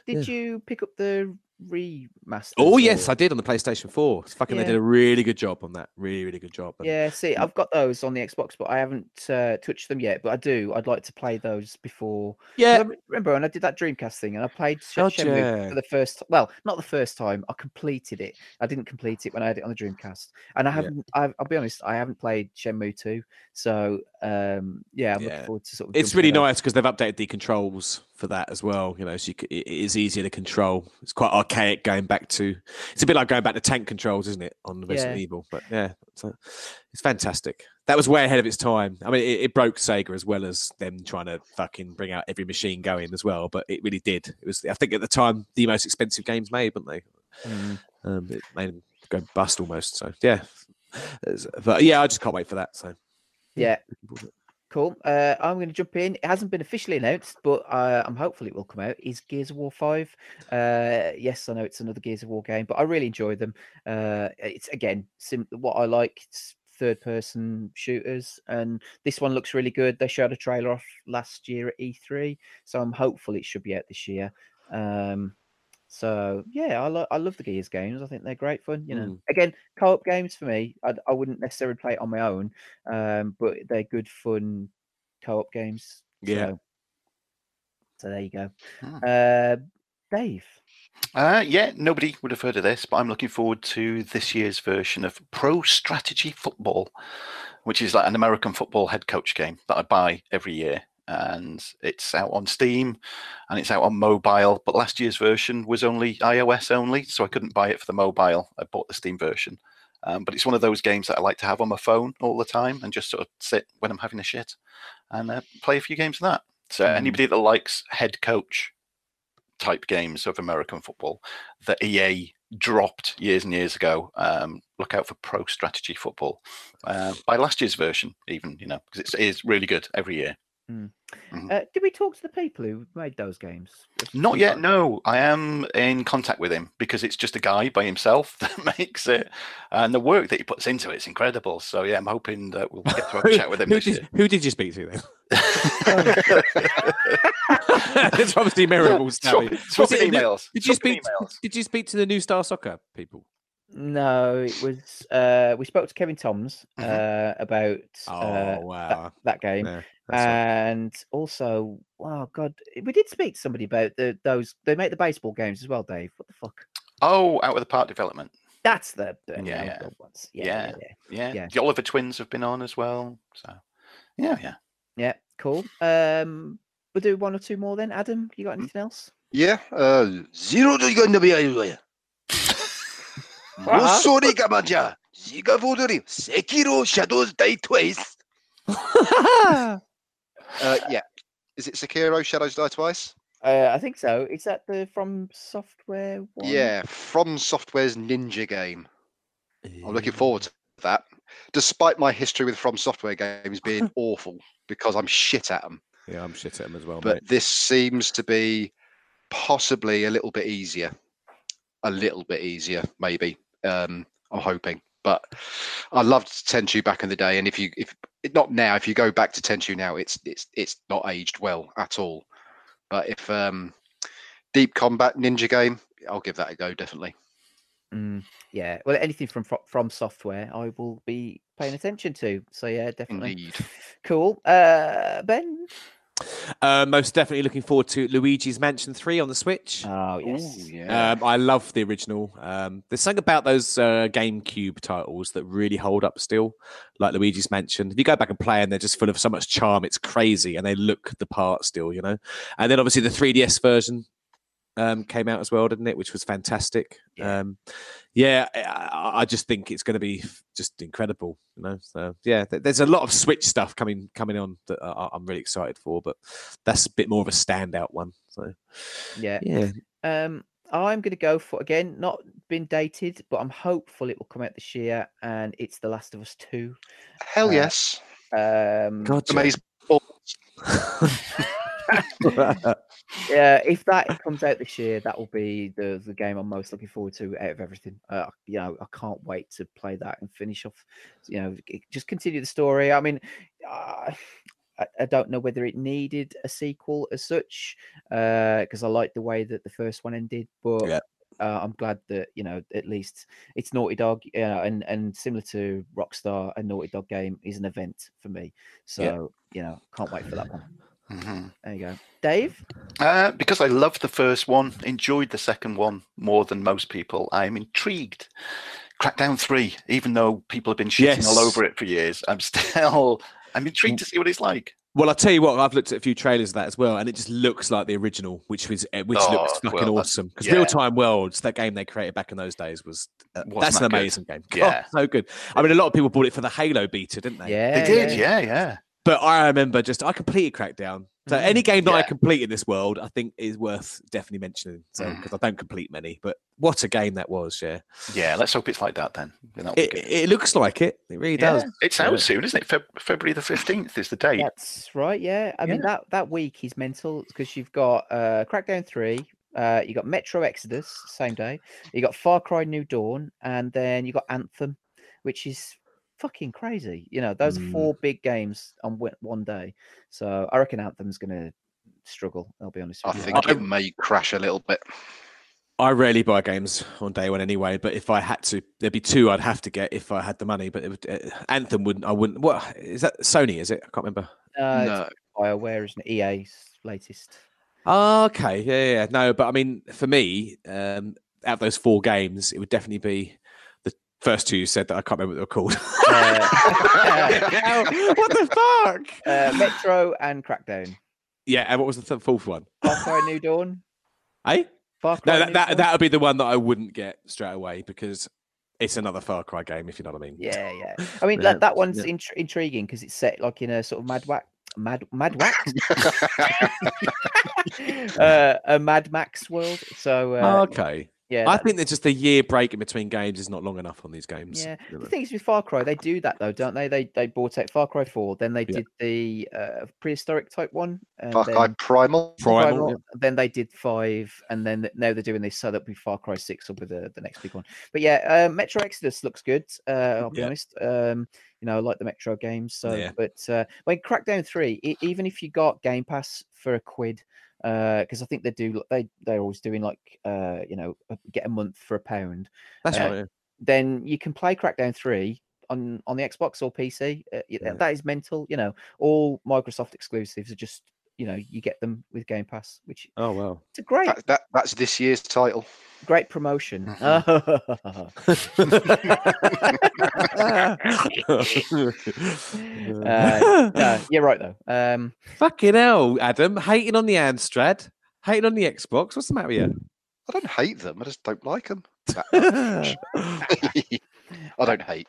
Did you pick up the remaster? Oh yes, I did on the PlayStation Four. It's fucking, they did a really good job on that. Really, really good job. And Yeah, see, I've got those on the Xbox, but I haven't uh, touched them yet. But I do. I'd like to play those before. Yeah. I remember when I did that Dreamcast thing, and I played Sh- Gotcha. Shenmue for the first. Well, not the first time. I completed it. I didn't complete it when I had it on the Dreamcast, and I haven't. I've, I'll be honest. I haven't played Shenmue two. So um, yeah, I'm Yeah. looking forward to sort of. It's really nice because they've updated the controls for that as well. You know, so you c it is easier to control. It's quite archaic going back to. It's a bit like going back to tank controls, isn't it, on Resident Yeah. Evil? But yeah, it's, uh, it's fantastic. That was way ahead of its time. I mean, it, it broke Sega as well as them trying to fucking bring out every machine going as well. But it really did. It was, I think, at the time, the most expensive games made, weren't they? Mm. Um, it made them go bust almost. So yeah, but yeah, I just can't wait for that. So Yeah. Cool. Uh, I'm going to jump in. It hasn't been officially announced, but uh, I'm hopeful it will come out. Is Gears of War Five? Uh, yes, I know it's another Gears of War game, but I really enjoy them. Uh, it's again sim- what I like. It's third-person shooters, and this one looks really good. They showed a trailer off last year at E3, so I'm hopeful it should be out this year. Um, so yeah, I, lo- I love the Gears games. I think they're great fun. You know, Mm. again, co-op games for me. I, I wouldn't necessarily play it on my own, um, but they're good fun co-op games. Yeah. So, so there you go. Hmm. Uh, Dave. Uh, yeah, nobody would have heard of this, but I'm looking forward to this year's version of Pro Strategy Football, which is like an American football head coach game that I buy every year. And it's out on Steam and it's out on mobile. But last year's version was only iOS only, so I couldn't buy it for the mobile. I bought the Steam version. Um, but it's one of those games that I like to have on my phone all the time and just sort of sit when I'm having a shit and uh, play a few games of that. So Mm. anybody that likes head coach type games of American football that EA dropped years and years ago. Um, look out for Pro Strategy Football uh, by last year's version, even you know, because it is really good every year. Mm. Mhm. Uh, did we talk to the people who made those games? If Not yet. got- No, I am in contact with him because it's just a guy by himself *laughs* that makes it, and the work that he puts into it is incredible. So yeah, I'm hoping that we'll get to have a chat with him who, this did, year. who did you speak to then? *laughs* it's obviously memorable. Swap- Stabby. swapping Was it emails, Did you speak? emails. Did you speak to the new Star Soccer people? No, it was. Uh, we spoke to Kevin Toms uh, about uh, Mm-hmm. Oh wow! that, that game, Yeah, that's right. and also, oh god, we did speak to somebody about the those. They make the baseball games as well, Dave. What the fuck? Oh, out of the park development. That's the, the Yeah, yeah, yeah. the ones. Yeah, Yeah, yeah, yeah, yeah. Yeah. The Oliver twins have been on as well. So yeah, yeah. yeah. Cool. Um, we'll do one or two more then. Adam, you got anything else? Yeah. Uh, zero to gun to be a *laughs* Musori Gamanja. Ziga Vodori. Sekiro Shadows Die Twice. *laughs* *laughs* Uh, yeah. Is it Sekiro Shadows Die Twice? Uh, I think so. Is that the From Software one? Yeah, from Software's Ninja game. I'm looking forward to that. Despite my history with From Software games being *laughs* awful because I'm shit at them, Yeah, I'm shit at them as well. but mate. this seems to be possibly a little bit easier. A little bit easier, maybe. Um, I'm hoping. But I loved Tenchu back in the day, and if you if not now, if you go back to Tenchu now, it's it's it's not aged well at all. But if um, Deep Combat Ninja game, I'll give that a go definitely. Mm, yeah. Well, anything from From Software, I will be paying attention to. So yeah, definitely. Indeed. *laughs* Cool. Uh, Ben. Uh, most definitely looking forward to Luigi's Mansion 3 on the Switch. Oh yes. yeah. Um, I love the original. Um, there's something about those uh, GameCube titles that really hold up still, like Luigi's Mansion. If you go back and play, and they're just full of so much charm, it's crazy, and they look the part still, you know. And then obviously the 3DS version um, came out as well, didn't it? Which was fantastic. Yeah. Um, yeah, I, I- I just think it's going to be just incredible, you know. So yeah, th- there's a lot of Switch stuff coming coming on that I, I'm really excited for, but that's a bit more of a standout one. So Yeah. yeah, Um, I'm going to go for again, not been dated, but I'm hopeful it will come out this year, and it's The Last of Us Two. Hell Uh, yes. Um, gotcha. Amazing. *laughs* *laughs* yeah, if that comes out this year, that will be the the game I'm most looking forward to out of everything. Uh, you know, I can't wait to play that and finish off. You know, just continue the story. I mean, uh, I, I don't know whether it needed a sequel as such, because I like the way that the first one ended. But Yeah. uh, I'm glad that you know at least it's Naughty Dog, you know, and and similar to Rockstar, a Naughty Dog game is an event for me. So you know, can't wait for that one. Mhm. There you go, Dave. Uh, because I loved the first one, enjoyed the second one more than most people. I'm intrigued. Crackdown three, even though people have been shitting all over it for years, I'm *laughs* still I'm intrigued to see what it's like. Well, I'll tell you what, I've looked at a few trailers of that as well, and it just looks like the original, which was eh, which Oh, looks fucking well, awesome. Because yeah. Real Time Worlds, that game they created back in those days, was uh, Wasn't that's an that good? amazing game. God, Yeah. *laughs* so good. I mean, a lot of people bought it for the Halo beta, didn't they? Yeah, They did, yeah, yeah. But I remember just I completed Crackdown. So Mm. any game that I complete in this world, I think is worth definitely mentioning. So Mm. because I don't complete many, but what a game that was! Yeah, Yeah, let's hope it's like that then. Then that'll be it, it looks like it. It really Yeah, does. It's out soon, isn't it? Feb- February the 15th is the date. That's right. Yeah, I mean that that week is mental because you've got uh, Crackdown three, uh, you got Metro Exodus same day, you got Far Cry New Dawn, and then you got Anthem, which is fucking crazy. You know, those are Mm. four big games on one- one day. So I reckon Anthem's gonna struggle. I'll be honest I you. think it may crash a little bit. I rarely buy games on day one anyway, but if I had to, there'd be two I'd have to get if I had the money. But it would, uh, Anthem wouldn't. I wouldn't. What is that? Sony? Is it? I can't remember. Uh, No. it's BioWare, isn't it? EA's latest. Oh, okay, yeah, yeah, yeah. No, but I mean, for me, um, out of those four games, it would definitely be the first two you said that I can't remember what they were called. Uh, *laughs* what the fuck? uh, Metro and Crackdown. Yeah, and what was the th- fourth one? Far Cry New Dawn. Eh? Far Cry No, New that, that Dawn? that would be the one that I wouldn't get straight away because it's another Far Cry game, if you know what I mean. Yeah, yeah. I mean, Yeah, that, that one's yeah. intri- intriguing because it's set like in a sort of mad wax, mad mad wax, *laughs* *laughs* uh, a Mad Max world. So uh, okay. Yeah, I think that just a year break in between games is not long enough on these games. yeah. you know. The thing is with Far Cry, they do that though, don't they? They they bought out Far Cry Four, then they Yeah. did the uh, prehistoric type one, and Far Cry then Primal. Primal, Primal, yeah. then they did five, and then now they're doing this, so that'll be Far Cry Six will be the, the next big one. But yeah, uh, Metro Exodus looks good. Uh, I'll be Yeah. honest. Um, you know, I like the Metro games. So, Yeah. but uh, when Crackdown Three, e- even if you got Game Pass for a quid, because I think they do, they they're always doing like, uh, you know, uh, get a month for a pound. That's uh, right. yeah. Then you can play Crackdown Three on on the Xbox or PC. Uh, Yeah. That is mental. You know, all Microsoft exclusives are just. You know, you get them with Game Pass, which Oh wow. it's a great, That, that, that's this year's title. great promotion. *laughs* Uh, no, you're right though. Um, Fucking hell, Adam, hating on the Amstrad, hating on the Xbox. What's the matter with you? I don't hate them. I just don't like them. *laughs* *laughs* I don't hate.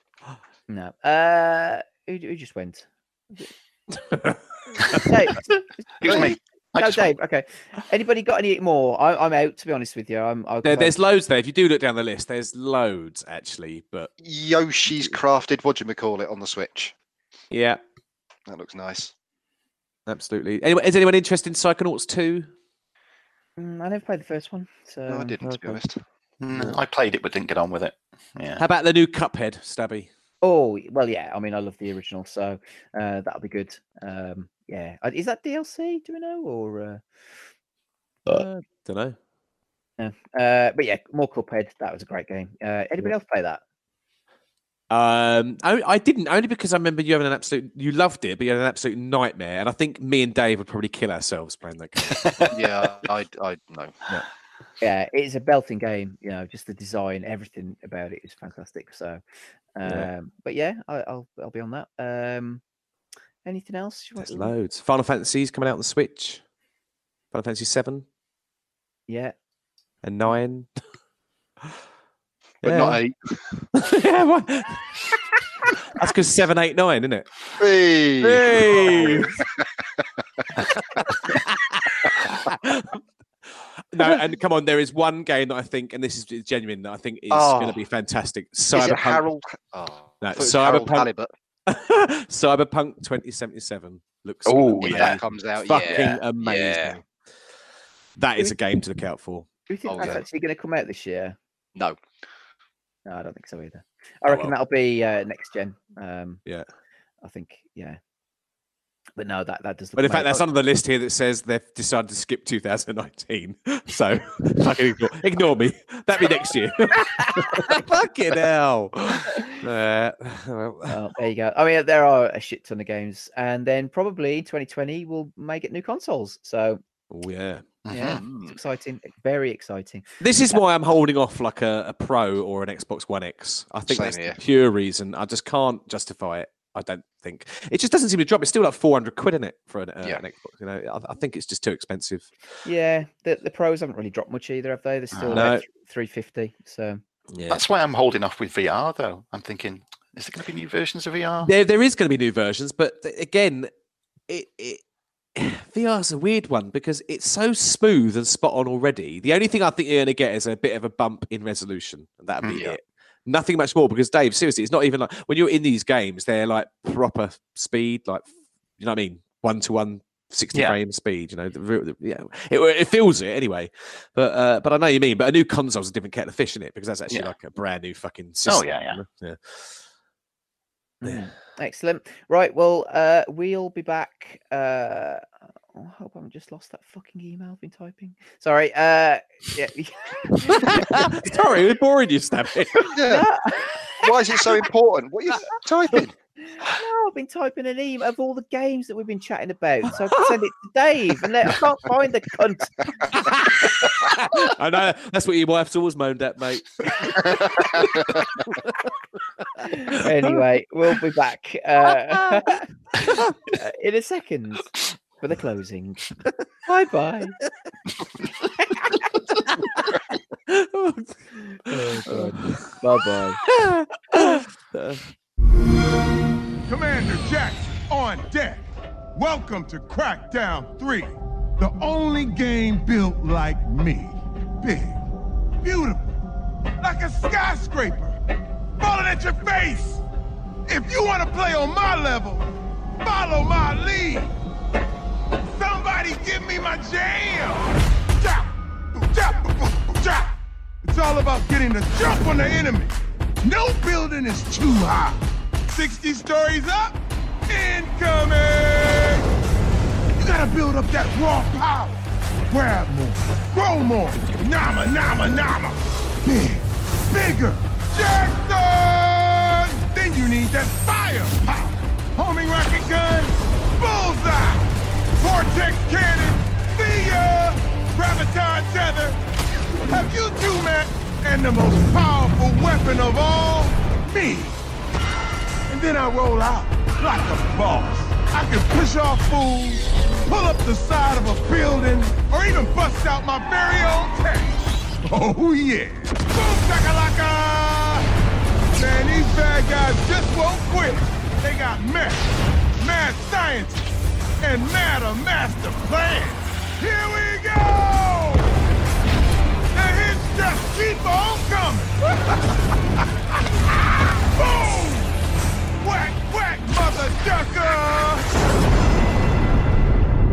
no. Uh, who, who just went? Dave. It me. I No, just went- Dave. Okay. Anybody got any more? I, I'm out to be honest with you. I'm. I'll, There, 'cause there's loads there. If you do look down the list, there's loads actually. But Yoshi's Crafted, what do you call it on the Switch? yeah, That looks nice. absolutely. Anyway, is anyone interested in Psychonauts 2? Mm, I never played the first one, so No, I didn't, to be honest. Mm, I played it but didn't get on with it. Yeah. How about the new Cuphead, Stabby? Oh well, yeah. I mean, I love the original, so uh, that'll be good. Um, yeah. Uh, Is that DLC? Do we know or? Uh... Uh, don't know. Yeah. Uh, but yeah, more Cuphead. That was a great game. Uh, anybody else play that? Um, I, I didn't only because I remember you having an absolute. You loved it, but you had an absolute nightmare. And I think me and Dave would probably kill ourselves playing that game. Yeah, *laughs* I, I know. Yeah, it's a belting game. You know, just the design, everything about it is fantastic. So, um, Yeah. but yeah, I, I'll I'll be on that. Um, anything else? you want There's to- loads. Final Fantasy's coming out on the Switch. Final Fantasy seven Yeah. and nine. But not eight. *laughs* *laughs* yeah, what? That's because seven, eight, nine, isn't it? Hey. Hey! *laughs* no, and come on, there is one game that I think, and this is genuine, that I think is going Oh. Ah. to be fantastic. Is it Cyberpunk, Harold? Oh, No, I thought it was Harold Cyberpunk- Halibut. *laughs* Cyberpunk 2077 looks Oh, When yeah. that comes out, fucking yeah. amazing. Yeah. That is a game to look out for. Do you think Oh, that's yeah. actually going to come out this year? No. No, I don't think so either. I reckon well. that'll be uh, next gen. Um, Yeah. I think, yeah. But no, that that does. Look But in fact, amazing. that's on the list here that says they've decided to skip 2019. *laughs* So *laughs* fucking ignore, ignore me. That'd be next year. *laughs* fucking hell. Uh, well, Well, there you go. I mean, there are a shit ton of games, and then probably 2020 we'll may get new consoles. So oh, yeah. yeah, Mhm. it's exciting, very exciting. This is why I'm holding off like a, a Pro or an Xbox One X. I think Same that's here. the pure reason. I just can't justify it. I don't think it just doesn't seem to drop. It's still like 400 quid in it for an, uh, Yeah. an Xbox. You know, I, I think it's just too expensive. Yeah, the the pros haven't really dropped much either, have they? They're still No. like 350. So Yeah. That's why I'm holding off with VR though. I'm thinking, is there going to be new versions of VR? There, there is going to be new versions, but th- again, it, it *sighs* VR is a weird one because it's so smooth and spot on already. The only thing I think you're going to get is a bit of a bump in resolution, and that'd be Mm, yeah. it. Nothing much more because Dave, seriously, it's not even like when you're in these games, they're like proper speed, like you know what I mean, one to one. 60 Yeah. frame speed, you know, the, the- yeah, it, it feels it anyway. But uh, but I know what you mean. But a new console's a different kettle of fish in it because that's actually Yeah. like a brand new fucking system. Oh, yeah, yeah. you know? yeah. mm, excellent. Right, well, uh, we'll be back. Uh, oh, I hope I haven't just lost that fucking email I've been typing. *laughs* Sorry. Uh, yeah. *laughs* Sorry, we're boring you, Stabby. *laughs* Yeah. Why is it so important? What are you typing? No, I've been typing an email of all the games that we've been chatting about, so I can send it to Dave, and let, I can't find the cunt. I know that's what your wife's always moaned at, mate. anyway, we'll be back uh, in a second for the closing. bye bye. bye bye. Commander Jackson on deck. Welcome to Crackdown 3, the only game built like me. Big, beautiful, like a skyscraper, falling at your face. If you want to play on my level, follow my lead. Somebody give me my jam. It's all about getting the jump on the enemy. No building is too high. 60 stories up, incoming! You gotta build up that raw power. Grab more, grow more, nama, nama, nama. Big, bigger, Jackson! Then you need that firepower. Homing rocket gun, bullseye. Vortex cannon, see ya! Graviton tether. Have you two met? And the most powerful weapon of all, me. And then I roll out like a boss. I can push off fools, pull up the side of a building, or even bust out my very own tank. Oh yeah. Boom shakalaka! Man, these bad guys just won't quit. They got mad, mad scientists, and mad a master plan. Here we go! The hits just keep on coming. *laughs* Boom! Whack, whack, mother ducker!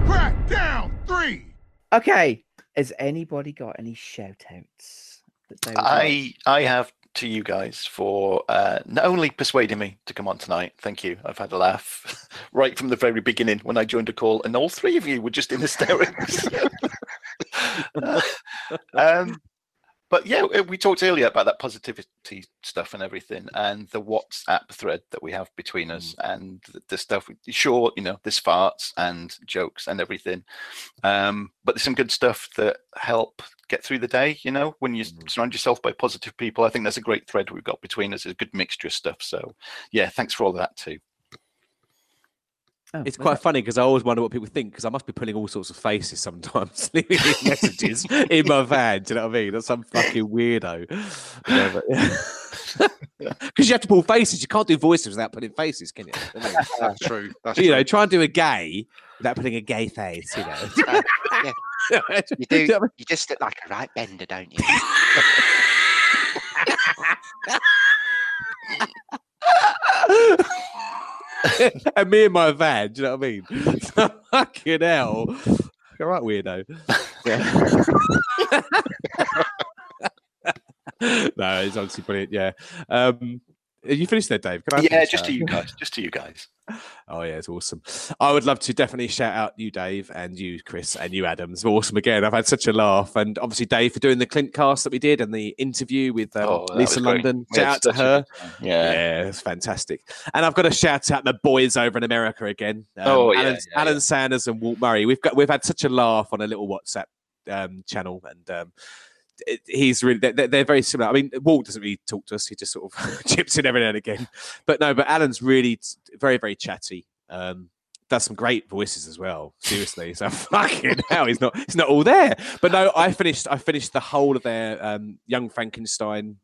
Crackdown three. Okay, has anybody got any shout outs? That they would like? I I have to you guys for uh, not only persuading me to come on tonight. Thank you. I've had a laugh *laughs* right from the very beginning when I joined a call, and all three of you were just in hysterics. *laughs* um, but yeah, uh, we talked earlier about that positivity stuff and everything, and the WhatsApp thread that we have between us, and the, the stuff. we- Sure, you know, there's farts and jokes and everything, um, but there's some good stuff that help get through the day. You know, when you s- surround yourself by positive people, I think that's a great thread we've got between us. It's A good mixture of stuff. So, yeah, thanks for all of that too. Oh, It's okay. quite funny because I always wonder what people think because I must be pulling all sorts of faces sometimes, *laughs* leaving messages in my van. Do you know what I mean? That's some fucking weirdo. Because *laughs* you have to pull faces. You can't do voices without putting faces, can you? *laughs* I mean, That's true. That's you true. know, try and do a gay without putting a gay face. You know. Uh, yeah. You do. You just look like a right bender, don't you? *laughs* and me in my van. Do you know what I mean? *laughs* Fucking hell. All right, weirdo. Yeah. *laughs* no, it's honestly brilliant. Yeah. Um, Are you finished there, Dave? Yeah, just to you guys. *laughs* Just to you guys. Oh yeah, it's awesome. I would love to definitely shout out you, Dave, and you, Chris, and you, Adam. It's awesome again. I've had such a laugh, and obviously Dave for doing the Clintcast that we did and the interview with um, Oh, Lisa was great. London. Shout had out to her. Yeah. yeah, it's fantastic. And I've got to shout out the boys over in America again. Um, Oh, yeah, Alan, yeah, Alan yeah. Sanders and Walt Murray. We've got we've had such a laugh on a little WhatsApp um, channel, and um, he's really they're, they're very similar. I mean, Walt doesn't really talk to us; he just sort of *laughs* chips in every now and again. But no, but Alan's really very very chatty. Um, does some great voices as well. Seriously, so *laughs* fucking hell, he's not he's not all there. But no, I finished I finished the whole of their um, Young Frankenstein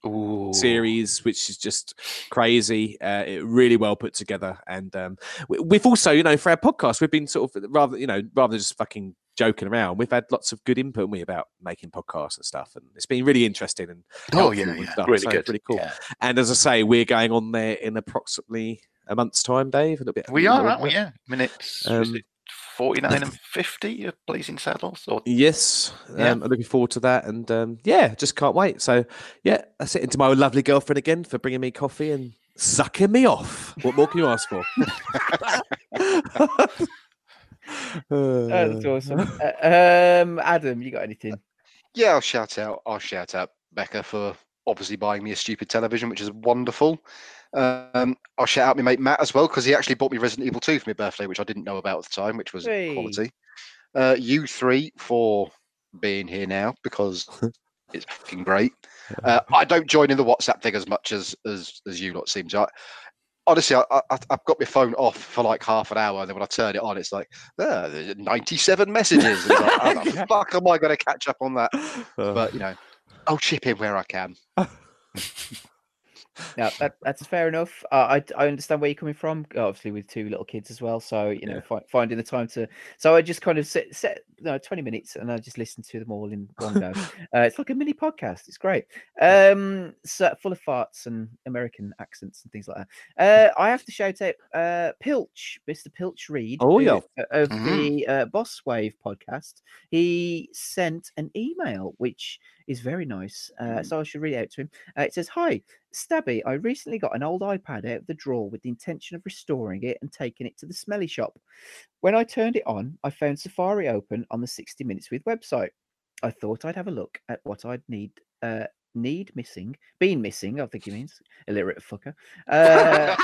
series, which is just crazy. Uh, it really well put together, and um, we, we've also you know for our podcast we've been sort of rather you know rather than just fucking joking around, we've had lots of good input haven't we, about making podcasts and stuff, and it's been really interesting and Oh, yeah, and yeah. stuff, Really so good. really cool. Yeah. And as I say, we're going on there in approximately a month's time, Dave. A little bit. We are, aren't we? Yeah. Minutes. Um, 49 *laughs* and 50 of Blazing Saddles? Or Yes, Yeah. um, I'm looking forward to that, and um, yeah, just can't wait. So yeah, that's it. And to my lovely girlfriend again for bringing me coffee and sucking me off. What more can you ask for? *laughs* *laughs* Oh, *laughs* that's awesome. *laughs* Uh, um, Adam, you got anything? Yeah, I'll shout out. I'll shout out Becca for obviously buying me a stupid television, which is wonderful. Um, I'll shout out my mate Matt as well because he actually bought me Resident Evil 2 for my birthday, which I didn't know about at the time, which was Hey. quality. Uh, you three for being here now because *laughs* it's fucking great. Uh, I don't join in the WhatsApp thing as much as as, as you lot seem to. I, honestly, I, I, I've got my phone off for like half an hour, and then when I turn it on, it's like, ah, there's 97 messages. And like, how the *laughs* fuck am I going to catch up on that? But you know, I'll chip in where I can. *laughs* No, that, that's fair enough. Uh, I I understand where you're coming from. Obviously, with two little kids as well, so you know, fi- finding the time to. So I just kind of set set no twenty minutes, and I just listen to them all in one go. *laughs* uh, it's like a mini podcast. It's great. Um, so full of farts and American accents and things like that. Uh, I have to shout out uh Pilch, Mr. Pilch Reed. Oh, yeah. uh, of Mhm. the uh, Boss Wave podcast. He sent an email, which is very nice. Uh, so I should read it out to him. Uh, it says, "Hi, Stabby. I recently got an old iPad out of the drawer with the intention of restoring it and taking it to the smelly shop. When I turned it on, I found Safari open on the 60 Minutes with website. I thought I'd have a look at what I'd need." Uh, Need missing, been missing. I think he means illiterate fucker. Uh,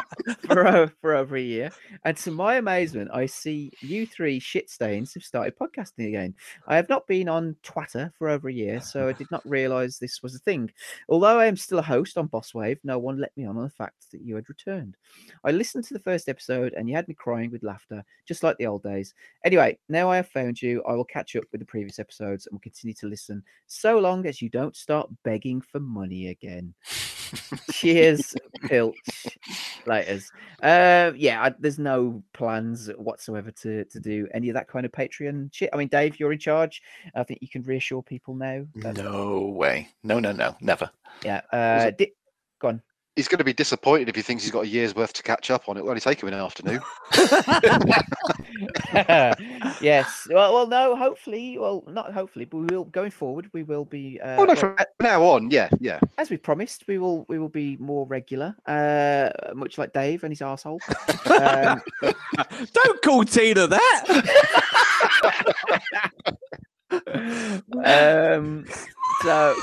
*laughs* *laughs* for, o- for over a year. And to my amazement, I see you three shit stains have started podcasting again. I have not been on Twitter for over a year, *laughs* so I did not realize this was a thing. Although I am still a host on Boss Wave, no one let me on on the fact that you had returned. I listened to the first episode and you had me crying with laughter, just like the old days. Anyway, now I have found you. I will catch up with the previous episodes and will continue to listen so long as you don't start begging for money again. *laughs* Cheers, Pilch. Laters. Uh, yeah, I, there's no plans whatsoever to to do any of that kind of Patreon shit. I mean, Dave, you're in charge. I think you can reassure people now. No way. No, no, no. Never. Yeah. Uh, di- go on. He's going to be disappointed if he thinks he's got a year's worth to catch up on. It will only take him an afternoon. *laughs* *laughs* yes. Well, well, no. Hopefully, well, not hopefully, but we will going forward. We will be. Uh, oh no, well, from now on, yeah, yeah. as we promised, we will we will be more regular, uh, much like Dave and his asshole. *laughs* Um, Don't call Tina that. Um, so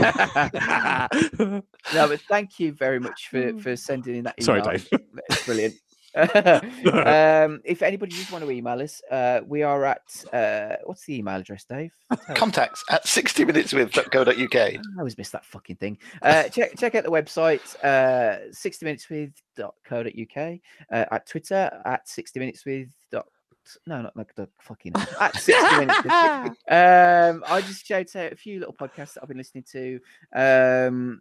*laughs* no, but thank you very much for for sending in that. email. Sorry, email. Dave. It's brilliant. *laughs* um, if anybody does want to email us, uh, we are at uh, what's the email address, Dave? Contacts at 60 minutes with.co.uk. I always miss that fucking thing. Uh, check check out the website, uh, 60 minutes with.co.uk, uh, at Twitter at 60 minutes with. Dot, no, not like the fucking at 60 minutes. *laughs* Um, I just showed out a few little podcasts that I've been listening to. Um,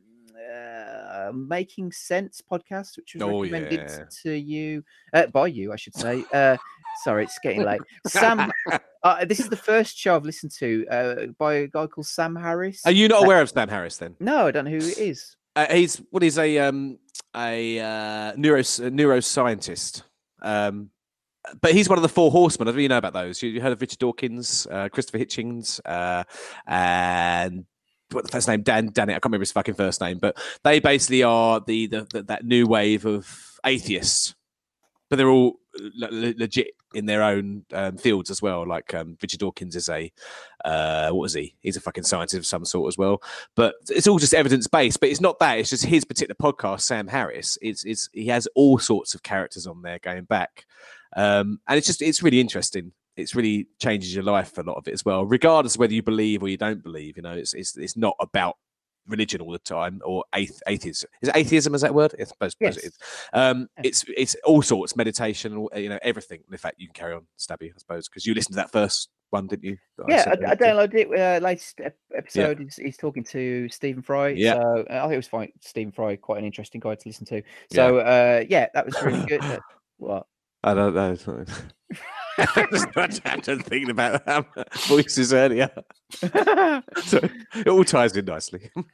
uh, Making Sense podcast, which was Oh, recommended yeah. to you uh, by you, I should say. Uh, sorry, it's getting late. Sam, *laughs* uh, this is the first show I've listened to uh, by a guy called Sam Harris. Are you not aware of Sam Harris then? No, I don't know who it is. Uh, he's what is a um a uh, neuro a neuroscientist. Um, but he's one of the four horsemen. I don't know you know about those. You, you heard of Richard Dawkins, uh, Christopher Hitchens, uh, and what the first name Dan Dan I can't remember his fucking first name, but they basically are the, the, the that new wave of atheists, but they're all le- le- legit in their own um, fields as well. Like um, Richard Dawkins is a uh, was he? He's a fucking scientist of some sort as well. But it's all just evidence based. But it's not that. It's just his particular podcast, Sam Harris. It's it's he has all sorts of characters on there going back, um, and it's just it's really interesting. It's really changes your life a lot of it as well, regardless of whether you believe or you don't believe. You know, it's it's it's not about religion all the time or athe- atheism. Is it atheism? Is that word? I suppose, Yes. is. Um, it's it's all sorts meditation, you know, everything. In fact, you can carry on, Stabby, I suppose, because you listened to that first one, didn't you? Yeah, I, I to- downloaded it. Uh, latest ep- episode, he's, he's talking to Stephen Fry. Yeah. So uh, I think it was fine. Stephen Fry, quite an interesting guy to listen to. So uh, yeah, that was really good. *sighs* What? I don't know. I was just thinking about um, *laughs* voices earlier. so *laughs* it all ties in nicely. um,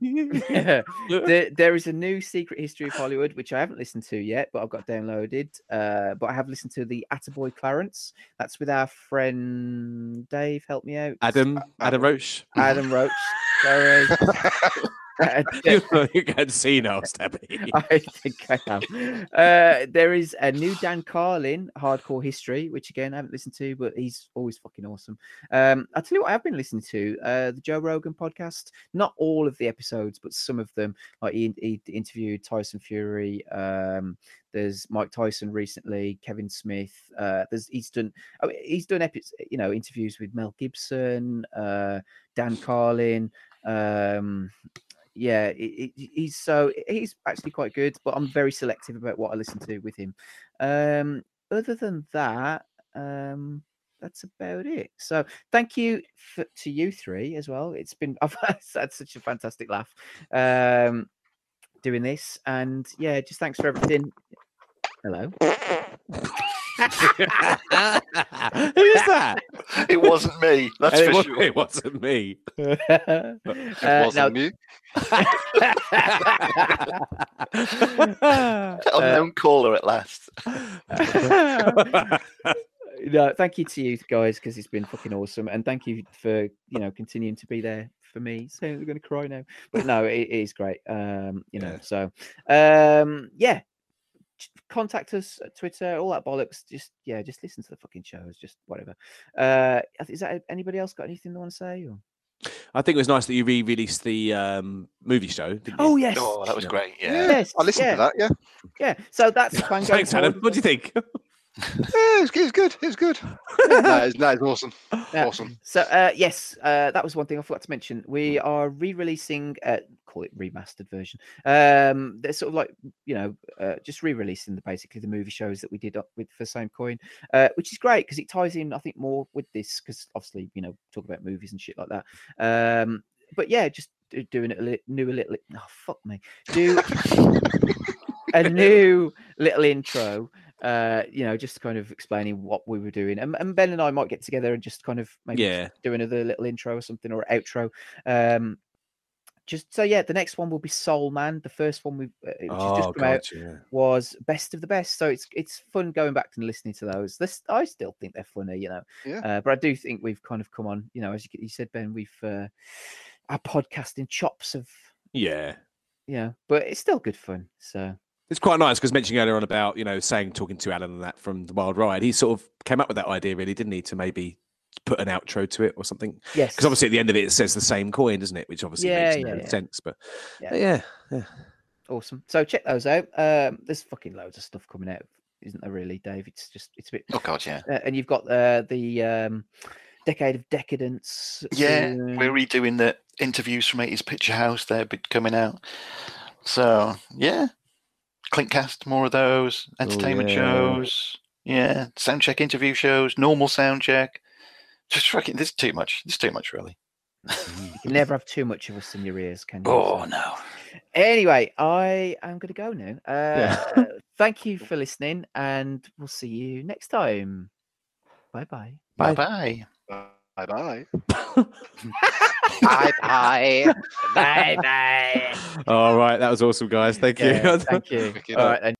*laughs* there, there is a new Secret History of Hollywood, which I haven't listened to yet, but I've got downloaded. Uh, but I have listened to the Attaboy Clarence. That's with our friend Dave. Help me out. Adam, Adam Roach. Adam Roach. Sorry. You're you're going see now, Stabby. *laughs* I think I am. Uh, there is a new Dan Carlin, Hardcore History, which again I haven't listened to, but he's always fucking awesome. Um, I'll tell you what I've been listening to uh, the Joe Rogan podcast. Not all of the episodes, but some of them. Like he, he interviewed Tyson Fury. Um, there's Mike Tyson recently, Kevin Smith. Uh, there's he's done I mean, he's done epi- you know interviews with Mel Gibson, uh, Dan Carlin. Um, yeah, he- he- he's so he's actually quite good, but I'm very selective about what I listen to with him. Um, other than that, um, that's about it. So thank you for, to you three as well. It's been *laughs* I've had such a fantastic laugh um, doing this, and yeah, just thanks for everything. Hello. *laughs* *laughs* Who's that? *laughs* It wasn't me. That's it, for was, sure. *laughs* it wasn't me. *laughs* Uh, wasn't now- me. Unknown caller at last. no, thank you to you guys because it's been fucking awesome, and thank you for you know continuing to be there for me. So I'm going to cry now, but no, it, it is great. Um, you know, so um, yeah, j- contact us at Twitter, all that bollocks. Just yeah, just listen to the fucking shows, just whatever. Uh, is that anybody else got anything they want to say? Or? I think it was nice that you re-released the um, movie show. Didn't you? Oh yes, Oh, that was great. Yeah. yes, I listened yeah, to that. Yeah, Yeah, so that's *laughs* the plan going Thanks, Adam. What do you think? *laughs* yeah, it was, good. It was good. *laughs* that, is, that is awesome. Yeah. Awesome. So uh, yes, uh, that was one thing I forgot to mention. We are re-releasing, uh, call it remastered version. Um, they're sort of like you know, uh, just re-releasing the basically the movie shows that we did up with for same coin, uh, which is great because it ties in, I think, more with this because obviously you know talk about movies and shit like that. Um, but yeah, just doing it a li- new a little. Oh fuck me, do *laughs* a new little intro uh you know just kind of explaining what we were doing and, and ben and i might get together and just kind of maybe Yeah. do another little intro or something or outro um just so yeah the next one will be soul man the first one we uh, which Oh, just come out yeah. was best of the best so it's it's fun going back and listening to those this i still think they're funny you know Yeah. uh, but i do think we've kind of come on you know as you, you said ben we've uh our podcasting chops of Yeah. yeah but it's still good fun so It's quite nice because mentioning earlier on about, you know, saying, talking to Alan and that from the Wild Ride, he sort of came up with that idea, really, didn't he, to maybe put an outro to it or something? yes Because obviously at the end of it, it says the same coin, doesn't it? Which obviously Yeah, makes no yeah, yeah. sense. But Yeah. but yeah, yeah. Awesome. So check those out. Um, there's fucking loads of stuff coming out, isn't there? Really, Dave? It's just it's a bit. Oh God, yeah. Uh, and you've got uh, the um, decade of decadence. Yeah, soon. we're redoing the interviews from 80s Picture House. They're coming out. So yeah, Clintcast, more of those. Entertainment yeah. shows. Yeah, sound check interview shows. Normal sound check. Just fucking. There's too much. There's too much, really. You can *laughs* never have too much of us in your ears, can you? Oh no. Anyway, I am going to go now. Yeah. Uh, *laughs* thank you for listening, and we'll see you next time. Bye bye. Bye bye. Bye bye. Bye bye. Bye bye. All right. That was awesome, guys. Thank you. Thank you. All right, it All up. right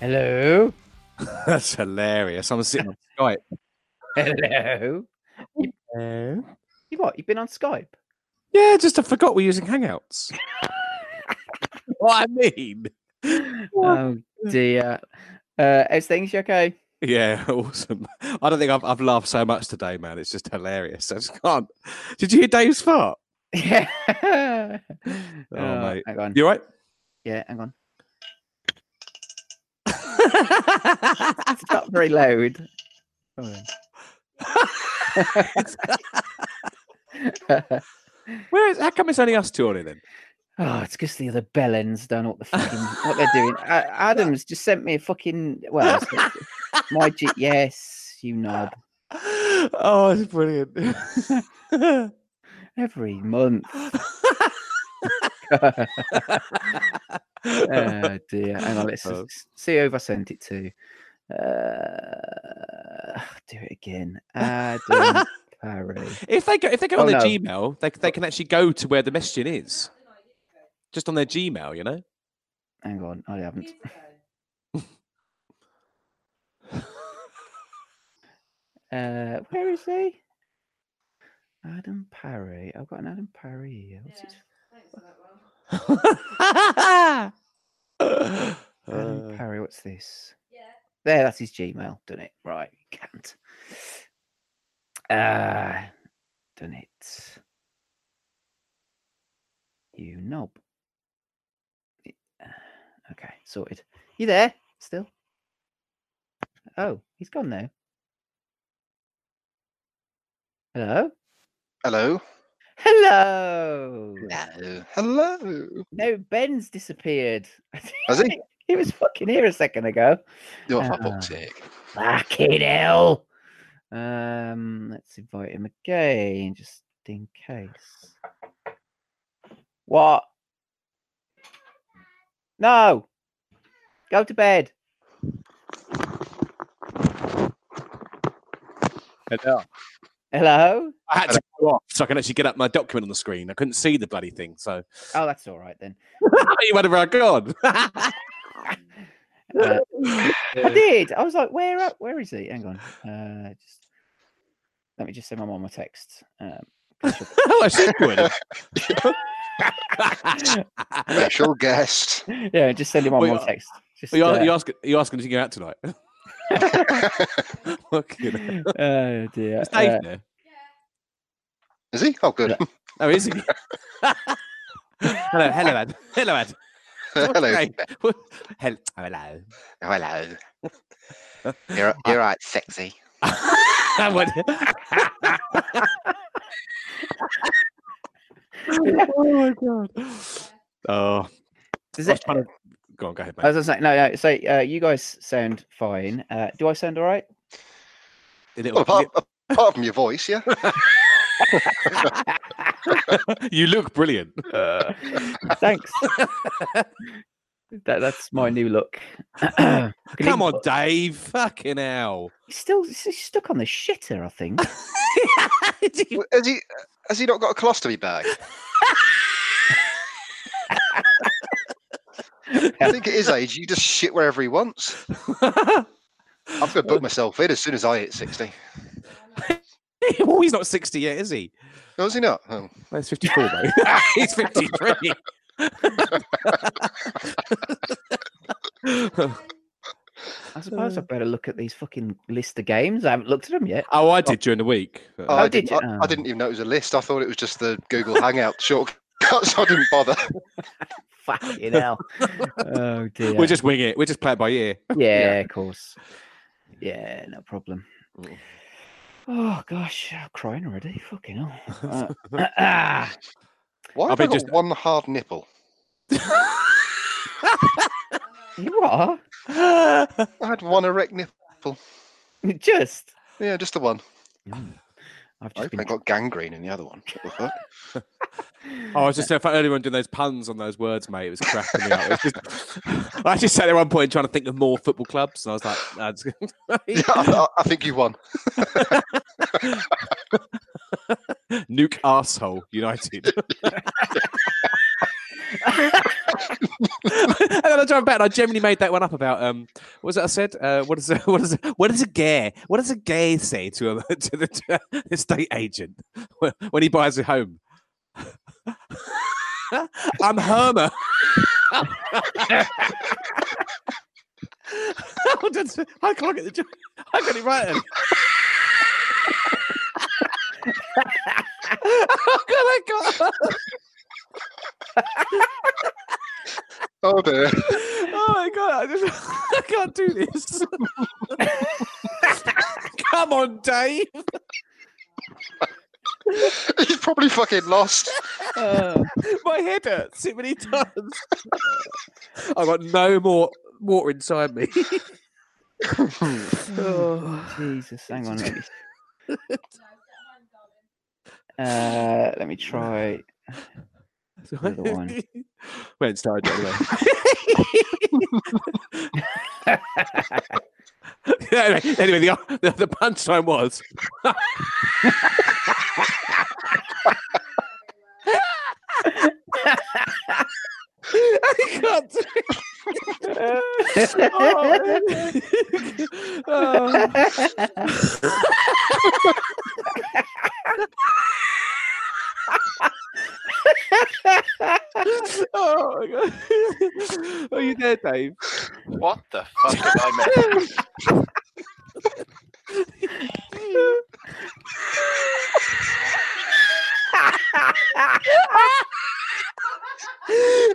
Hello. *laughs* That's hilarious. I'm sitting on Skype. *laughs* Hello. You, Hello. you what? You've been on Skype? Yeah, just I forgot we're using Hangouts. *laughs* what I mean. Oh dear. Uh, how's things? You okay? Yeah, awesome. I don't think I've, I've laughed so much today, man. It's just hilarious. I just can't. Did you hear Dave's fart? Yeah. Oh, Oh, mate. Hang on. You all right? Yeah, hang on. It's not very loud. Where is? How come it's only us two on it then? Oh, it's because the other bellends don't know what the fucking what they're doing. Uh, Adams just sent me a fucking well, my G- yes, you knob. Oh, it's brilliant. *laughs* Every month. *laughs* *laughs* oh dear. Hang on, let's Oh. see who I sent it to. Uh, *sighs* do it again. Adam *laughs* Parry. if they go, if they go Oh, on their no. Gmail, they they can actually go to where the messaging is, just on their Gmail. You know. Hang on, I haven't. *laughs* uh, where is he? Adam Parry. I've got an Adam Parry here. What's his *laughs* Adam Uh, Parry? What's this? There, that's his Gmail. Done it. Right, can't. Ah, done it. You knob. Uh, Okay, sorted. You there still? Oh, he's gone now. Hello? Hello. Hello. Hello. Hello. No, Ben's disappeared. *laughs* Has he? he was fucking here a second ago. You're for Ah. fuck's sake. Fucking hell. Um, let's invite him again, just in case. What? No. Go to bed. Hello. Hello? I had to go off so I can actually get up my document on the screen. I couldn't see the bloody thing, so Oh, that's all right then. *laughs* you whatever I gone. Uh, I did. I was like, where up? Where is he? Hang on. Uh, just let me just send my mom a text. Um, 'cause she'll- *laughs* oh, she's good. Special guest. *laughs* yeah, just send him on Well, my you- text. Just, Are you, uh, you asking? Are you asking to go out tonight? *laughs* Fucking *laughs* hell. oh dear. Is Dave Uh, there? Is he? Oh, good. *laughs* Oh, is he? hello, hello, lad. Hello, lad. Hello. Okay. What- hel- Hello. Oh, hello. You're, you're right, sexy. I went- oh my god. Oh, Does I was it, trying to... Go on, go ahead, As I was gonna say, no, no. So uh, you guys sound fine. Uh, do I sound all right? Little- Well, apart, apart from your voice, yeah. *laughs* you look brilliant. Thanks. that, that's my new look. *clears throat* Come on, put- Dave. Fucking hell. He's still he's stuck on the shitter, I think. *laughs* Well, Has he? Has he not got a colostomy bag? *laughs* *laughs* I think at his age, you just shit wherever he wants. *laughs* I'm going to book myself in as soon as I hit 60. *laughs* well, he's not 60 yet, is he? No, is he not? Oh. Well, he's 54, mate. he's 53. I suppose I better look at these fucking list of games. I haven't looked at them yet. oh, I did during the week. Oh, Oh, I, did didn't, you? I, Oh. I didn't oh. even know it was a list. I thought it was just the Google Hangout shortcut, so I didn't bother. Fucking hell. *laughs* oh dear. We'll just wing it. We'll just play it by ear. *laughs* Yeah, of course. Yeah, no problem. Mm. Oh gosh, I'm crying already. Fucking hell. *laughs* Uh, ah. Why I've have I been got just- one hard nipple? you are I had one erect nipple. just. Yeah, just the one. I've I just been. I got gangrene in the other one. What the fuck? *laughs* Oh, I was just saying, earlier on doing those puns on those words, mate. It was cracking me up. Just- *laughs* I just sat there at one point trying to think of more football clubs, and I was like, "That's *laughs* Yeah, I, I think you won. Nuke arsehole United. *laughs* and then I driving back, and I generally made that one up about um, what was it I said? Uh, what is a, *laughs* what is a, what does a gay what does a gay say to a *laughs* to the to estate agent when- he buys a home? I'm Herma. How did I can't get the joke. I got it right. Then. oh God, I got. Oh dear. Oh my god, I, just, *laughs* I can't do this. *laughs* Come on, Dave. He's probably fucking lost. Uh, My head hurts too many times. I've got no more water inside me. *laughs* oh, Jesus. Hang on. Let me, uh, let me try. *laughs* Another one. Went and started anyway. anyway, anyway, the, *laughs* the, the punchline was. *laughs* I can't do it. oh *laughs* Oh my god. Are *laughs* oh, you there, Dave? What the fuck have I missed?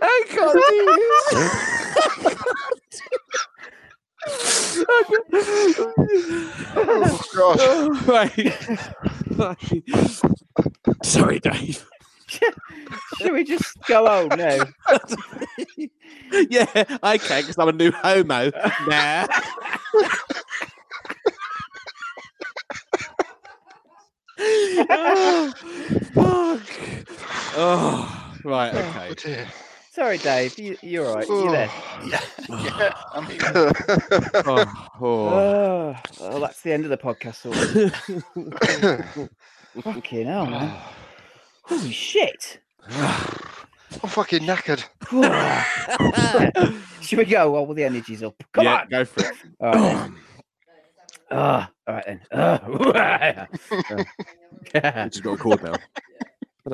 I can't do this. Oh god. Right. Right. Sorry, Dave. *laughs* Should we just go oh, home now? *laughs* yeah, I can because I'm a new homo. Nah. *laughs* oh, fuck. Oh, right, okay. Oh dear. Sorry, Dave. You, you're all right. You oh, there? Yeah, yeah, I'm *sighs* here. Oh, oh. Oh, well, that's the end of the podcast. Sort. Fucking hell, man. Holy shit. *sighs* I'm fucking knackered. *sighs* Should we go while the energy's up? Come yeah, on. go for it. All right. then. *clears throat* Ah, all right then. Ah, *laughs* We just got a chord now. *laughs*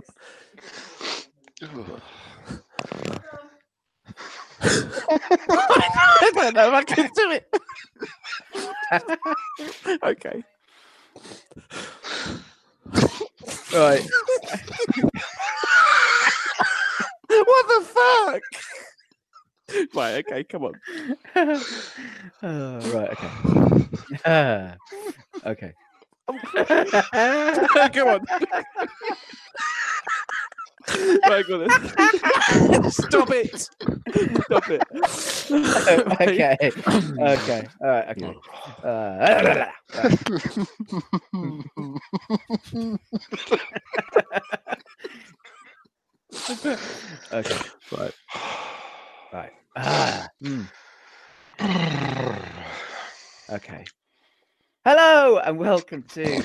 I don't know if I can do it. *laughs* okay. Right. *laughs* what the fuck? Right, okay, come on. Oh, *laughs* right, okay. Ah, okay. *laughs* come on. Right, go on then. *laughs* Stop it. Stop it. *laughs* okay. Okay. All right. Okay. Uh, *laughs* okay. Right. Right. Ah. hmm. Okay. Hello and welcome to.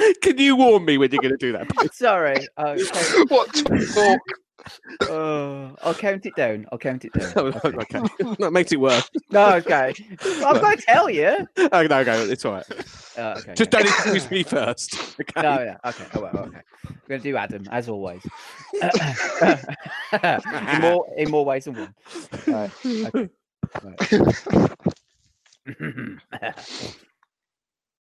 *laughs* Can you warn me when you're going to do that? please? *laughs* Sorry. *laughs* Okay. What talk? Uh, I'll count it down. I'll count it down. okay. okay. That makes it worse. No, okay. I'm going to tell you. Oh, no, no, it's all right. Uh, okay. Just okay. don't introduce me first. Okay. No, no. Okay. Oh, well, okay. We're going to do Adam as always. in more in more ways than one. All right. Okay. Right.